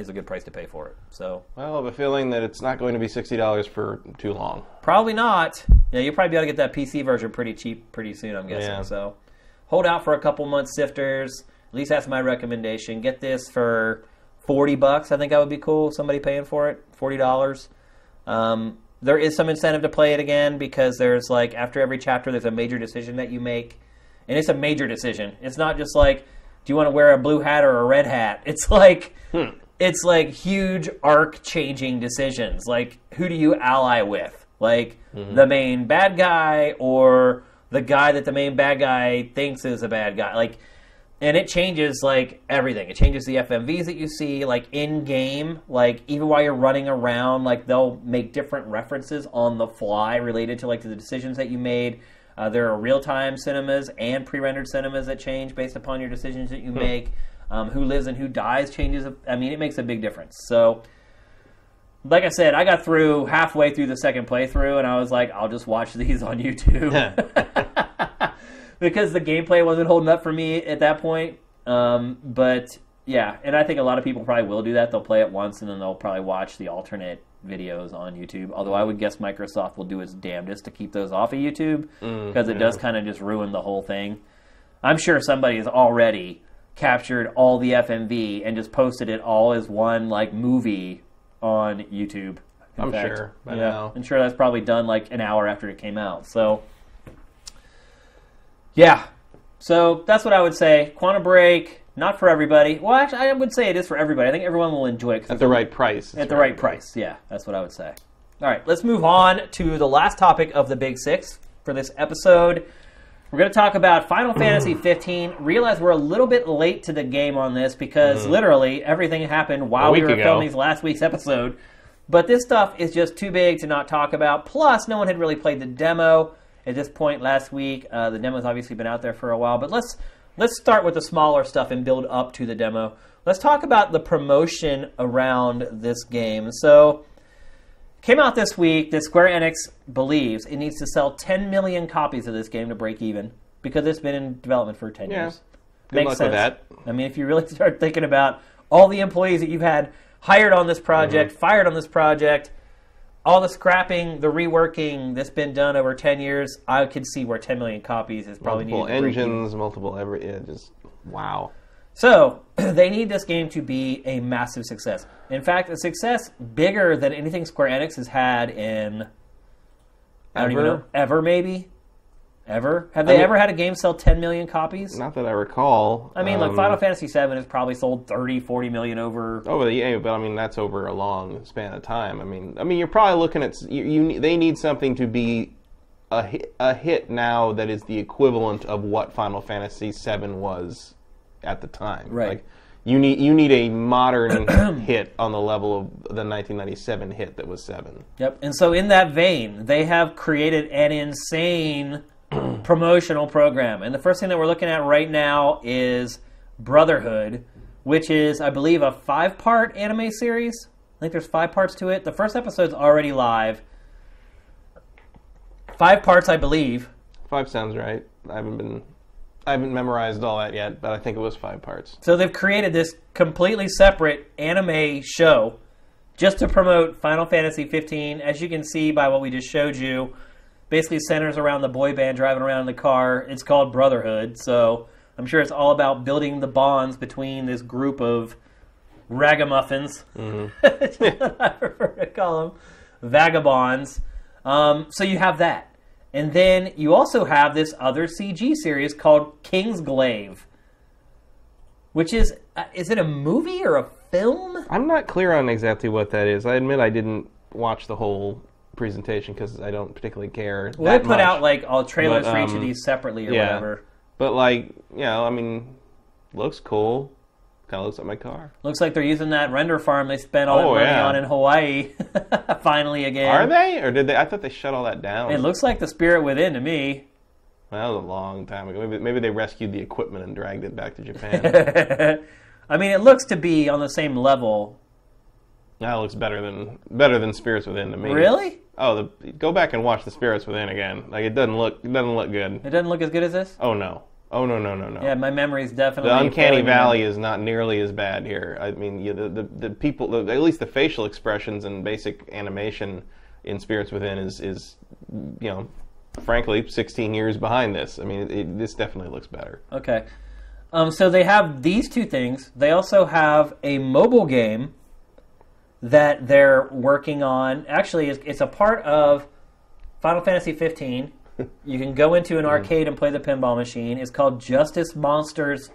is a good price to pay for it. So Well, I have a feeling that it's not going to be sixty dollars for too long. probably not. Yeah, you'll probably be able to get that PC version pretty cheap pretty soon. I'm guessing. Yeah. So hold out for a couple months, sifters. At least that's my recommendation. Get this for forty bucks. I think that would be cool. Somebody paying for it, forty dollars. Um, there is some incentive to play it again because there's like after every chapter, there's a major decision that you make, and it's a major decision. It's not just like, do you want to wear a blue hat or a red hat? It's like, it's like huge arc changing decisions. Like, who do you ally with? Like the main bad guy or the guy that the main bad guy thinks is a bad guy? Like, and it changes like everything. It changes the FMVs that you see, like in game, like even while you're running around, like they'll make different references on the fly related to like to the decisions that you made. Uh, there are real time cinemas and pre rendered cinemas that change based upon your decisions that you make. Um, who lives and who dies changes. I mean, it makes a big difference. So, like I said, I got through halfway through the second playthrough, and I was like, I'll just watch these on YouTube because the gameplay wasn't holding up for me at that point. Um, but yeah, and I think a lot of people probably will do that. They'll play it once, and then they'll probably watch the alternate videos on YouTube. Although I would guess Microsoft will do its damnedest to keep those off of YouTube because it does kind of just ruin the whole thing. I'm sure somebody is already captured all the FMV and just posted it all as one like movie on YouTube. I'm sure by yeah, now. I'm sure that's probably done like an hour after it came out. So, yeah. So that's what I would say. Quantum Break, not for everybody. Well, actually, I would say it is for everybody. I think everyone will enjoy it At the right price. at the right price. Yeah, that's what I would say. All right, let's move on to the last topic of the Big Six for this episode. We're going to talk about Final Fantasy 15. Realize we're a little bit late to the game on this because literally everything happened while we were ago. filming last week's episode. But this stuff is just too big to not talk about. Plus, no one had really played the demo at this point last week. Uh, the demo's obviously been out there for a while, but let's let's start with the smaller stuff and build up to the demo. Let's talk about the promotion around this game. So, came out this week that Square Enix believes it needs to sell 10 million copies of this game to break even because it's been in development for 10 Yeah. years. Good Makes luck sense. with that. I mean, if you really start thinking about all the employees that you've had hired on this project, Mm-hmm. fired on this project, all the scrapping, the reworking that's been done over 10 years, I could see where 10 million copies is probably Multiple needed to break even. engines, multiple every. Yeah, just wow. So they need this game to be a massive success. In fact, a success bigger than anything Square Enix has had in I don't even Ever? know ever maybe ever have they mean- ever had a game sell 10 million copies? Not that I recall. I mean, like Um, Final Fantasy VII has probably sold 30, 40 million over. Oh, yeah, but I mean that's over a long span of time. I mean, I mean you're probably looking at you. you they need something to be a hit, a hit now that is the equivalent of what Final Fantasy VII was at the time. Right. Like you need you need a modern hit on the level of the 1997 hit that was seven. Yep. And so, in that vein, they have created an insane promotional program. And the first thing that we're looking at right now is Brotherhood, which is, I believe, a five part anime series. I think there's five parts to it. The first episode's already live. Five parts, I believe. Five sounds right. I haven't been. I haven't memorized all that yet, but I think it was five parts. So they've created this completely separate anime show just to promote Final Fantasy 15. As you can see by what we just showed you, basically centers around the boy band driving around in the car. It's called Brotherhood, so I'm sure it's all about building the bonds between this group of ragamuffins. What I prefer to call them vagabonds. Um, so you have that. And then you also have this other CG series called Kingsglaive, which is uh, is it a movie or a film? I'm not clear on exactly what that is. I admit I didn't watch the whole presentation because I don't particularly care. Well, they put much. out like all trailers But, for each of um, these separately or yeah. whatever. But like, you know, I mean, looks cool. Kind of looks like my car. Looks like they're using that render farm they spent all Oh, that money yeah. on in Hawaii. Finally again. Are they, or did they? I thought they shut all that down. It looks like the spirit within to me. Well, that was a long time ago. Maybe, maybe they rescued the equipment and dragged it back to Japan. I mean, it looks to be on the same level. that looks better than better than Spirits Within to me. Really? Oh, the, go back and watch the Spirits Within again. Like it doesn't look it doesn't look good. It doesn't look as good as this. Oh no, Oh no no no no. Yeah, my memory is definitely the uncanny valley is not nearly as bad here. I mean, you, the, the the people, the, at least the facial expressions and basic animation in Spirits Within is is you know, frankly, 16 years behind this. I mean, it, this definitely looks better. Okay. Um, so they have these two things. They also have a mobile game that they're working on. Actually, it's, it's a part of Final Fantasy 15. You can go into an mm. arcade and play the pinball machine. It's called Justice Monsters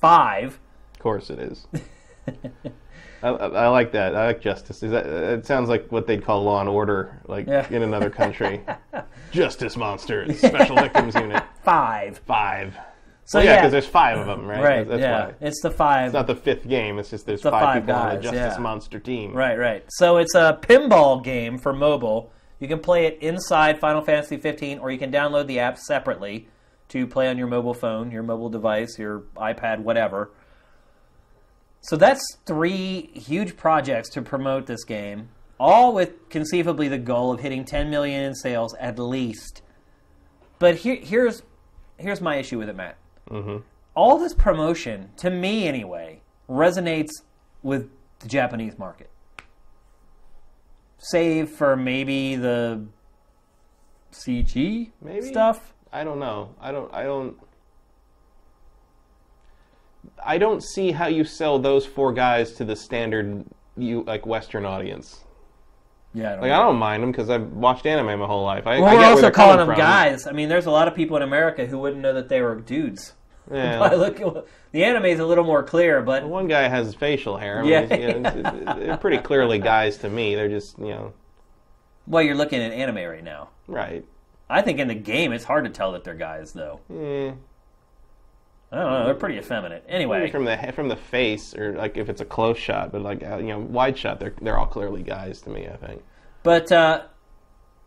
5. Of course, it is. I, I like that. I like justice. Is that, it sounds like what they'd call Law and Order, like Yeah. in another country. justice monsters, special victims unit 5. five. So Well, yeah, yeah, because there's five of them, right? right. That's yeah, why. it's the 5. It's not the fifth game. It's just there's the five, five people on the Justice yeah. Monster team. Right, right. So it's a pinball game for mobile. You can play it inside Final Fantasy 15, or you can download the app separately to play on your mobile phone, your mobile device, your iPad, whatever. So that's three huge projects to promote this game, all with conceivably the goal of hitting 10 million in sales at least. But here, here's here's my issue with it, Matt. Mm-hmm. All this promotion, to me anyway, resonates with the Japanese market. Save for maybe the CG Maybe? stuff. I don't know. I don't. I don't. I don't see how you sell those four guys to the standard you like Western audience. Yeah, I don't Like know. I don't mind them because I've watched anime my whole life. I, Well, I we're also calling them from. guys. I mean, there's a lot of people in America who wouldn't know that they were dudes. Yeah. Look, the anime is a little more clear, but One guy has facial hair. I mean, Yeah. you know, they're pretty clearly guys to me. They're just you know well, you're looking at anime right now. right. I think in the game it's hard to tell that they're guys, though. Eh. I don't know. They're pretty effeminate. Maybe Anyway, from the from the face or like if it's a close shot, but like uh, you know wide shot, they're they're all clearly guys to me. I think. but uh,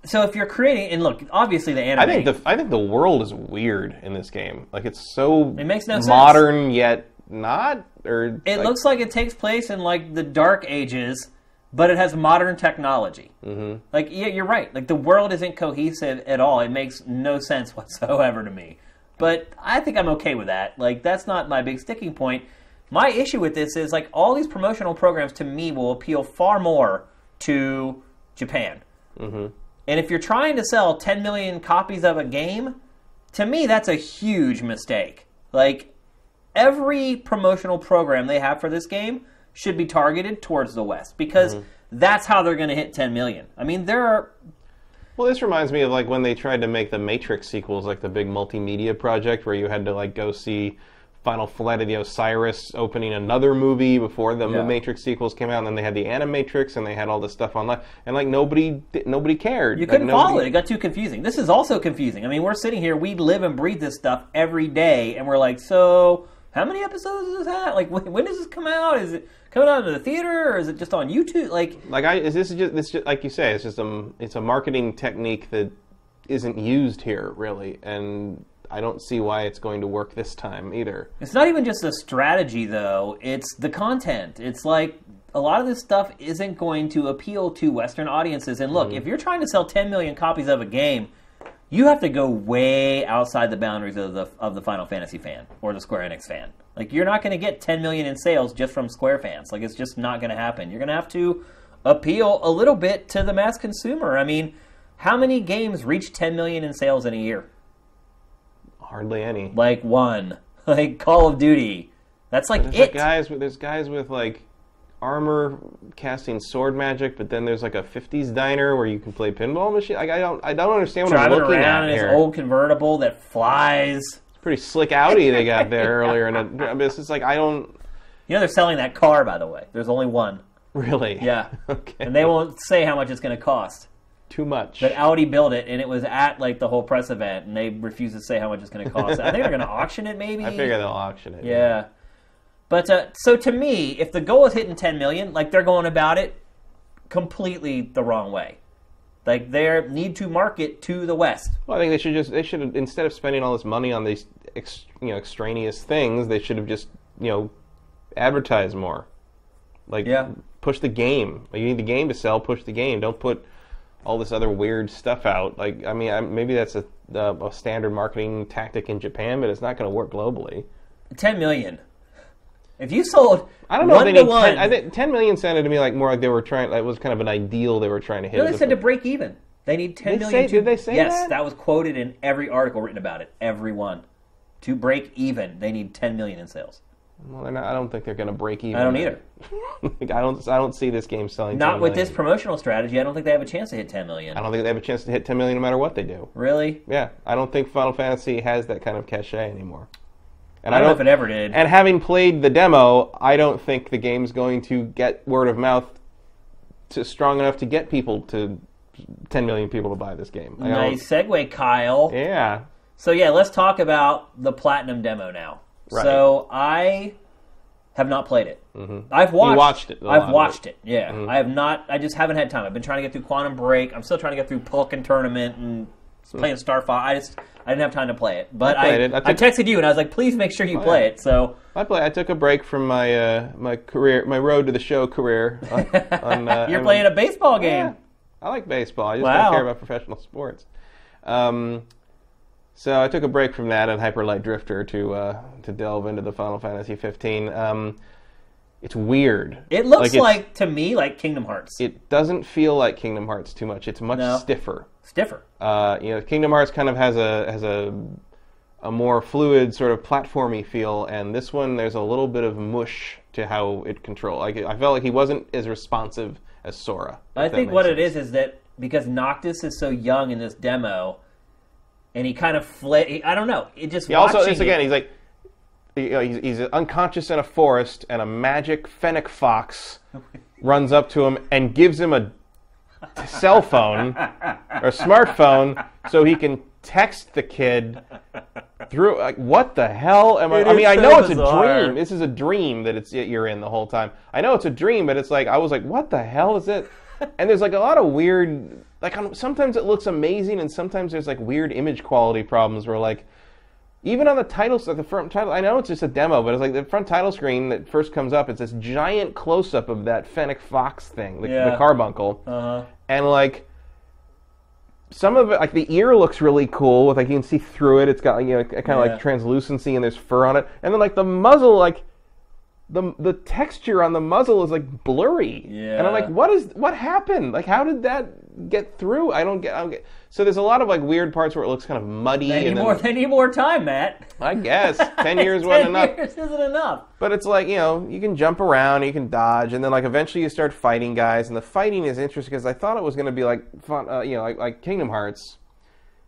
so if you're creating, and look, obviously the anime. I think the I think the world is weird in this game. Like it's so It makes no sense. modern yet not. Or It like, looks like it takes place in like the dark ages, but it has modern technology. Mm-hmm. Like, yeah, you're right. Like the world isn't cohesive at all. It makes no sense whatsoever to me. But I think I'm okay with that. Like that's not my big sticking point. My issue with this is like all these promotional programs to me will appeal far more to Japan. Mm-hmm. And if you're trying to sell 10 million copies of a game, to me that's a huge mistake. Like every promotional program they have for this game should be targeted towards the West because mm-hmm. that's how they're going to hit 10 million. I mean, there are Well, this reminds me of like when they tried to make the Matrix sequels, like the big multimedia project where you had to like go see Final Flight of the Osiris opening another movie before the Yeah. Matrix sequels came out, and then they had the Animatrix, and they had all this stuff online, and like nobody nobody cared. You couldn't nobody- follow it. It got too confusing. This is also confusing. I mean, we're sitting here, we live and breathe this stuff every day, and we're like, so how many episodes does this have? Like, when, when does this come out? Is it coming out of the theater, or is it just on YouTube? Like, Like I is this just this just like you say, it's just a it's a marketing technique that isn't used here really, and I don't see why it's going to work this time either. it's not even just a strategy, though. It's the content. It's like a lot of this stuff isn't going to appeal to Western audiences. And look, mm-hmm. if you're trying to sell 10 million copies of a game, you have to go way outside the boundaries of the of the Final Fantasy fan or the Square Enix fan. Like you're not going to get 10 million in sales just from Square fans. Like it's just not going to happen. You're going to have to appeal a little bit to the mass consumer. I mean, how many games reach 10 million in sales in a year? Hardly any. Like one. Like Call of Duty. That's like There's it. like guys with there's guys with like armor casting sword magic, but then there's like a '50s diner where you can play pinball machine. Like I don't I don't understand what Driving I'm looking around at in his here. old convertible that flies. It's Pretty slick Audi they got there earlier, and I mean, it's just like I don't You know they're selling that car, by the way. There's only one. really. Yeah. okay. And they won't say how much it's going to cost. Too much. But Audi built it, and it was at like the whole press event, and they refused to say how much it's going to cost. I think they're going to auction it, maybe. I figure they'll auction it. Yeah. But uh, so to me, if the goal is hitting 10 million, like they're going about it completely the wrong way. Like they need to market to the West. Well, I think they should just they should have instead of spending all this money on these ex, you know extraneous things, they should have just you know advertised more. Like Yeah. push the game. Like, you need the game to sell. Push the game. Don't put all this other weird stuff out. Like I mean, I, maybe that's a uh, a standard marketing tactic in Japan, but it's not going to work globally. Ten million. If you sold I don't know. one if they to one, 10, I think 10 million sounded to me like more like they were trying. That was kind of an ideal they were trying to hit. no, they said to break even. They need ten They million. say- to- did they say yes, that? was quoted in every article written about it. Every one. To break even, they need ten million in sales. Well, not, I don't think they're going to break even. I don't either. Like, I don't. I don't see this game selling. Not 10 with this promotional strategy. I don't think they have a chance to hit ten million. I don't think they have a chance to hit 10 million no matter what they do. Really? Yeah, I don't think Final Fantasy has that kind of cachet anymore. And I don't know if it ever did. And having played the demo, I don't think the game's going to get word of mouth to strong enough to get people to 10 million people to buy this game. I Nice segue, Kyle. Yeah. So yeah, let's talk about the platinum demo now. Right. So I have not played it. I've watched. watched it, I've Mm-hmm. watched it. Yeah, I have not. I just haven't had time. I've been trying to get through Quantum Break. I'm still trying to get through Pokkén Tournament and playing Star Fox. I just I didn't have time to play it. But I I, it. I I, texted you and I was like, please make sure you play yeah. it. So I play. I took a break from my uh, my career, my road to the show career. On, on, uh, you're playing a baseball game. Yeah, I like baseball. I just Wow. don't care about professional sports. Um, so I took a break from that and Hyper Light Drifter to uh, to delve into the Final Fantasy 15. Um, it's weird. It looks it's- like to me like Kingdom Hearts. it doesn't feel like Kingdom Hearts too much. It's much No. stiffer. Stiffer. Uh, you know, Kingdom Hearts kind of has a has a a more fluid sort of platformy feel, and this one there's a little bit of mush to how it control. Like I felt like he wasn't as responsive as Sora. I think what it is is that because Noctis is so young in this demo, and he kind of fled. I don't know. It just He also, this again, it- he's like, you know, he's, he's unconscious in a forest, and a magic fennec fox runs up to him and gives him a cell phone or smartphone so he can text the kid through. Like, what the hell am I? It I mean, is I so know it's a dream. This is a dream that it's you're in the whole time. I know it's a dream, but it's like I was like, what the hell is it? And there's like a lot of weird. Like um, sometimes it looks amazing, and sometimes there's like weird image quality problems where like even on the title, like the front title, I know it's just a demo, but it's like the front title screen that first comes up. It's this giant close up of that Fennec Fox thing, the, Yeah. the carbuncle, Uh-huh. and like some of it, like the ear looks really cool. With like you can see through it. It's got you know kind of Yeah. like translucency, and there's fur on it. And then like the muzzle, like the the texture on the muzzle is like blurry. Yeah. And I'm like, what is what happened? Like, how did that get through? I don't get. I don't get. So there's a lot of like weird parts where it looks kind of muddy. They need and then- more. They need more time, Matt. I guess ten years wasn't 10 enough. years isn't enough. But it's like you know you can jump around, you can dodge, and then like eventually you start fighting guys, and the fighting is interesting because I thought it was going to be like fun, uh, you know, like, like Kingdom Hearts,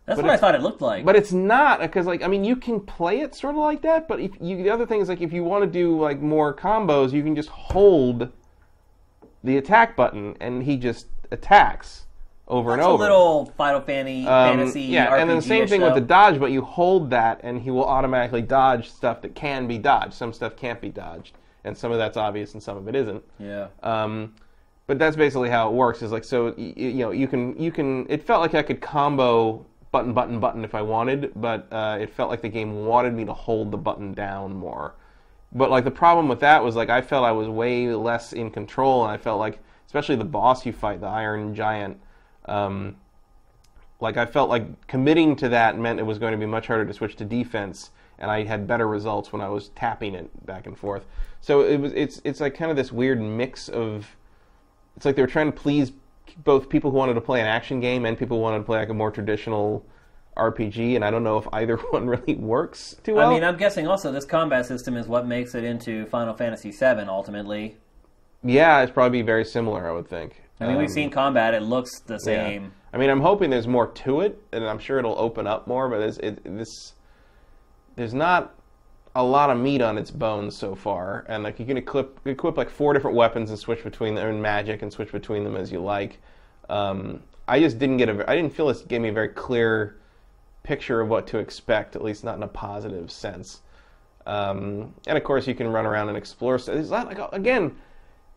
That's But what I thought it looked like. but it's not because like I mean you can play it sort of like that, but if you the other thing is like if you want to do like more combos, you can just hold the attack button and he just attacks over That's and over. a little Final Fantasy, Um, fantasy. yeah, and then the same thing with the dodge, but you hold that and he will automatically dodge stuff that can be dodged. Some stuff can't be dodged, and some of that's obvious and some of it isn't. Yeah. Um, but that's basically how it works. Is like so y- y- you know you can you can. It felt like I could combo button button button if I wanted, but uh, it felt like the game wanted me to hold the button down more. But like the problem with that was like I felt I was way less in control, and I felt like especially the boss you fight, the Iron Giant. Um, like I felt like committing to that meant it was going to be much harder to switch to defense, and I had better results when I was tapping it back and forth. So it was it's it's like kind of this weird mix of it's like they were trying to please both people who wanted to play an action game and people who wanted to play like a more traditional RPG, and I don't know if either one really works too well. I mean, I'm guessing also this combat system is what makes it into Final Fantasy VII ultimately. yeah, it's probably very similar. I would think. I mean, we've Um, seen combat; it looks the yeah. same. I mean, I'm hoping there's more to it, and I'm sure it'll open up more. But it's, it, this, there's not a lot of meat on its bones so far, and like you can equip equip like four different weapons and switch between them and magic and switch between them as you like. Um, I just didn't get a. I didn't feel this gave me a very clear picture of what to expect, at least not in a positive sense. Um, and of course, you can run around and explore. So it's not like again,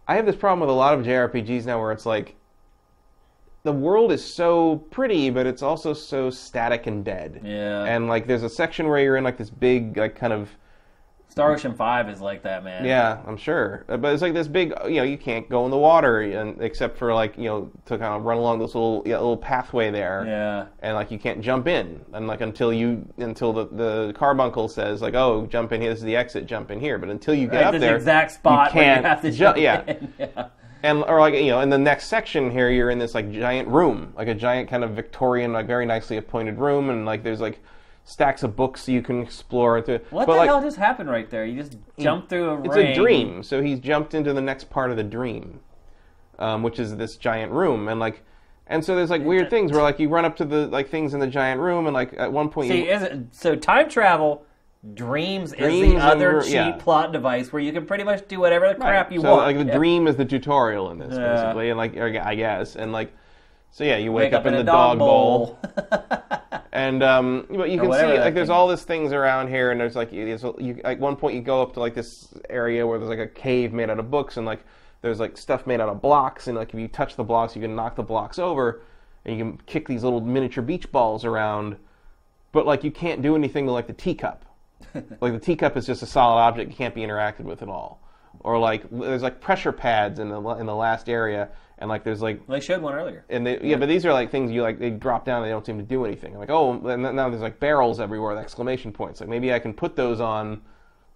I have this problem with a lot of JRPGs now, where it's like the world is so pretty, but it's also so static and dead. Yeah. And like, there's a section where you're in like this big, like kind of Star Ocean Five is like that, man. Yeah, I'm sure. Uh, But it's like this big, you know, you can't go in the water, and except for like, you know, to kind of run along this little, yeah, little pathway there. Yeah. And like, you can't jump in, and like until you, until the the carbuncle says like, oh, jump in here. This is the exit. Jump in here. But until you get Right, up there's there, the exact spot you can't you have to ju- jump yeah. in. yeah. and or like you know in the next section here you're in this like giant room like a giant kind of victorian like very nicely appointed room and like there's like stacks of books you can explore into What but the like hell just happened right there? You just jumped through a it's ring. a dream so he's jumped into the next part of the dream um, which is this giant room and like and so there's like weird things where like you run up to the like things in the giant room and like at one point See, you, is it, so time travel, dreams, is the other cheap yeah. plot device where you can pretty much do whatever the crap you so want. like the dream is the tutorial in this Yeah. basically and like I guess and like so yeah you wake, Wake up, in, the dog, bowl And um, but you can see like there's all these things around here, and there's like there's, you, at one point you go up to like this area where there's like a cave made out of books, and like there's like stuff made out of blocks, and like if you touch the blocks, you can knock the blocks over, and you can kick these little miniature beach balls around, but like you can't do anything to like the teacup. like the teacup is just a solid object; it can't be interacted with at all. Or like there's like pressure pads in the in the last area, and like there's like Well, they showed one earlier. and they, yeah, but these are like things you like. They drop down. And they don't seem to do anything. I'm like oh, and now there's like barrels everywhere with exclamation points. Like maybe I can put those on.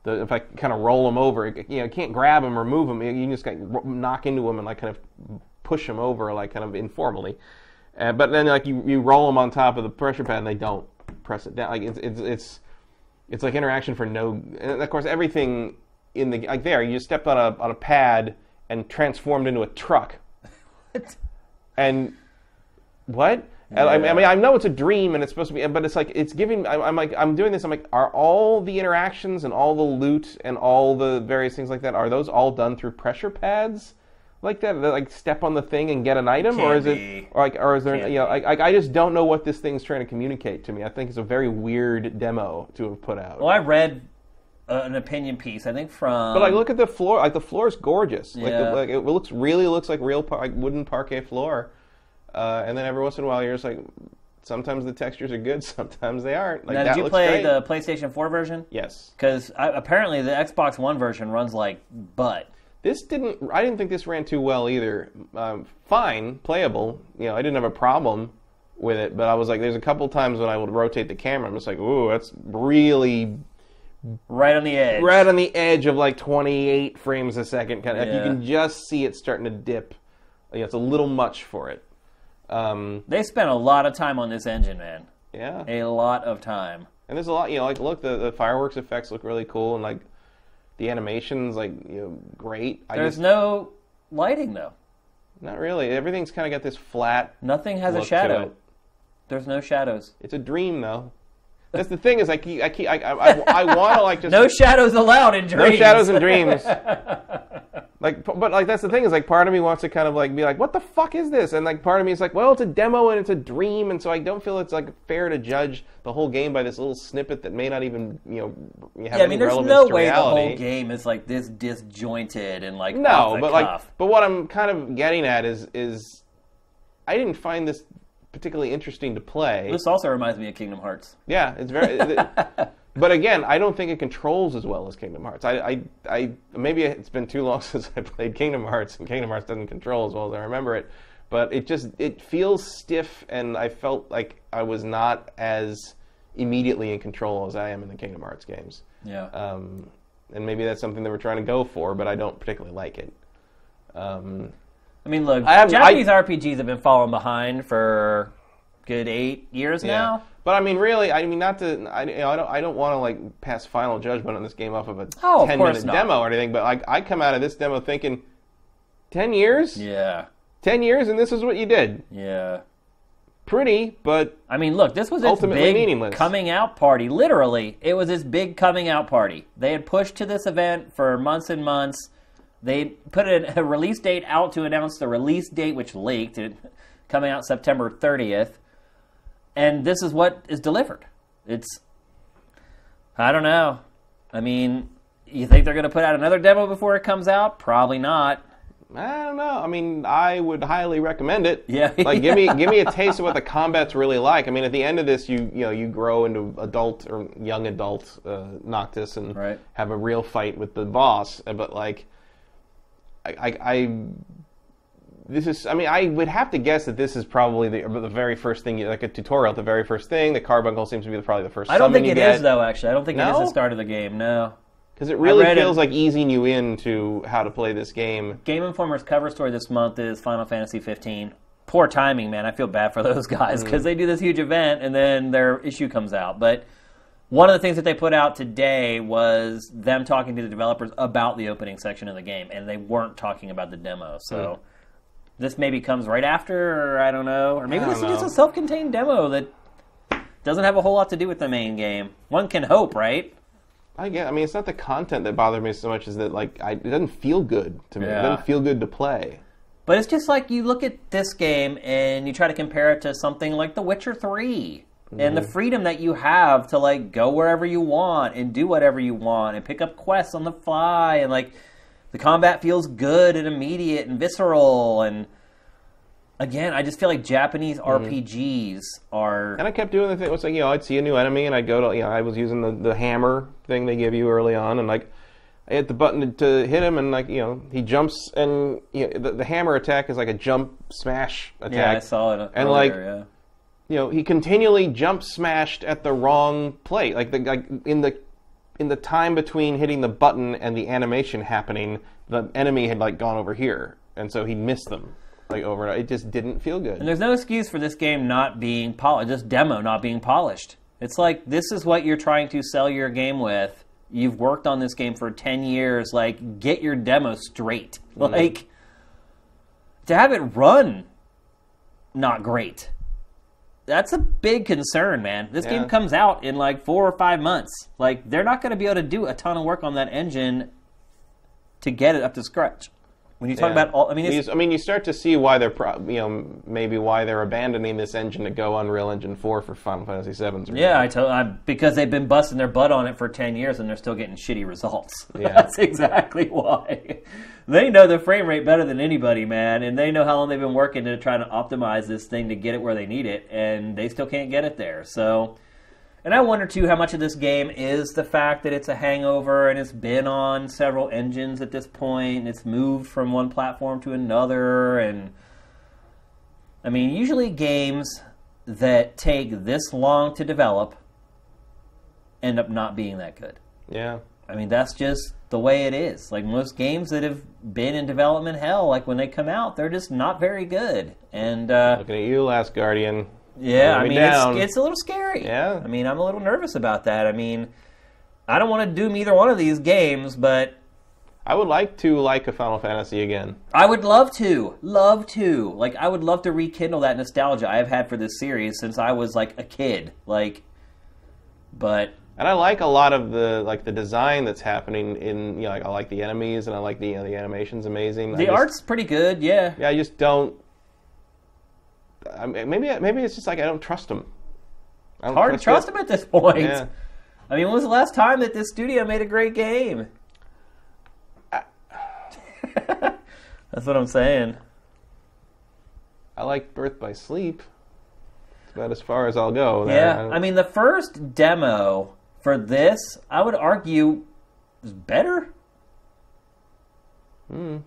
The, if I kind of roll them over, you know, you can't grab them or move them. You just like knock into them and like kind of push them over, like kind of informally. Uh, but then like you, you roll them on top of the pressure pad and they don't press it down. Like it's it's it's it's like interaction for no. And of course, everything in the like there, you stepped on a on a pad and transformed into a truck. And what? And I, I mean, I know it's a dream and it's supposed to be, but it's like it's giving. I'm, I'm like, I'm doing this. I'm like, are all the interactions and all the loot and all the various things like that are those all done through pressure pads? Like that, that, like step on the thing and get an item, or Can't is it, or like, or is there, Can't you know, like, I, I just don't know what this thing's trying to communicate to me. I think it's a very weird demo to have put out. Well, I read uh, an opinion piece. I think from. But like, look at the floor. Like the floor is gorgeous. Like, the, Yeah. like it looks really looks like real par- like wooden parquet floor. Uh, and then every once in a while, you're just like, sometimes the textures are good, sometimes they aren't. Like now, that did you play great. the PlayStation 4 version? Yes. Because apparently the Xbox One version runs like butt. This didn't. I didn't think this ran too well either. Um, fine, playable. You know, I didn't have a problem with it, but I was like, there's a couple times when I would rotate the camera. I'm just like, ooh, that's really Right on the edge. right on the edge of like 28 frames a second. Kind of, Yeah. you can just see it starting to dip. You know, it's a little much for it. Um, They spent a lot of time on this engine, man. yeah, A lot of time. and there's a lot. You know, like look, the, the fireworks effects look really cool, and like the animations, like you know, great. I There's just no lighting though. not really. Everything's kind of got this flat. Nothing has a shadow. There's no shadows. It's a dream, though. That's the thing is, I keep, I keep, I, I, I, I want to like just No shadows allowed in dreams. no shadows in dreams. like, but like that's the thing is like part of me wants to kind of like be like, what the fuck is this? And like part of me is like, well, it's a demo and it's a dream, and so I don't feel it's like fair to judge the whole game by this little snippet that may not even you know have Yeah, I mean, there's no way reality. the whole game is like this disjointed and like No, but like, but what I'm kind of getting at is is I didn't find this particularly interesting to play. This also reminds me of Kingdom Hearts. Yeah, it's very. but again, I don't think it controls as well as Kingdom Hearts. I, I, I, maybe it's been too long since I played Kingdom Hearts, and Kingdom Hearts doesn't control as well as I remember it. But it just it feels stiff, and I felt like I was not as immediately in control as I am in the Kingdom Hearts games. Yeah. Um, and maybe that's something they were trying to go for, but I don't particularly like it. Um, I mean, look, I haven't- Japanese RPGs have been falling behind for good eight years now. But I mean, really, I mean, not to, I, you know, I don't, I don't want to like pass final judgment on this game off of a Oh, of ten minute not. demo or anything. But like, I come out of this demo thinking, ten years, Yeah. ten years, and this is what you did. Yeah. Pretty, but I mean, look, this was its Ultimately big meaningless. coming out party. Literally, it was this big coming out party. They had pushed to this event for months and months. They put a, a release date out to announce the release date, which leaked, it, coming out September 30th. And this is what is delivered. It's, I don't know. I mean, you think they're going to put out another demo before it comes out? Probably not. I don't know. I mean, I would highly recommend it. Yeah. like give me give me a taste of what the combat's really like. I mean, at the end of this, you you know you grow into adult or young adult uh, Noctis and Right. have a real fight with the boss. But like, I, I, this is. I mean, I would have to guess that this is probably the the very first thing, you- like a tutorial. The very first thing. The carbuncle seems to be the, probably the first. I don't think it is though. Actually, I don't think it is No? the start of the game. No. Because it really read it- feels like easing you into how to play this game. Game Informer's cover story this month is Final Fantasy 15. Poor timing, man. I feel bad for those guys Mm. because they do this huge event and then their issue comes out. But one of the things that they put out today was them talking to the developers about the opening section of the game, and they weren't talking about the demo. So Mm. this maybe comes right after, or I don't know, or maybe this is just a self-contained demo that doesn't have a whole lot to do with the main game. One can hope, right? I get. I mean, it's not the content that bothers me so much as that like I, it doesn't feel good to me. It doesn't feel good to play. But it's just like you look at this game and you try to compare it to something like The Witcher 3 and the mm-hmm. freedom that you have to like go wherever you want and do whatever you want and pick up quests on the fly and like the combat feels good and immediate and visceral and again, I just feel like Japanese mm-hmm. RPGs are And I kept doing the thing. It was like you know, I'd see a new enemy, and I'd go to you know, I was using the, the hammer thing they give you early on, and like I hit the button to hit him, and like you know, he jumps, and you know, the, the hammer attack is like a jump smash attack. yeah, I saw it And, like, yeah. You know, he continually jump smashed at the wrong plate. Like the like in the in the time between hitting the button and the animation happening, the enemy had like gone over here, and so he missed them like over. and It just didn't feel good. And there's no excuse for this game not being polished, this demo not being polished. It's like this is what you're trying to sell your game with. You've worked on this game for 10 years. Like, get your demo straight. Mm-hmm. Like, to have it run not great. That's a big concern, man. This Yeah. game comes out in like four or five months. Like, they're not going to be able to do a ton of work on that engine to get it up to scratch. When you talk Yeah. about all, I mean, it's, You- I mean, you start to see why they're, pro- you know, maybe why they're abandoning this engine to go Unreal Engine 4 for Final Fantasy VII's. Yeah, I tell I, because they've been busting their butt on it for ten years and they're still getting shitty results. Yeah. That's exactly why. They know the frame rate better than anybody, man, and they know how long they've been working to try to optimize this thing to get it where they need it, and they still can't get it there. So, and I wonder too how much of this game is the fact that it's a hangover and it's been on several engines at this point, and it's moved from one platform to another, and I mean, usually games that take this long to develop end up not being that good. Yeah. I mean, that's just the way it is. Like most games that have been in development hell, like when they come out, they're just not very good. And uh, Looking at you, Last Guardian. Yeah, I mean, down. it's, it's a little scary. Yeah. I mean, I'm a little nervous about that. I mean, I don't want to doom either one of these games, but I would like to like a Final Fantasy again. I would love to, love to. Like, I would love to rekindle that nostalgia I've had for this series since I was like a kid. Like, but And I like a lot of the like the design that's happening in you know like I like the enemies and I like the you know, the animation's amazing. The just- art's pretty good. Yeah. yeah, I just don't. I mean, maybe maybe it's just like I don't trust them. I don't Hard to trust it. him at this point. Yeah. I mean, when was the last time that this studio made a great game? That's what I'm saying. I like Birth by Sleep. It's about as far as I'll go. there. Yeah, don't- I mean, the first demo for this, I would argue, is better. Hmm.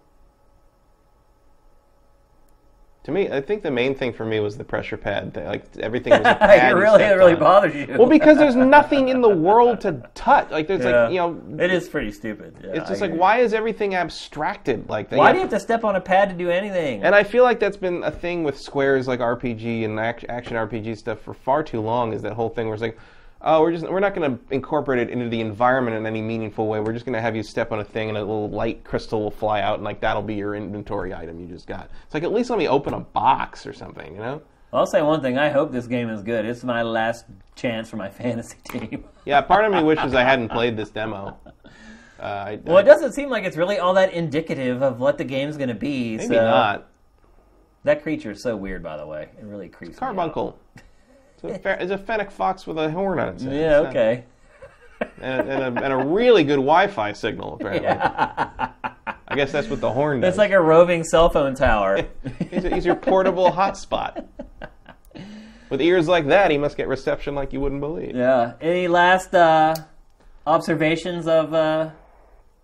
To me, I think the main thing for me was the pressure pad. Thing. Like everything was a pad. it really, it really on. bothers you. Well, because there's nothing in the world to touch. Like there's Yeah. like you know, it is pretty stupid. Yeah, it's just like why is everything abstracted like that? Why do you have to step on a pad to do anything? And I feel like that's been a thing with Square's like RPG and action RPG stuff for far too long. Is that whole thing where it's like, oh, we're just we're not going to incorporate it into the environment in any meaningful way. We're just going to have you step on a thing and a little light crystal will fly out and like that'll be your inventory item you just got. It's like at least let me open a box or something, you know? I'll say one thing. I hope this game is good. It's my last chance for my fantasy team. Yeah, part of me wishes I hadn't played this demo. Uh, I, well, it doesn't seem like it's really all that indicative of what the game's going to be. maybe so not. That creature is so weird, by the way. It really creeps me out. It's a, it's a fennec fox with a horn on its head. Yeah. It's not- Okay. and, and, a, and a really good Wi-Fi signal apparently. I guess that's what the horn does. It's like a roving cell phone tower. he's, he's your portable hotspot. With ears like that, he must get reception like you wouldn't believe. yeah. Any last uh, observations of uh,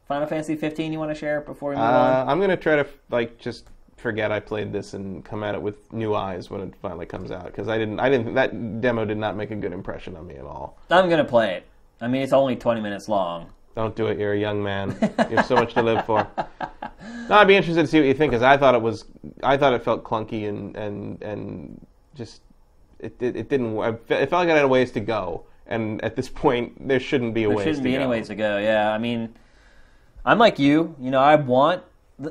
Final Fantasy 15 you want to share before we move on? Uh, I'm gonna try to like just forget I played this and come at it with new eyes when it finally comes out because I didn't. I didn't. That demo did not make a good impression on me at all. I'm gonna play it. I mean, it's only 20 minutes long. Don't do it. You're a young man. You have so much to live for. No, I'd be interested to see what you think because I thought it was. I thought it felt clunky and and and just it it, it didn't. I It felt like it had a ways to go. And at this point, there shouldn't be a There ways shouldn't to be go. any ways to go. Yeah, I mean, I'm like you. You know, I want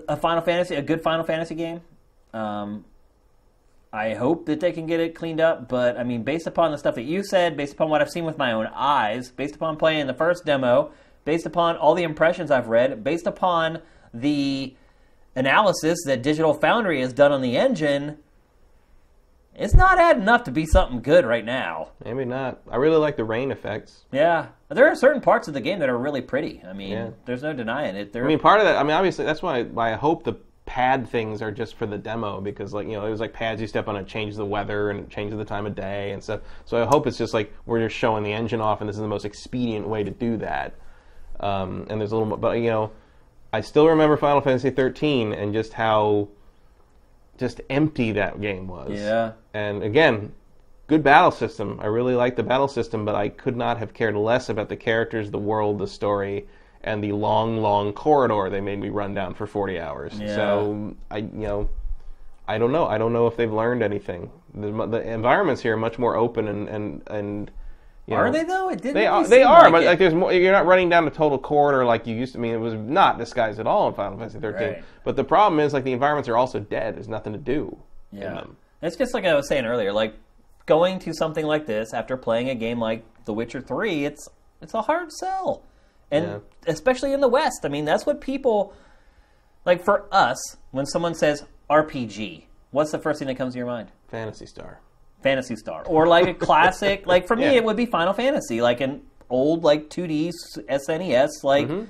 a Final Fantasy, a good Final Fantasy game. Um, I hope that they can get it cleaned up, but I mean, based upon the stuff that you said, based upon what I've seen with my own eyes, based upon playing the first demo, based upon all the impressions I've read, based upon the analysis that Digital Foundry has done on the engine, it's not adding up to be something good right now. Maybe not. I really like the rain effects. Yeah, there are certain parts of the game that are really pretty. I mean, Yeah. there's no denying it. They're, I mean, part of that. I mean, obviously, that's why, why I hope the pad things are just for the demo because, like, you know, it was like pads you step on it changes the weather and it changes the time of day and stuff. So I hope it's just like we're just showing the engine off, and this is the most expedient way to do that. Um, and there's a little, but you know, I still remember Final Fantasy 13 and just how just empty that game was. yeah, And again, good battle system. I really like the battle system, but I could not have cared less about the characters, the world, the story, and the long, long corridor they made me run down for 40 hours. Yeah. So I, you know, I don't know. I don't know if they've learned anything. The, the environments here are much more open and and and. You are know, they though? It didn't. They really are. They are, like but it. like there's more. You're not running down a total corridor like you used to. I mean, it was not disguised at all in Final Fantasy 13. Right. But the problem is, like, the environments are also dead. There's nothing to do. in yeah, them. it's just like I was saying earlier. Like going to something like this after playing a game like The Witcher Three, it's it's a hard sell, and Yeah. especially in the West. I mean, that's what people like. For us, when someone says RPG, what's the first thing that comes to your mind? Phantasy Star. Phantasy Star, or like a classic. like for me, Yeah. it would be Final Fantasy, like an old like 2D SNES, like Mm-hmm.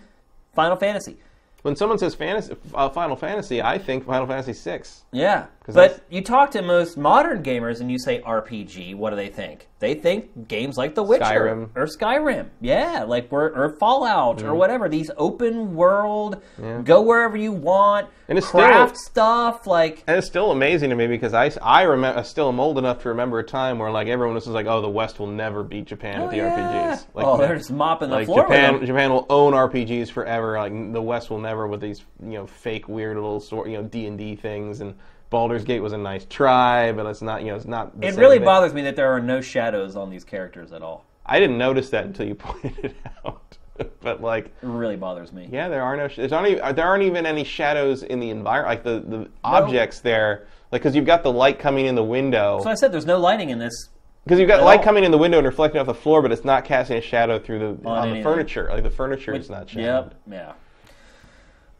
Final Fantasy. When someone says fantasy, uh, Final Fantasy, I think Final Fantasy VI. Yeah, 'Cause but you talk to most modern gamers and you say RPG, what do they think? They think games like The Witcher Skyrim. or Skyrim, yeah, like we're, or Fallout Mm. or whatever. These open world, go wherever you want, And it's craft still- stuff. Like And it's still amazing to me because I, I remember, I still am old enough to remember a time where like everyone was like, oh, the West will never beat Japan oh, at the yeah. RPGs. Like, oh, they're just mopping the like floor Japan. Japan will own RPGs forever. Like the West will never with these you know fake weird little sort you know D and D things. And Baldur's Gate was a nice try, but it's not you know it's not. The It really thing. bothers me that there are no shadows on these characters at all. I didn't notice that until you pointed it out. but like It really bothers me. Yeah, there are no. There's not even, uh, there aren't even any shadows in the environment. Like the, the objects there, like because you've got the light coming in the window. So I said there's no lighting in this. Because you've got light all. coming in the window and reflecting off the floor, but it's not casting a shadow through the On on, the furniture. Like the furniture is not shadowed. Yep. Yeah.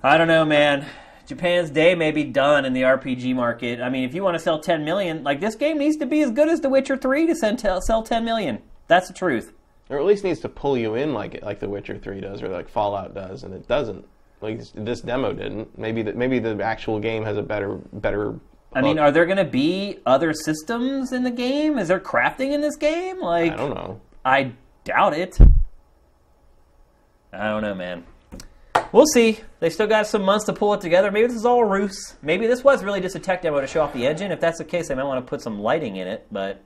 I don't know, man. Japan's day may be done in the RPG market. I mean, if you want to sell 10 million, like this game needs to be as good as The Witcher 3 to send, sell 10 million. That's the truth. Or at least needs to pull you in like it, like The Witcher Three does, or like Fallout does, and it doesn't. Like this, this demo didn't. Maybe the, maybe the actual game has a better better. I mean, are there going to be other systems in the game? Is there crafting in this game? Like, I don't know. I doubt it. I don't know, man. We'll see. They still got some months to pull it together. Maybe this is all a ruse. Maybe this was really just a tech demo to show off the engine. If that's the case, they might want to put some lighting in it. But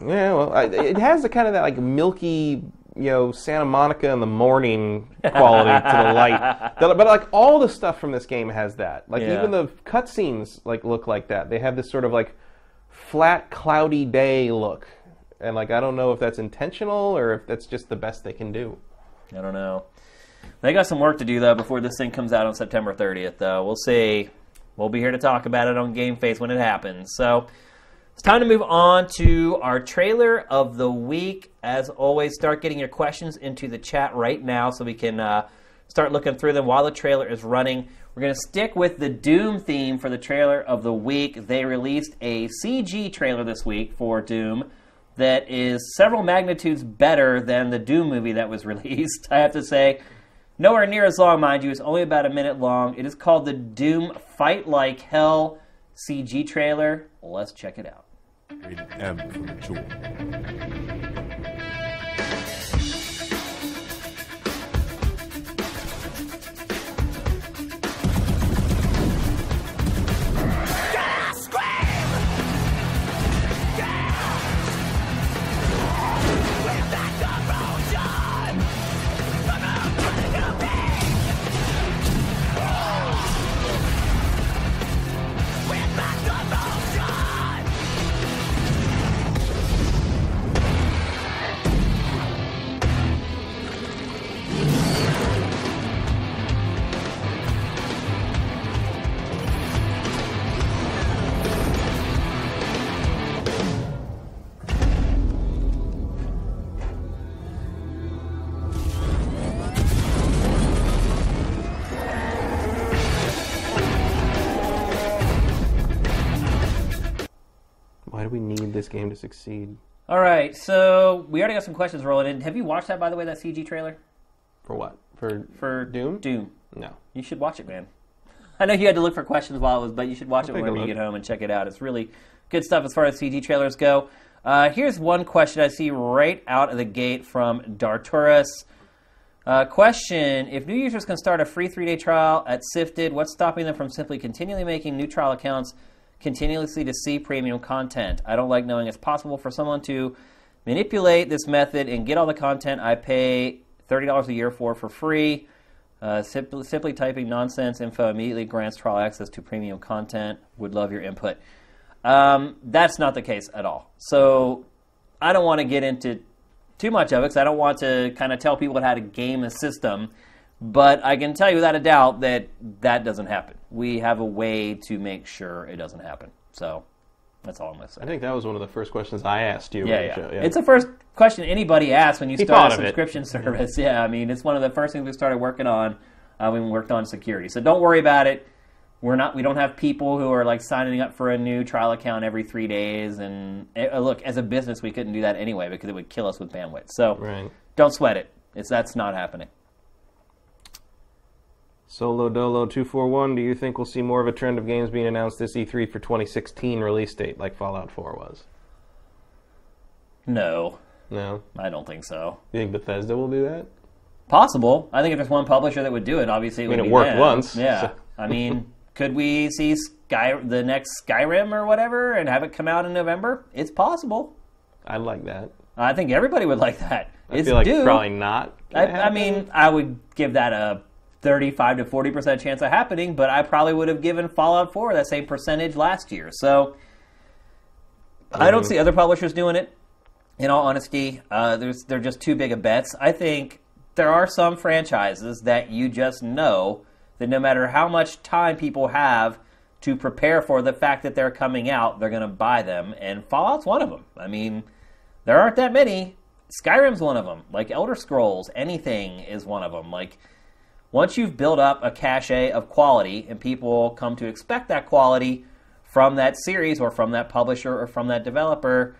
Yeah, well, I, it has the kind of that like milky, you know, Santa Monica in the morning quality to the light. But like all the stuff from this game has that. Like Yeah. even the cutscenes like look like that. They have this sort of like flat, cloudy day look, and like I don't know if that's intentional or if that's just the best they can do. I don't know. They got some work to do though before this thing comes out on September 30th. Though we'll see. We'll be here to talk about it on Game Face when it happens. So it's time to move on to our trailer of the week. As always, start getting your questions into the chat right now so we can uh, start looking through them while the trailer is running. We're going to stick with the Doom theme for the trailer of the week. They released a CG trailer this week for Doom that is several magnitudes better than the Doom movie that was released, I have to say. Nowhere near as long, mind you. It's only about a minute long. It is called the Doom Fight Like Hell CG trailer. Let's check it out. This game to succeed? All right, so we already got some questions rolling in. Have you watched that, by the way, that CG trailer For what? For for Doom? Doom. No. You should watch it, man. I know you had to look for questions while it was, but you should watch it take a whenever you get home and check it out. It's really good stuff as far as CG trailers go. Uh, here's one question I see right out of the gate from Darturus. Uh, question: If new users can start a free three-day trial at Sifted, what's stopping them from simply continually making new trial accounts, continuously to see premium content? I don't like knowing it's possible for someone to manipulate this method and get all the content I pay thirty dollars a year for for free. Uh, simply, simply typing nonsense info immediately grants trial access to premium content. Would love your input. Um, that's not the case at all. So I don't want to get into too much of it because I don't want to kind of tell people how to game a system. But I can tell you without a doubt that that doesn't happen. We have a way to make sure it doesn't happen. So that's all I'm going to say. I think that was one of the first questions I asked you. Yeah, on the yeah. It's the first question anybody asks when you He start a subscription service. Yeah, I mean, it's one of the first things we started working on uh, when we worked on security. So don't worry about it. We're not. We don't have people who are like signing up for a new trial account every three days. And uh, look, as a business, we couldn't do that anyway because it would kill us with bandwidth. So Right. don't sweat it. It's that's not happening. Solo Dolo 241, do you think we'll see more of a trend of games being announced this E3 for 2016 release date like Fallout 4 was? No, No? I don't think so. You think Bethesda will do that? Possible. I think if there's one publisher that would do it, obviously it mean, would it be worked them. once, Yeah. so- I mean, could we see Sky the next Skyrim or whatever and have it come out in November? It's possible. I'd like that. I think everybody would like that. I it's feel like due. probably not. I, I mean, I would give that a 35 to 40 percent chance of happening, but I probably would have given Fallout 4 that same percentage last year. So I don't Mhm. see other publishers doing it. In all honesty, uh, there's they're just too big of bets. I think there are some franchises that you just know that no matter how much time people have to prepare for the fact that they're coming out, they're going to buy them, and Fallout's one of them. I mean, there aren't that many. Skyrim's one of them. Like Elder Scrolls, anything is one of them. Like once you've built up a cachet of quality and people come to expect that quality from that series or from that publisher or from that developer,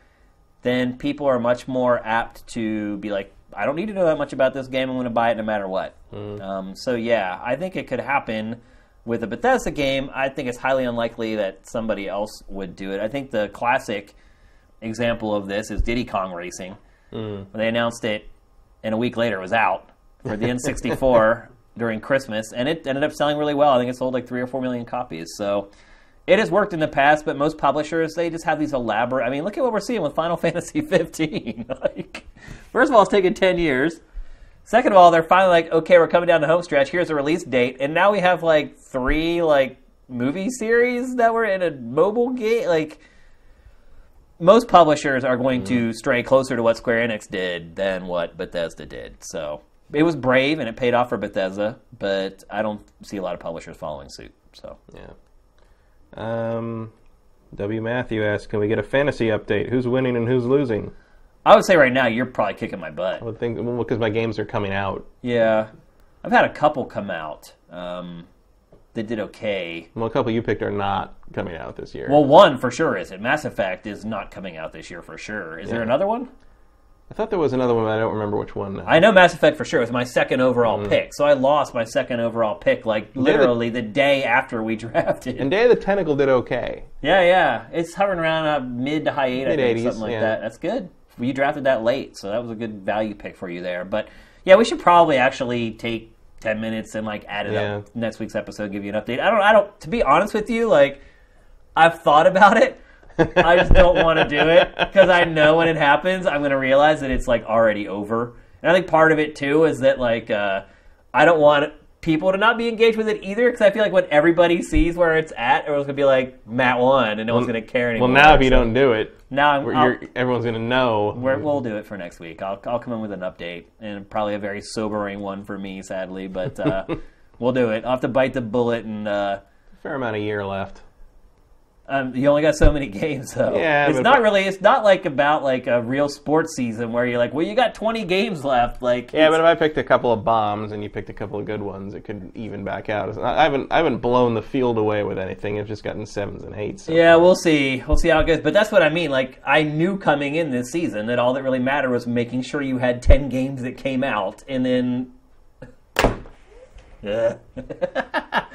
then people are much more apt to be like, I don't need to know that much about this game. I'm going to buy it no matter what. Um, so yeah, I think it could happen with a Bethesda game. I think it's highly unlikely that somebody else would do it. I think the classic example of this is Diddy Kong Racing. When they announced it, and a week later it was out for the N64 during Christmas, and it ended up selling really well. I think it sold like three or four million copies. So it has worked in the past, but most publishers they just have these elaborate. I mean, look at what we're seeing with Final Fantasy 15. like, first of all, it's taken 10 years. Second of all, they're finally like, okay, we're coming down the home stretch. Here's a release date, and now we have like three like movie series that were in a mobile game. Like, most publishers are going to mm. stray closer to what Square Enix did than what Bethesda did. So it was brave and it paid off for Bethesda, but I don't see a lot of publishers following suit. So Yeah. Um, W. Matthew asks, can we get a fantasy update? Who's winning and who's losing? I would say right now you're probably kicking my butt. I would think, well, because my games are coming out. Yeah, I've had a couple come out. Um, that did okay. Well, a couple you picked are not coming out this year. Well, one for sure is it. Mass Effect is not coming out this year for sure. Is there another one? I thought there was another one, but I don't remember which one. Now. I know Mass Effect for sure. It was my second overall Mm. pick, so I lost my second overall pick like literally the day after we drafted. and Day of the Tentacle did okay. yeah, yeah, it's hovering around uh, mid to high eight, I think, Mid-eighties, something like yeah. that. That's good. You drafted that late, so that was a good value pick for you there. But yeah, we should probably actually take ten minutes and like add it Yeah. up next week's episode, give you an update. I don't, I don't. To be honest with you, like I've thought about it. I just don't want to do it because I know when it happens, I'm going to realize that it's like already over. And I think part of it too is that like uh, I don't want people to not be engaged with it either because I feel like when everybody sees where it's at, everyone's going to be like Matt won, and no one's going to care anymore. Well, now if you So don't do it, now I'm, you're, everyone's going to know. we're, we'll do it for next week. I'll, I'll come in with an update and probably a very sobering one for me, sadly, but uh, we'll do it. I'll have to bite the bullet and. Uh, Fair amount of year left. Um, you only got so many games, though. Yeah, it's not really. It's not like about like a real sports season where you're like, well, you got 20 games left. Like, Yeah, but if I picked a couple of bombs and you picked a couple of good ones, it could even back out. Not- I haven't I haven't blown the field away with anything. I've just gotten sevens and eights. so yeah, far. we'll see. We'll see how it goes. But that's what I mean. Like, I knew coming in this season that all that really mattered was making sure you had 10 games that came out, and then. Yeah.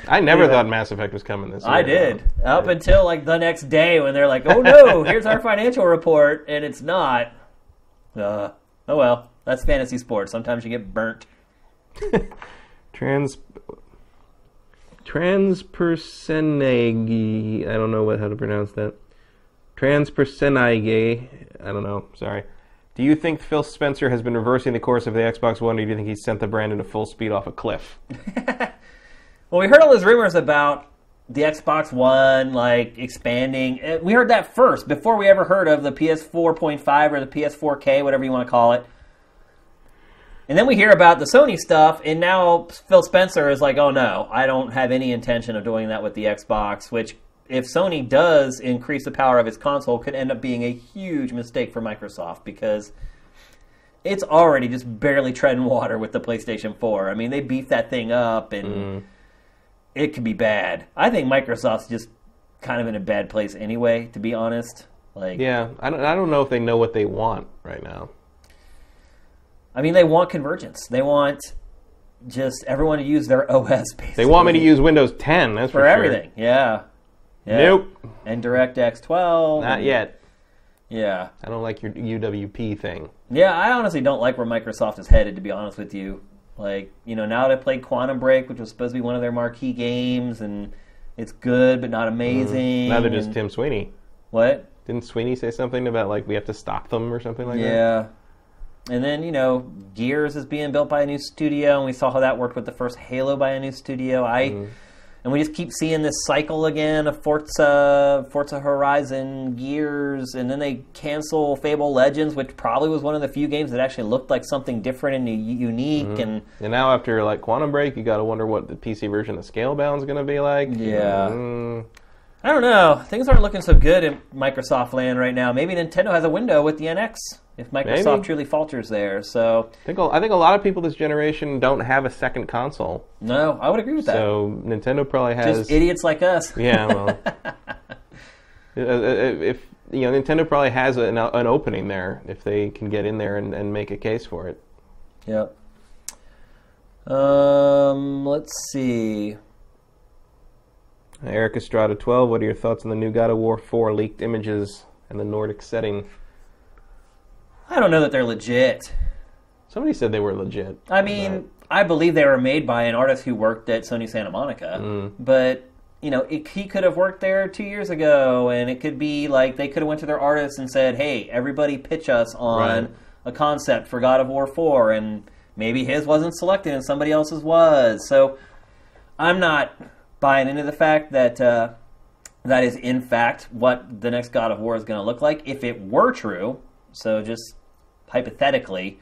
I never Yeah. thought Mass Effect was coming this year. I did up until like the next day when they're like, "Oh no, here's our financial report," and it's not. Uh, oh well, that's fantasy sports. Sometimes you get burnt. Trans Transpersenage. I don't know what how to pronounce that. Transpersenage. I don't know. Sorry. Do you think Phil Spencer has been reversing the course of the Xbox One, or do you think he sent the brand into full speed off a cliff? Well, we heard all those rumors about the Xbox One like expanding. Uh, We heard that first before we ever heard of the PS4.5 or the PS4K, whatever you want to call it. And then we hear about the Sony stuff, and now Phil Spencer is like, "Oh no, I don't have any intention of doing that with the Xbox." Which, if Sony does increase the power of its console, could end up being a huge mistake for Microsoft because it's already just barely treading water with the PlayStation 4. I mean, they beefed that thing up, and mm-hmm. it could be bad. I think Microsoft's just kind of in a bad place anyway, to be honest. Like, Yeah, I don't. I don't know if they know what they want right now. I mean, they want convergence. They want just everyone to use their OS. Basically. They want me to use Windows 10. That's for, for sure. everything. Yeah. Yeah. Nope, And DirectX 12. not and- yet. Yeah. I don't like your UWP thing. Yeah, I honestly don't like where Microsoft is headed, to be honest with you. Like, you know, now that I played Quantum Break, which was supposed to be one of their marquee games, and it's good but not amazing. Mm-hmm. Now they're just Tim Sweeney. What? Didn't Sweeney say something about like we have to stop them or something like that? Yeah. And then, you know, Gears is being built by a new studio, and we saw how that worked with the first Halo by a new studio. I Mm-hmm. And we just keep seeing this cycle again of Forza Forza Horizon, Gears, and then they cancel Fable Legends, which probably was one of the few games that actually looked like something different and unique Mm-hmm. and And now after like Quantum Break, you got to wonder what the PC version of Scalebound is going to be like. Yeah. Mm, I don't know. Things aren't looking so good in Microsoft land right now. Maybe Nintendo has a window with the NX if Microsoft Maybe. truly falters there. So, I think a- I think a lot of people this generation don't have a second console. no, I would agree with that. So Nintendo probably has. Just idiots like us. Yeah, well, Uh, uh, if you know, Nintendo probably has an, an opening there if they can get in there and, and make a case for it. Yep. Um, let's see. Eric Estrada, twelve. What are your thoughts on the new God of War four leaked images and the Nordic setting? I don't know that they're legit. Somebody said they were legit. I mean, I believe they were made by an artist who worked at Sony Santa Monica, Mm. but you know, it, he could have worked there two years ago, and it could be like they could have went to their artists and said, "Hey, everybody, pitch us on Right. a concept for God of War Four, and maybe his wasn't selected and somebody else's was." So, I'm not buying into the fact that uh, that is in fact what the next God of War is going to look like. If it were true, so just hypothetically,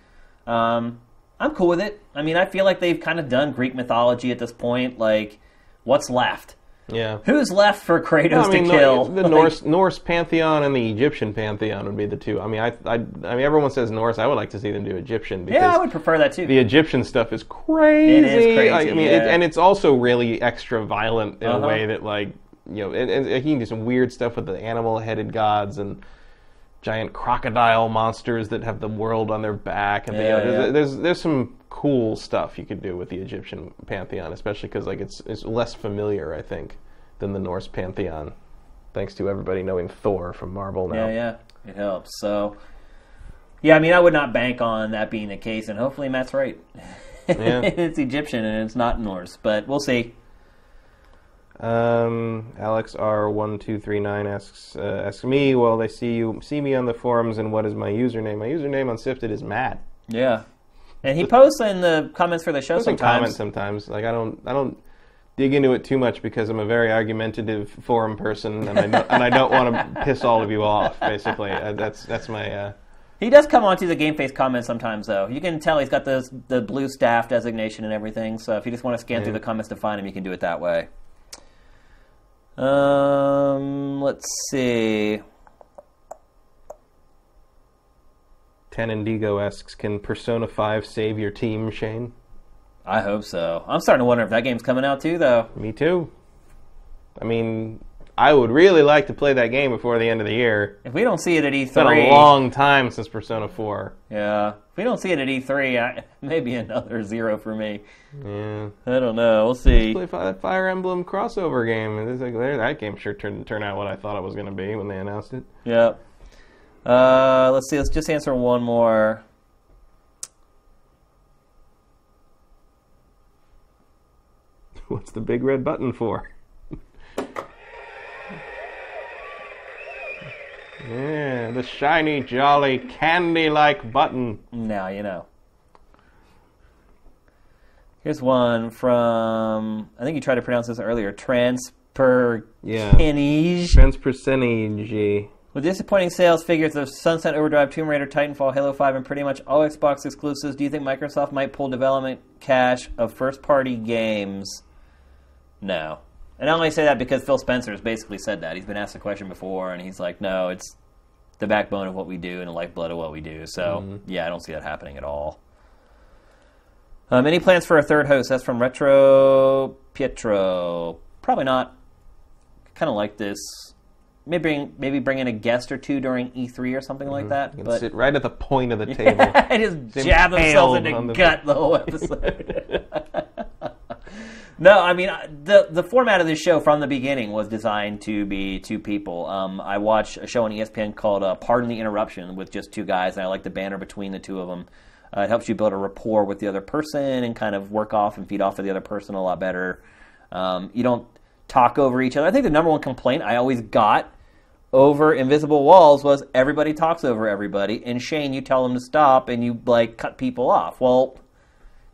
um, I'm cool with it. I mean, I feel like they've kind of done Greek mythology at this point. Like, what's left? Yeah. Who's left for Kratos I mean, to kill? the Like, Norse Norse pantheon and the Egyptian pantheon would be the two. I mean, I, I, I mean, everyone says Norse. I would like to see them do Egyptian because Yeah, I would prefer that too. the Egyptian stuff is crazy. It is crazy, Like, I mean, it, and it's also really extra violent in Uh-huh. a way that, like, you know, and, and he can do some weird stuff with the animal-headed gods, and giant crocodile monsters that have the world on their back, and Yeah, there's, yeah. there's there's some cool stuff you could do with the Egyptian pantheon, especially because like it's it's less familiar, I think, than the Norse pantheon, thanks to everybody knowing Thor from Marvel now. Yeah, yeah, it helps. So, yeah, I mean, I would not bank on that being the case, and hopefully Matt's right. Yeah. it's Egyptian and it's not Norse, but we'll see. Um, Alex R one two three nine asks uh, asks me, well, they see you see me on the forums, and what is my username? My username on Sifted is Matt. Yeah, and he posts in the comments for the show sometimes. comment sometimes. Like I don't I don't dig into it too much because I'm a very argumentative forum person, and I don't, and I don't want to piss all of you off. Basically, uh, that's that's my. Uh, He does come onto the Game Face comments sometimes, though. You can tell he's got the the blue staff designation and everything. So if you just want to scan through the comments to find him, you can do it that way. Um, let's see. Ten Indigo asks, "Can Persona Five save your team, Shane?" I hope so. I'm starting to wonder if that game's coming out too, though. Me too. I mean, I would really like to play that game before the end of the year. If we don't see it at E3, It's been a long time since Persona Four. yeah. If we don't see it at E3, I, maybe another zero for me. Yeah. I don't know. We'll see. Play Fi- Fire Emblem crossover game, and like that game sure turned turn out what I thought it was going to be when they announced it. Yep. Uh, let's see. Let's just answer one more. What's the big red button for? Yeah, the shiny, jolly, candy-like button. Now you know. Here's one from I think you tried to pronounce this earlier. Transper Yeah. Kenige. percentage. With disappointing sales figures of Sunset Overdrive, Tomb Raider, Titanfall, Halo 5, and pretty much all Xbox exclusives, do you think Microsoft might pull development cash of first party games? No. And I only say that because Phil Spencer has basically said that. He's been asked the question before, and he's like, no, it's the backbone of what we do and the lifeblood of what we do. So, yeah, I don't see that happening at all. Um, any plans for a third host? That's from Retro Pietro. Probably not. Kind of like this. Maybe bring, maybe bring in a guest or two during E3 or something like that. You But sit right at the point of the table. and just jab themselves into the- gut the whole episode. no, I mean the the format of this show from the beginning was designed to be two people. Um, I watch a show on ESPN called uh, "Pardon the Interruption" with just two guys, and I like the banner between the two of them. Uh, it helps you build a rapport with the other person and kind of work off and feed off of the other person a lot better. Um, you don't talk over each other. I think the number one complaint I always got over Invisible Walls was everybody talks over everybody, and Shane, you tell them to stop, and you like cut people off. Well,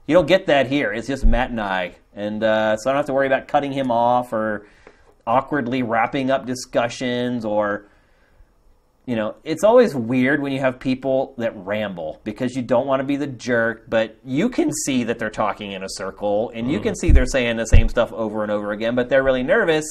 you don't get that here. It's just Matt and I, and uh, so I don't have to worry about cutting him off or awkwardly wrapping up discussions or. You know, it's always weird when you have people that ramble because you don't want to be the jerk, but you can see that they're talking in a circle and you can see they're saying the same stuff over and over again, but they're really nervous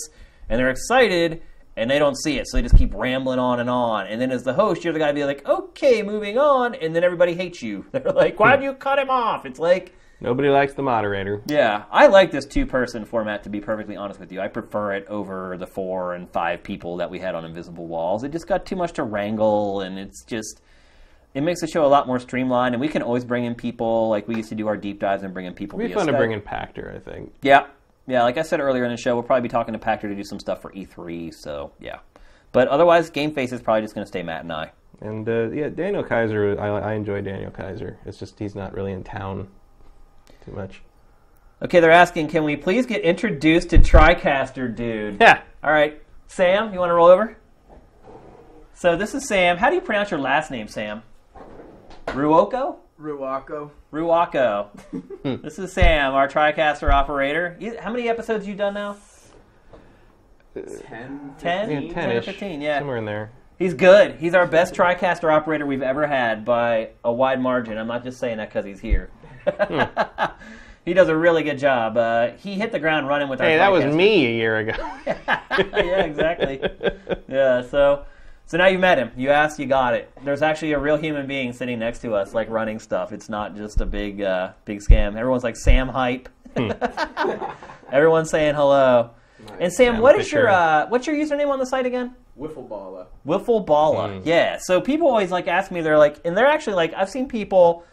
and they're excited and they don't see it, so they just keep rambling on and on. And then as the host, you're the guy to be like, okay, moving on, and then everybody hates you. They're like, why'd you cut him off? It's like, Nobody likes the moderator. yeah, I like this two person format to be perfectly honest with you. I prefer it over the four and five people that we had on Invisible Walls. It just got too much to wrangle, and it's just. It makes the show a lot more streamlined, and we can always bring in people like we used to do our deep dives and bring in people. It'd be fun to bring in Pachter, I think. Yeah, yeah. Like I said earlier in the show, we'll probably be talking to Pachter to do some stuff for E3. So yeah, but otherwise, Game Face is probably just going to stay Matt and I. And uh, yeah, Daniel Kaiser, I, I enjoy Daniel Kaiser. It's just he's not really in town too much. Okay, they're asking, can we please get introduced to TriCaster, dude? Yeah. All right, Sam, you want to roll over? So this is Sam. How do you pronounce your last name, Sam? Ruoko? Ruako. Ruako. Hmm. this is Sam, our TriCaster operator. You- How many episodes you done now? 10. 10? Yeah, 10 or 10 15, yeah. Somewhere in there. He's good. He's our best TriCaster operator we've ever had by a wide margin. I'm not just saying that because he's here. he does a really good job. Uh, he hit the ground running with our Hey, that was me a year ago. yeah, exactly. Yeah, so so now you met him. You asked, you got it. There's actually a real human being sitting next to us, like running stuff. It's not just a big uh, big scam. Everyone's like Sam hype. Everyone's saying hello. And Sam, Sam what is your Fisher. uh, what's your username on the site again? Wiffle baller. Wiffle Balla. Yeah. So people always like ask me, they're like, and they're actually like, I've seen people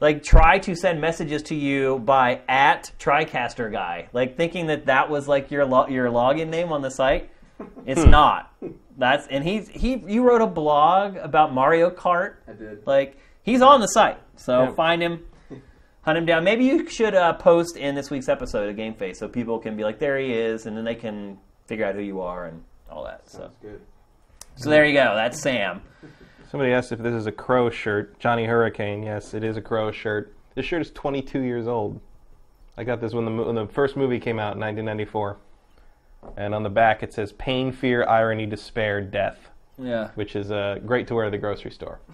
like try to send messages to you by at TriCaster guy, like thinking that that was like your lo- your login name on the site. It's not. That's and he's he you wrote a blog about Mario Kart. I did. Like he's on the site, so Yeah. find him, hunt him down. Maybe you should uh, post in this week's episode of Game Face so people can be like, there he is, and then they can figure out who you are and all that. So. Sounds good. So there you go. That's Sam. Somebody asked if this is a crow shirt. Johnny Hurricane. Yes, it is a crow shirt. This shirt is 22 years old. I got this when the when the first movie came out in 1994. And on the back it says pain, fear, irony, despair, death, Yeah. which is uh, great to wear at the grocery store.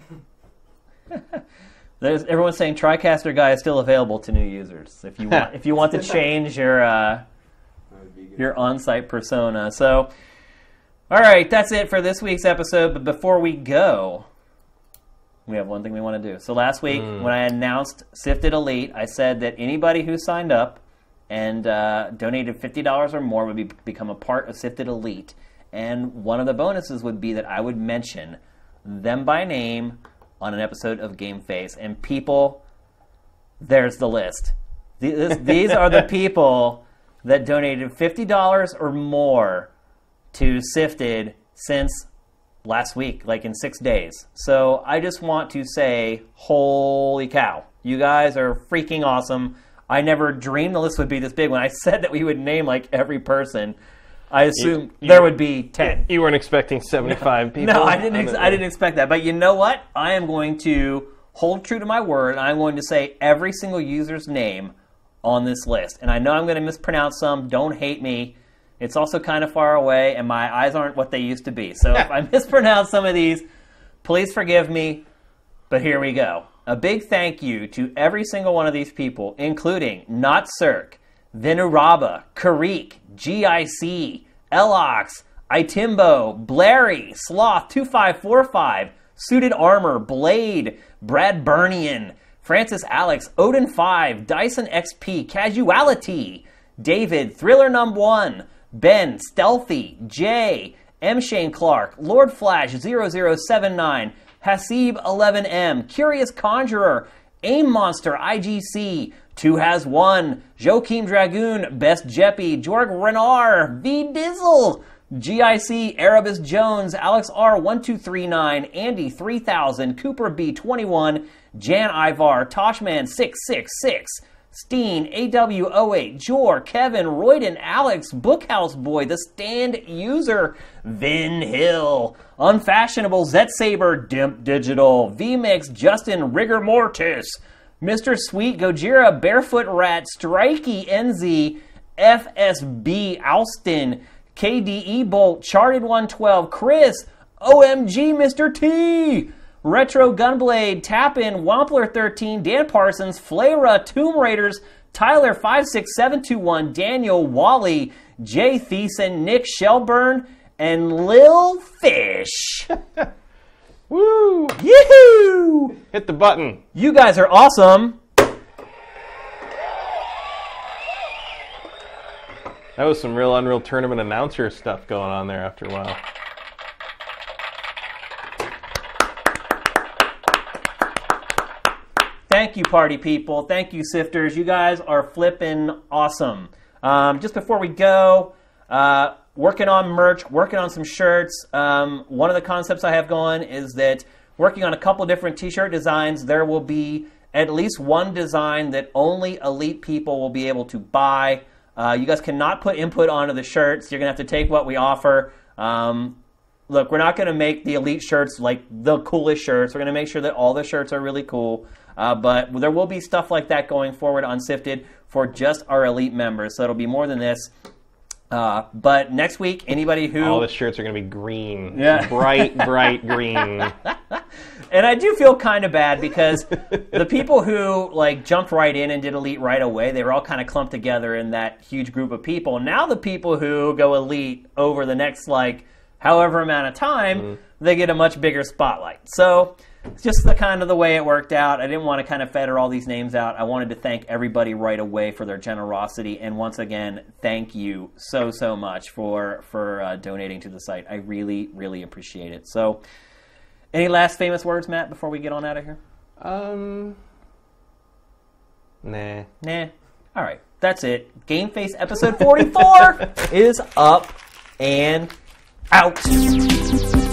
There's everyone's saying TriCaster guy is still available to new users. If you want, if you want to change your uh, That would be good. your on-site persona. So, all right, that's it for this week's episode. But before we go, we have one thing we want to do. So last week, when I announced Sifted Elite, I said that anybody who signed up and uh, donated fifty dollars or more would be, become a part of Sifted Elite. And one of the bonuses would be that I would mention them by name on an episode of Game Face. And people, there's the list. These, these are the people that donated $50 or more to Sifted since last week, like in six days. So I just want to say, holy cow. You guys are freaking awesome. I never dreamed the list would be this big. When I said that we would name like every person, I assumed you- there would be 10. You weren't expecting 75 people. No, I didn't. Ex- I didn't expect that. But you know what? I am going to hold true to my word. I'm going to say every single user's name on this list. And I know I'm going to mispronounce some. Don't hate me. It's also kind of far away, and my eyes aren't what they used to be. So if I mispronounce some of these, please forgive me. But here we go. A big thank you to every single one of these people, including Not Cirque, Venuraba, Karik, GIC, Elox, Itimbo, Blairy, Sloth2545, Suited Armor, Blade, Brad Burnian, Francis Alex, Odin5, Dyson XP, Casuality, David, Thriller Number 1, Ben, Stealthy, Jay, M. Shane Clark, Lord Flash 0079, Hasib 11M, Curious Conjurer, Aim Monster IGC, Two Has One, Joachim Dragoon, Best Jeppy, Jorg Renard, V Dizzle, GIC, Erebus Jones, Alex R1239, Andy 3000, Cooper B21, Jan Ivar, Toshman 666, Steen, AW08, Jor, Kevin, Royden, Alex, Bookhouse Boy, The Stand User, Vin Hill, Unfashionable, Zet Saber, Dimp Digital, VMix, Justin, Rigor Mortis, Mr. Sweet, Gojira, Barefoot Rat, Strikey, NZ, FSB, Alston, KDE Bolt, Charted 112, Chris, OMG, Mr. T, Retro Gunblade, Tap In, Wampler 13, Dan Parsons, Flayra, Tomb Raiders, Tyler 56721, Daniel Wally, Jay Thiessen, Nick Shelburne, and Lil Fish. Woo! Yoo-hoo! Hit the button. You guys are awesome. That was some real Unreal Tournament announcer stuff going on there after a while. Thank you, party people. Thank you, sifters. You guys are flipping awesome. Um, just before we go, uh, working on merch, working on some shirts. Um, one of the concepts I have going is that working on a couple different t-shirt designs. There will be at least one design that only elite people will be able to buy. Uh, you guys cannot put input onto the shirts. You're gonna have to take what we offer. Um, look, we're not going to make the elite shirts like the coolest shirts. We're going to make sure that all the shirts are really cool. Uh, but there will be stuff like that going forward on Sifted for just our elite members. So it'll be more than this. Uh, but next week, anybody who All the shirts are going to be green. Yeah. Bright, bright green. and I do feel kind of bad because the people who like jumped right in and did elite right away, they were all kind of clumped together in that huge group of people. Now the people who go elite over the next like however amount of time, they get a much bigger spotlight. So it's just the kind of the way it worked out. I didn't want to kind of feather all these names out. I wanted to thank everybody right away for their generosity, and once again, thank you so so much for for uh, donating to the site. I really really appreciate it. So, any last famous words, Matt, before we get on out of here? Um, nah. Nah. All right, that's it. Game Face episode forty four is up and out.